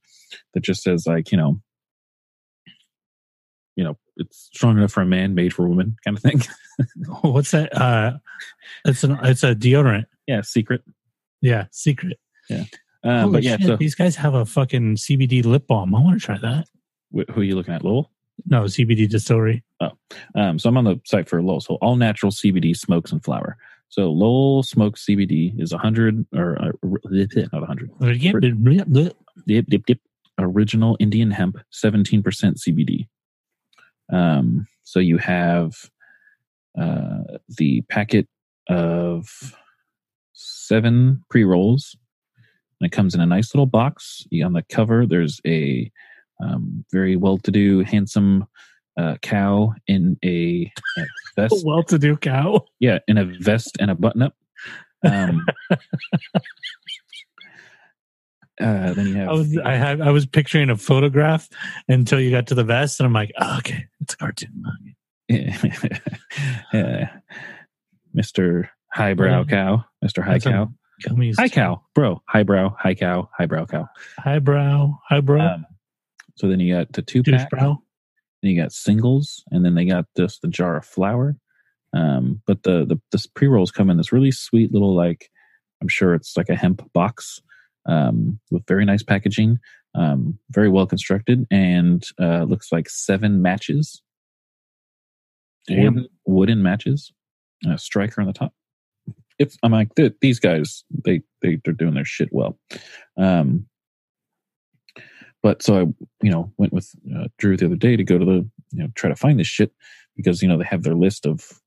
That just says like, you know, you know, it's strong enough for a man, made for a woman, kind of thing. What's that? Uh, it's an it's a deodorant. yeah, secret. Yeah, secret. Uh, Holy but yeah, shit, so these guys have a fucking CBD lip balm. I want to try that. wh- who are you looking at, Lowell? No, CBD distillery. Um, so I'm on the site for Lowell. So all natural CBD smokes and flower. So Lowell smoked CBD is 100 or uh, not 100. Dip, dip, dip. Original Indian hemp, 17% CBD. Um, so you have uh, the packet of seven pre rolls, and it comes in a nice little box. On the cover, there's a um, very well to do, handsome uh, cow in a, a vest. Well-to-do cow. Yeah, in a vest and a button up. Um, uh, then you have I was I had I was picturing a photograph until you got to the vest, and I'm like, oh, okay, it's a cartoon. uh, Mr. Highbrow Yeah. Cow, Mr. High That's Cow, Gummies. High Cow, bro, Highbrow, High Cow, Highbrow Cow. Highbrow. Highbrow. Um, so then you got the two pack, Douchebrow. You got singles, and then they got this the jar of flower. Um, but the the this pre rolls come in this really sweet little like I'm sure it's like a hemp box um, with very nice packaging, um, very well constructed, and uh, looks like seven matches, wooden, wooden matches, a striker on the top. It's I'm like these guys they they they're doing their shit well. Um, but so I you know went with uh, Drew the other day to go to the you know try to find this shit because you know they have their list of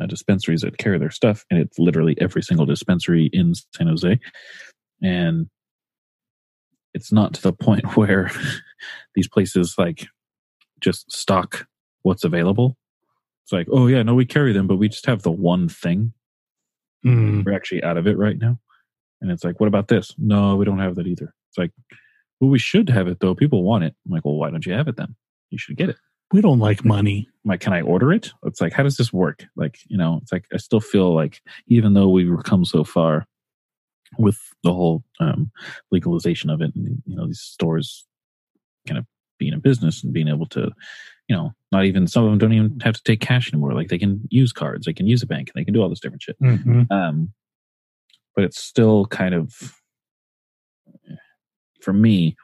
uh, dispensaries that carry their stuff, and it's literally every single dispensary in San Jose, and it's not to the point where these places like just stock what's available. It's like, oh yeah, no, we carry them, but we just have the one thing. Mm. We're actually out of it right now, and it's like, what about this? No, we don't have that either. It's like, well, we should have it though. People want it. I'm like, well, why don't you have it then? You should get it. We don't like money. I'm like, can I order it? It's like, how does this work? Like, you know, it's like I still feel like even though we've come so far with the whole um, legalization of it, and you know, these stores kind of being a business and being able to, you know, not even some of them don't even have to take cash anymore. Like they can use cards, they can use a bank, and they can do all this different shit. Mhm. Um, but it's still kind of for me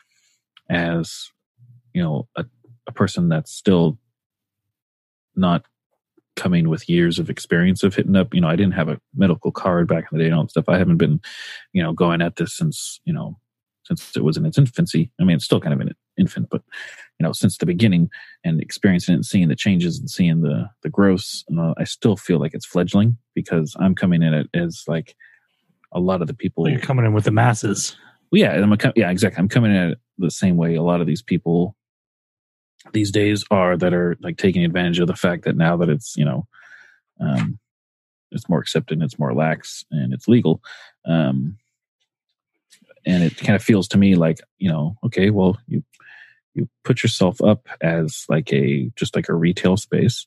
as you know a, a person that's still not coming with years of experience of hitting up you know i didn't have a medical card back in the day and all that stuff i haven't been you know going at this since you know since it was in its infancy i mean it's still kind of an infant but you know since the beginning and experiencing it and seeing the changes and seeing the the and all, uh, i still feel like it's fledgling because i'm coming in it as like a lot of the people you're coming in with the masses. Well, yeah, I'm a, yeah, exactly. I'm coming at it the same way a lot of these people these days are that are like taking advantage of the fact that now that it's you know um, it's more accepted, it's more lax, and it's legal, um, and it kind of feels to me like you know, okay, well, you you put yourself up as like a just like a retail space,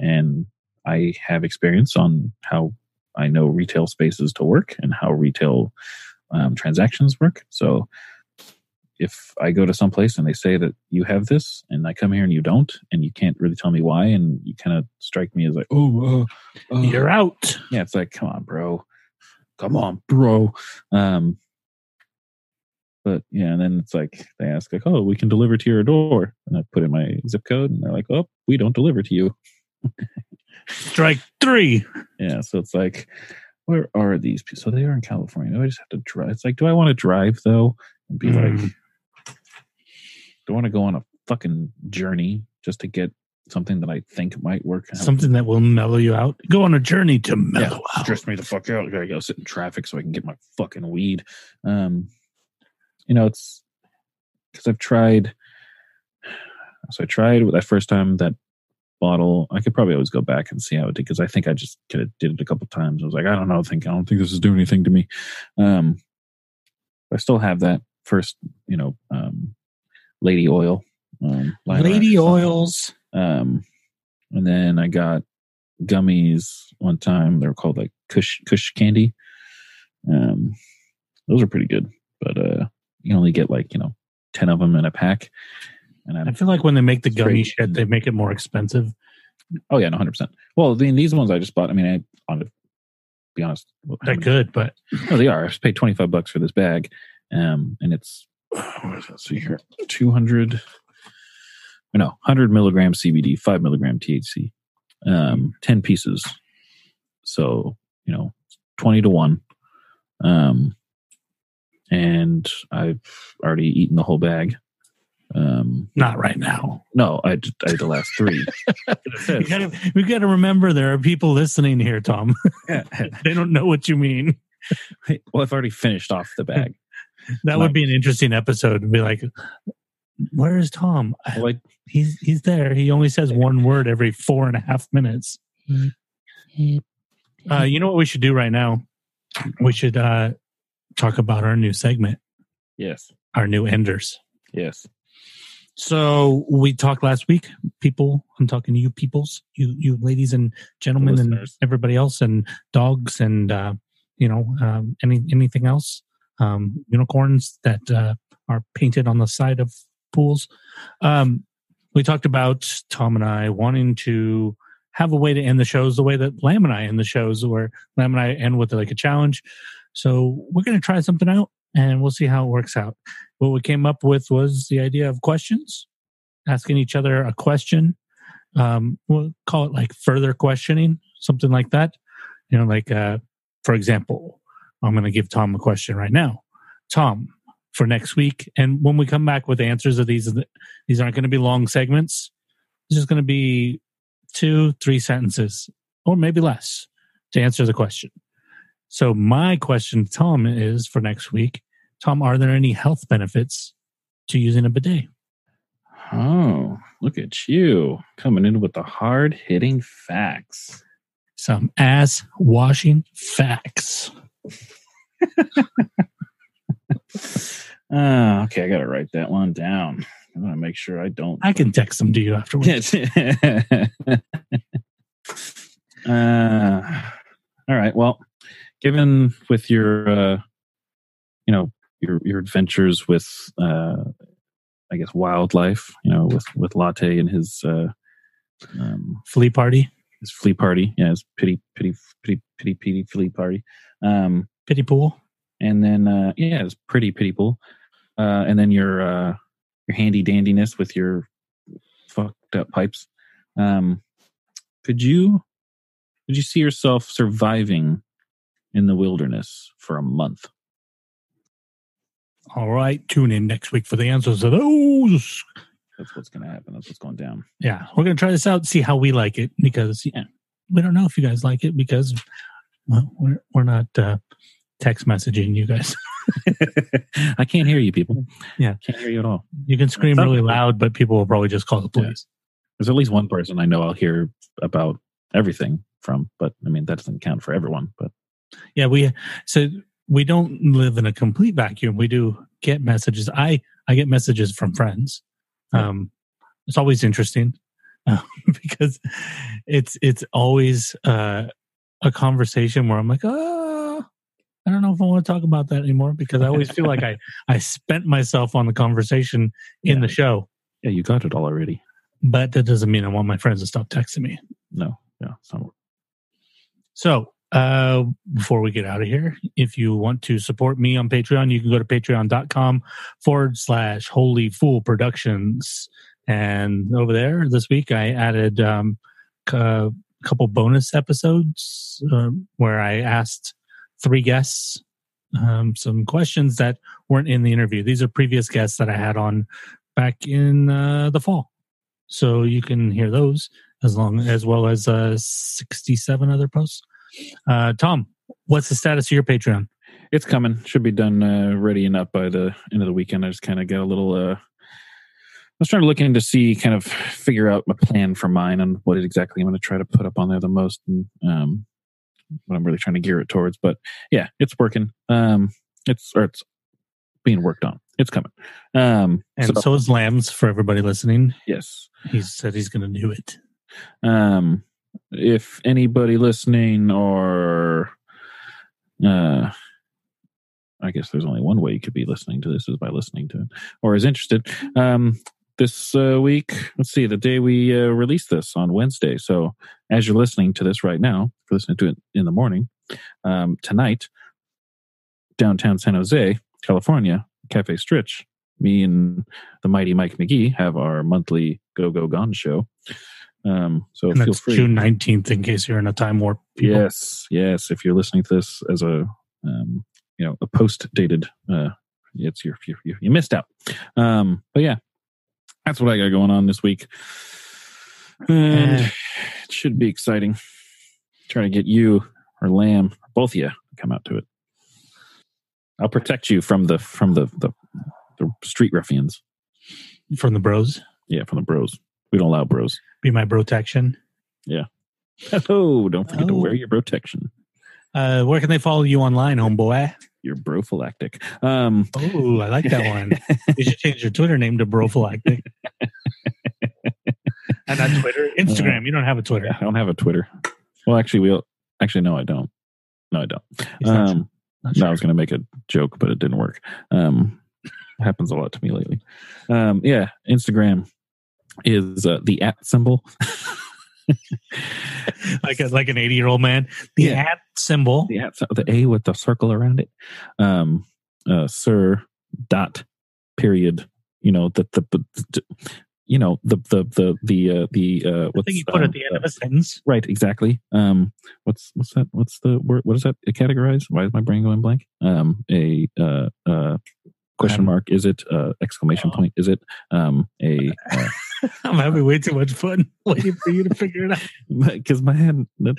and I have experience on how I know retail spaces to work and how retail um, transactions work. So if I go to some place and they say that you have this, and I come here and you don't, and you can't really tell me why, and you kind of strike me as like, oh, uh, uh, You're out. yeah, it's like, come on, bro, come on, bro. Um, but yeah, and then it's like they ask like, oh, we can deliver to your door, and I put in my zip code, and they're like, oh, we don't deliver to you. Strike three. Yeah, so it's like, where are these people? So they are in California. Do I just have to drive? It's like, do I want to drive though? And be Mm. like, do I want to go on a fucking journey just to get something that I think might work? Something that will mellow you out. Go on a journey to mellow out. stress me the fuck out. I gotta go sit in traffic so I can get my fucking weed. Um, you know, it's because I've tried. So I tried with that first time that bottle. I could probably always go back and see how it did because I think I just could have did it a couple times. I was like, I don't know, I think I don't think this is doing anything to me. Um, I still have that first, you know, um, lady oil. Um, Lady oils. Um, and then I got gummies one time. They were called like Kush Kush candy. Um, those are pretty good, but uh, you only get like you know ten of them in a pack. And I I'm feel like when they make the gummy Straight. shit, they make it more expensive. oh yeah, hundred percent. Well, I mean, these ones I just bought. I mean, I on to be honest, how They're many- good, but No, they are. I just paid twenty five bucks for this bag, um, and it's what is that? See here, two hundred. No, hundred milligram CBD, five milligram THC, um, ten pieces. So you know, twenty to one. Um, and I've already eaten the whole bag. Um, not right now. no, I I had the last three. We gotta, we got to remember there are people listening here, Tom. they don't know what you mean. well, I've already finished off the bag. That would be an interesting episode to be like, where is Tom? I He's he's there. He only says one word every four and a half minutes. Uh, you know what we should do right now? We should uh, talk about our new segment, yes, our new enders. yes. So we talked last week, people. I'm talking to you, peoples, you you ladies and gentlemen, and everybody else, and dogs, and uh, you know, um, any anything else, um, unicorns that uh, are painted on the side of pools. Um, we talked about Tom and I wanting to have a way to end the shows the way that Lam and I end the shows, where Lam and I end with like a challenge. So we're going to try something out, and we'll see how it works out what we came up with was the idea of questions, asking each other a question. Um, we'll call it like further questioning, something like that. You know, like, uh, for example, I'm going to give Tom a question right now. Tom, for next week. And when we come back with answers of these, these aren't going to be long segments. This is going to be two, three sentences, or maybe less to answer the question. So, my question to Tom is for next week Tom, are there any health benefits to using a bidet? Oh, look at you coming in with the hard hitting facts. Some ass washing facts. Uh, okay, I got to write that one down. I want to make sure I don't. I can text them to you afterwards. Uh, all right. Well, given with your, uh, you know, your your adventures with, uh, I guess, wildlife, you know, with with Latte and his uh, um, Flea party, his flea party, yeah, his pity pity pity pity pity flea party, um, pity pool. and then uh, yeah, his pretty pity pool, uh, and then your uh, your handy dandiness with your fucked up pipes. Um, could you could you see yourself surviving in the wilderness for a month? All right, tune in next week for the answers to those. That's what's going to happen. That's what's going down. Yeah, we're gonna try this out, see how we like it because yeah, we don't know if you guys like it because well, we're we're not uh, text messaging you guys. I can't hear you, people. Yeah. can't hear you at all. You can scream really loud, but people will probably just call the police. There's at least one person I know I'll hear about everything from, but I mean that doesn't count for everyone. But Yeah, we so we don't live in a complete vacuum. We do get messages. I I get messages from friends. Um, it's always interesting uh, because it's it's always uh, a conversation where I'm like, oh, I don't know if I want to talk about that anymore because I always feel like I I spent myself on the conversation in Yeah. the show, yeah, you got it all already. but that doesn't mean I want my friends to stop texting me. No, yeah, it's not So, uh, before we get out of here, if you want to support me on Patreon, you can go to patreon.com forward slash holy fool productions. And over there this week, I added um, a couple bonus episodes uh, where I asked three guests um, some questions that weren't in the interview. These are previous guests that I had on back in uh, the fall. So you can hear those as long as well as uh, 67 other posts. Uh, Tom, what's the status of your Patreon? It's coming. Should be done, uh, ready and up by the end of the weekend. I just kind of got a little. uh I was trying to look into see, kind of figure out my plan for mine and what exactly I'm going to try to put up on there the most, and um, what I'm really trying to gear it towards. But yeah, it's working. Um, it's or it's being worked on. It's coming. Um, And so, so is Lam's for everybody listening. yes. He said he's going to do it. um if anybody listening or uh i guess there's only one way you could be listening to this is by listening to it or is interested. Um this uh, week let's see the day we uh, release this on wednesday. So as you're listening to this right now if you're listening to it in the morning um tonight downtown san jose california cafe stritch me and the mighty mike mcgee have our monthly go go gone show um, so And feel that's free. June 19th in case you're in a time warp. people. Yes, yes. If you're listening to this as a, um, you know, a post dated, uh, it's your, you, you, you missed out. Um, but yeah, that's what I got going on this week. And Eh. it should be exciting. Try to get you or Lam, both of you, to come out to it. I'll protect you from the from the the, the street ruffians. From the bros. Yeah, from the bros. We don't allow bros. Be my protection. Yeah. Oh, don't forget to Oh. wear your protection. Uh, where can they follow you online, homeboy? Your prophylactic. Um, Oh, I like that one. you should change your Twitter name to Brophylactic. and not Twitter. Instagram. You don't have a Twitter. I don't have a Twitter. Well, actually, we will actually no, I don't. No, I don't. Um, not no, I was going to make a joke, but it didn't work. Um, happens a lot to me lately. Um, yeah, Instagram is uh, the at symbol. like a, like an 80 year old man. The Yeah. at symbol. the at, the A with the circle around it. Um, uh, sir dot period. You know the the, the, you know the the the the uh, the uh, what's thing you put um, at the end of a sentence. Right, exactly. Um, what's what's that? What's the word? What is that categorized? Why is my brain going blank? Um, a uh, uh, question Um, mark? Is it uh, exclamation oh. point? Is it um a? I'm having way too much fun waiting for you to figure it out. Because my hand. what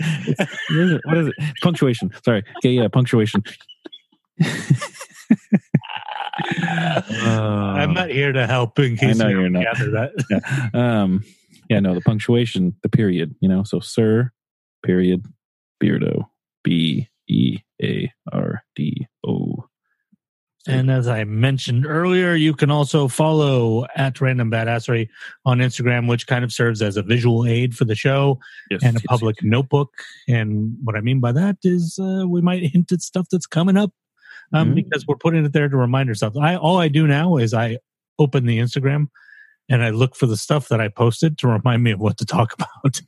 is it? What is it? Punctuation. Sorry. Okay, yeah, punctuation. I'm not here to help in case Uh, know you you're don't gather that. um, yeah, no, the punctuation, the period. You know, so sir, period, beardo, B E A R D O. And as I mentioned earlier, you can also follow at Random Badassery on Instagram, which kind of serves as a visual aid for the show Yes, and a yes, public notebook. And what I mean by that is uh, we might hint at stuff that's coming up um, Mm. because we're putting it there to remind ourselves. I all I do now is I open the Instagram and I look for the stuff that I posted to remind me of what to talk about.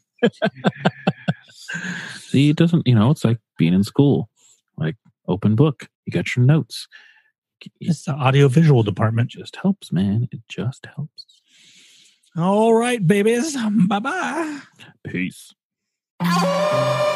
See, it doesn't, you know, it's like being in school, like open book. You got your notes. It It's the audio visual department. just helps, man. It just helps. All right, babies. Bye bye. Peace. Ow!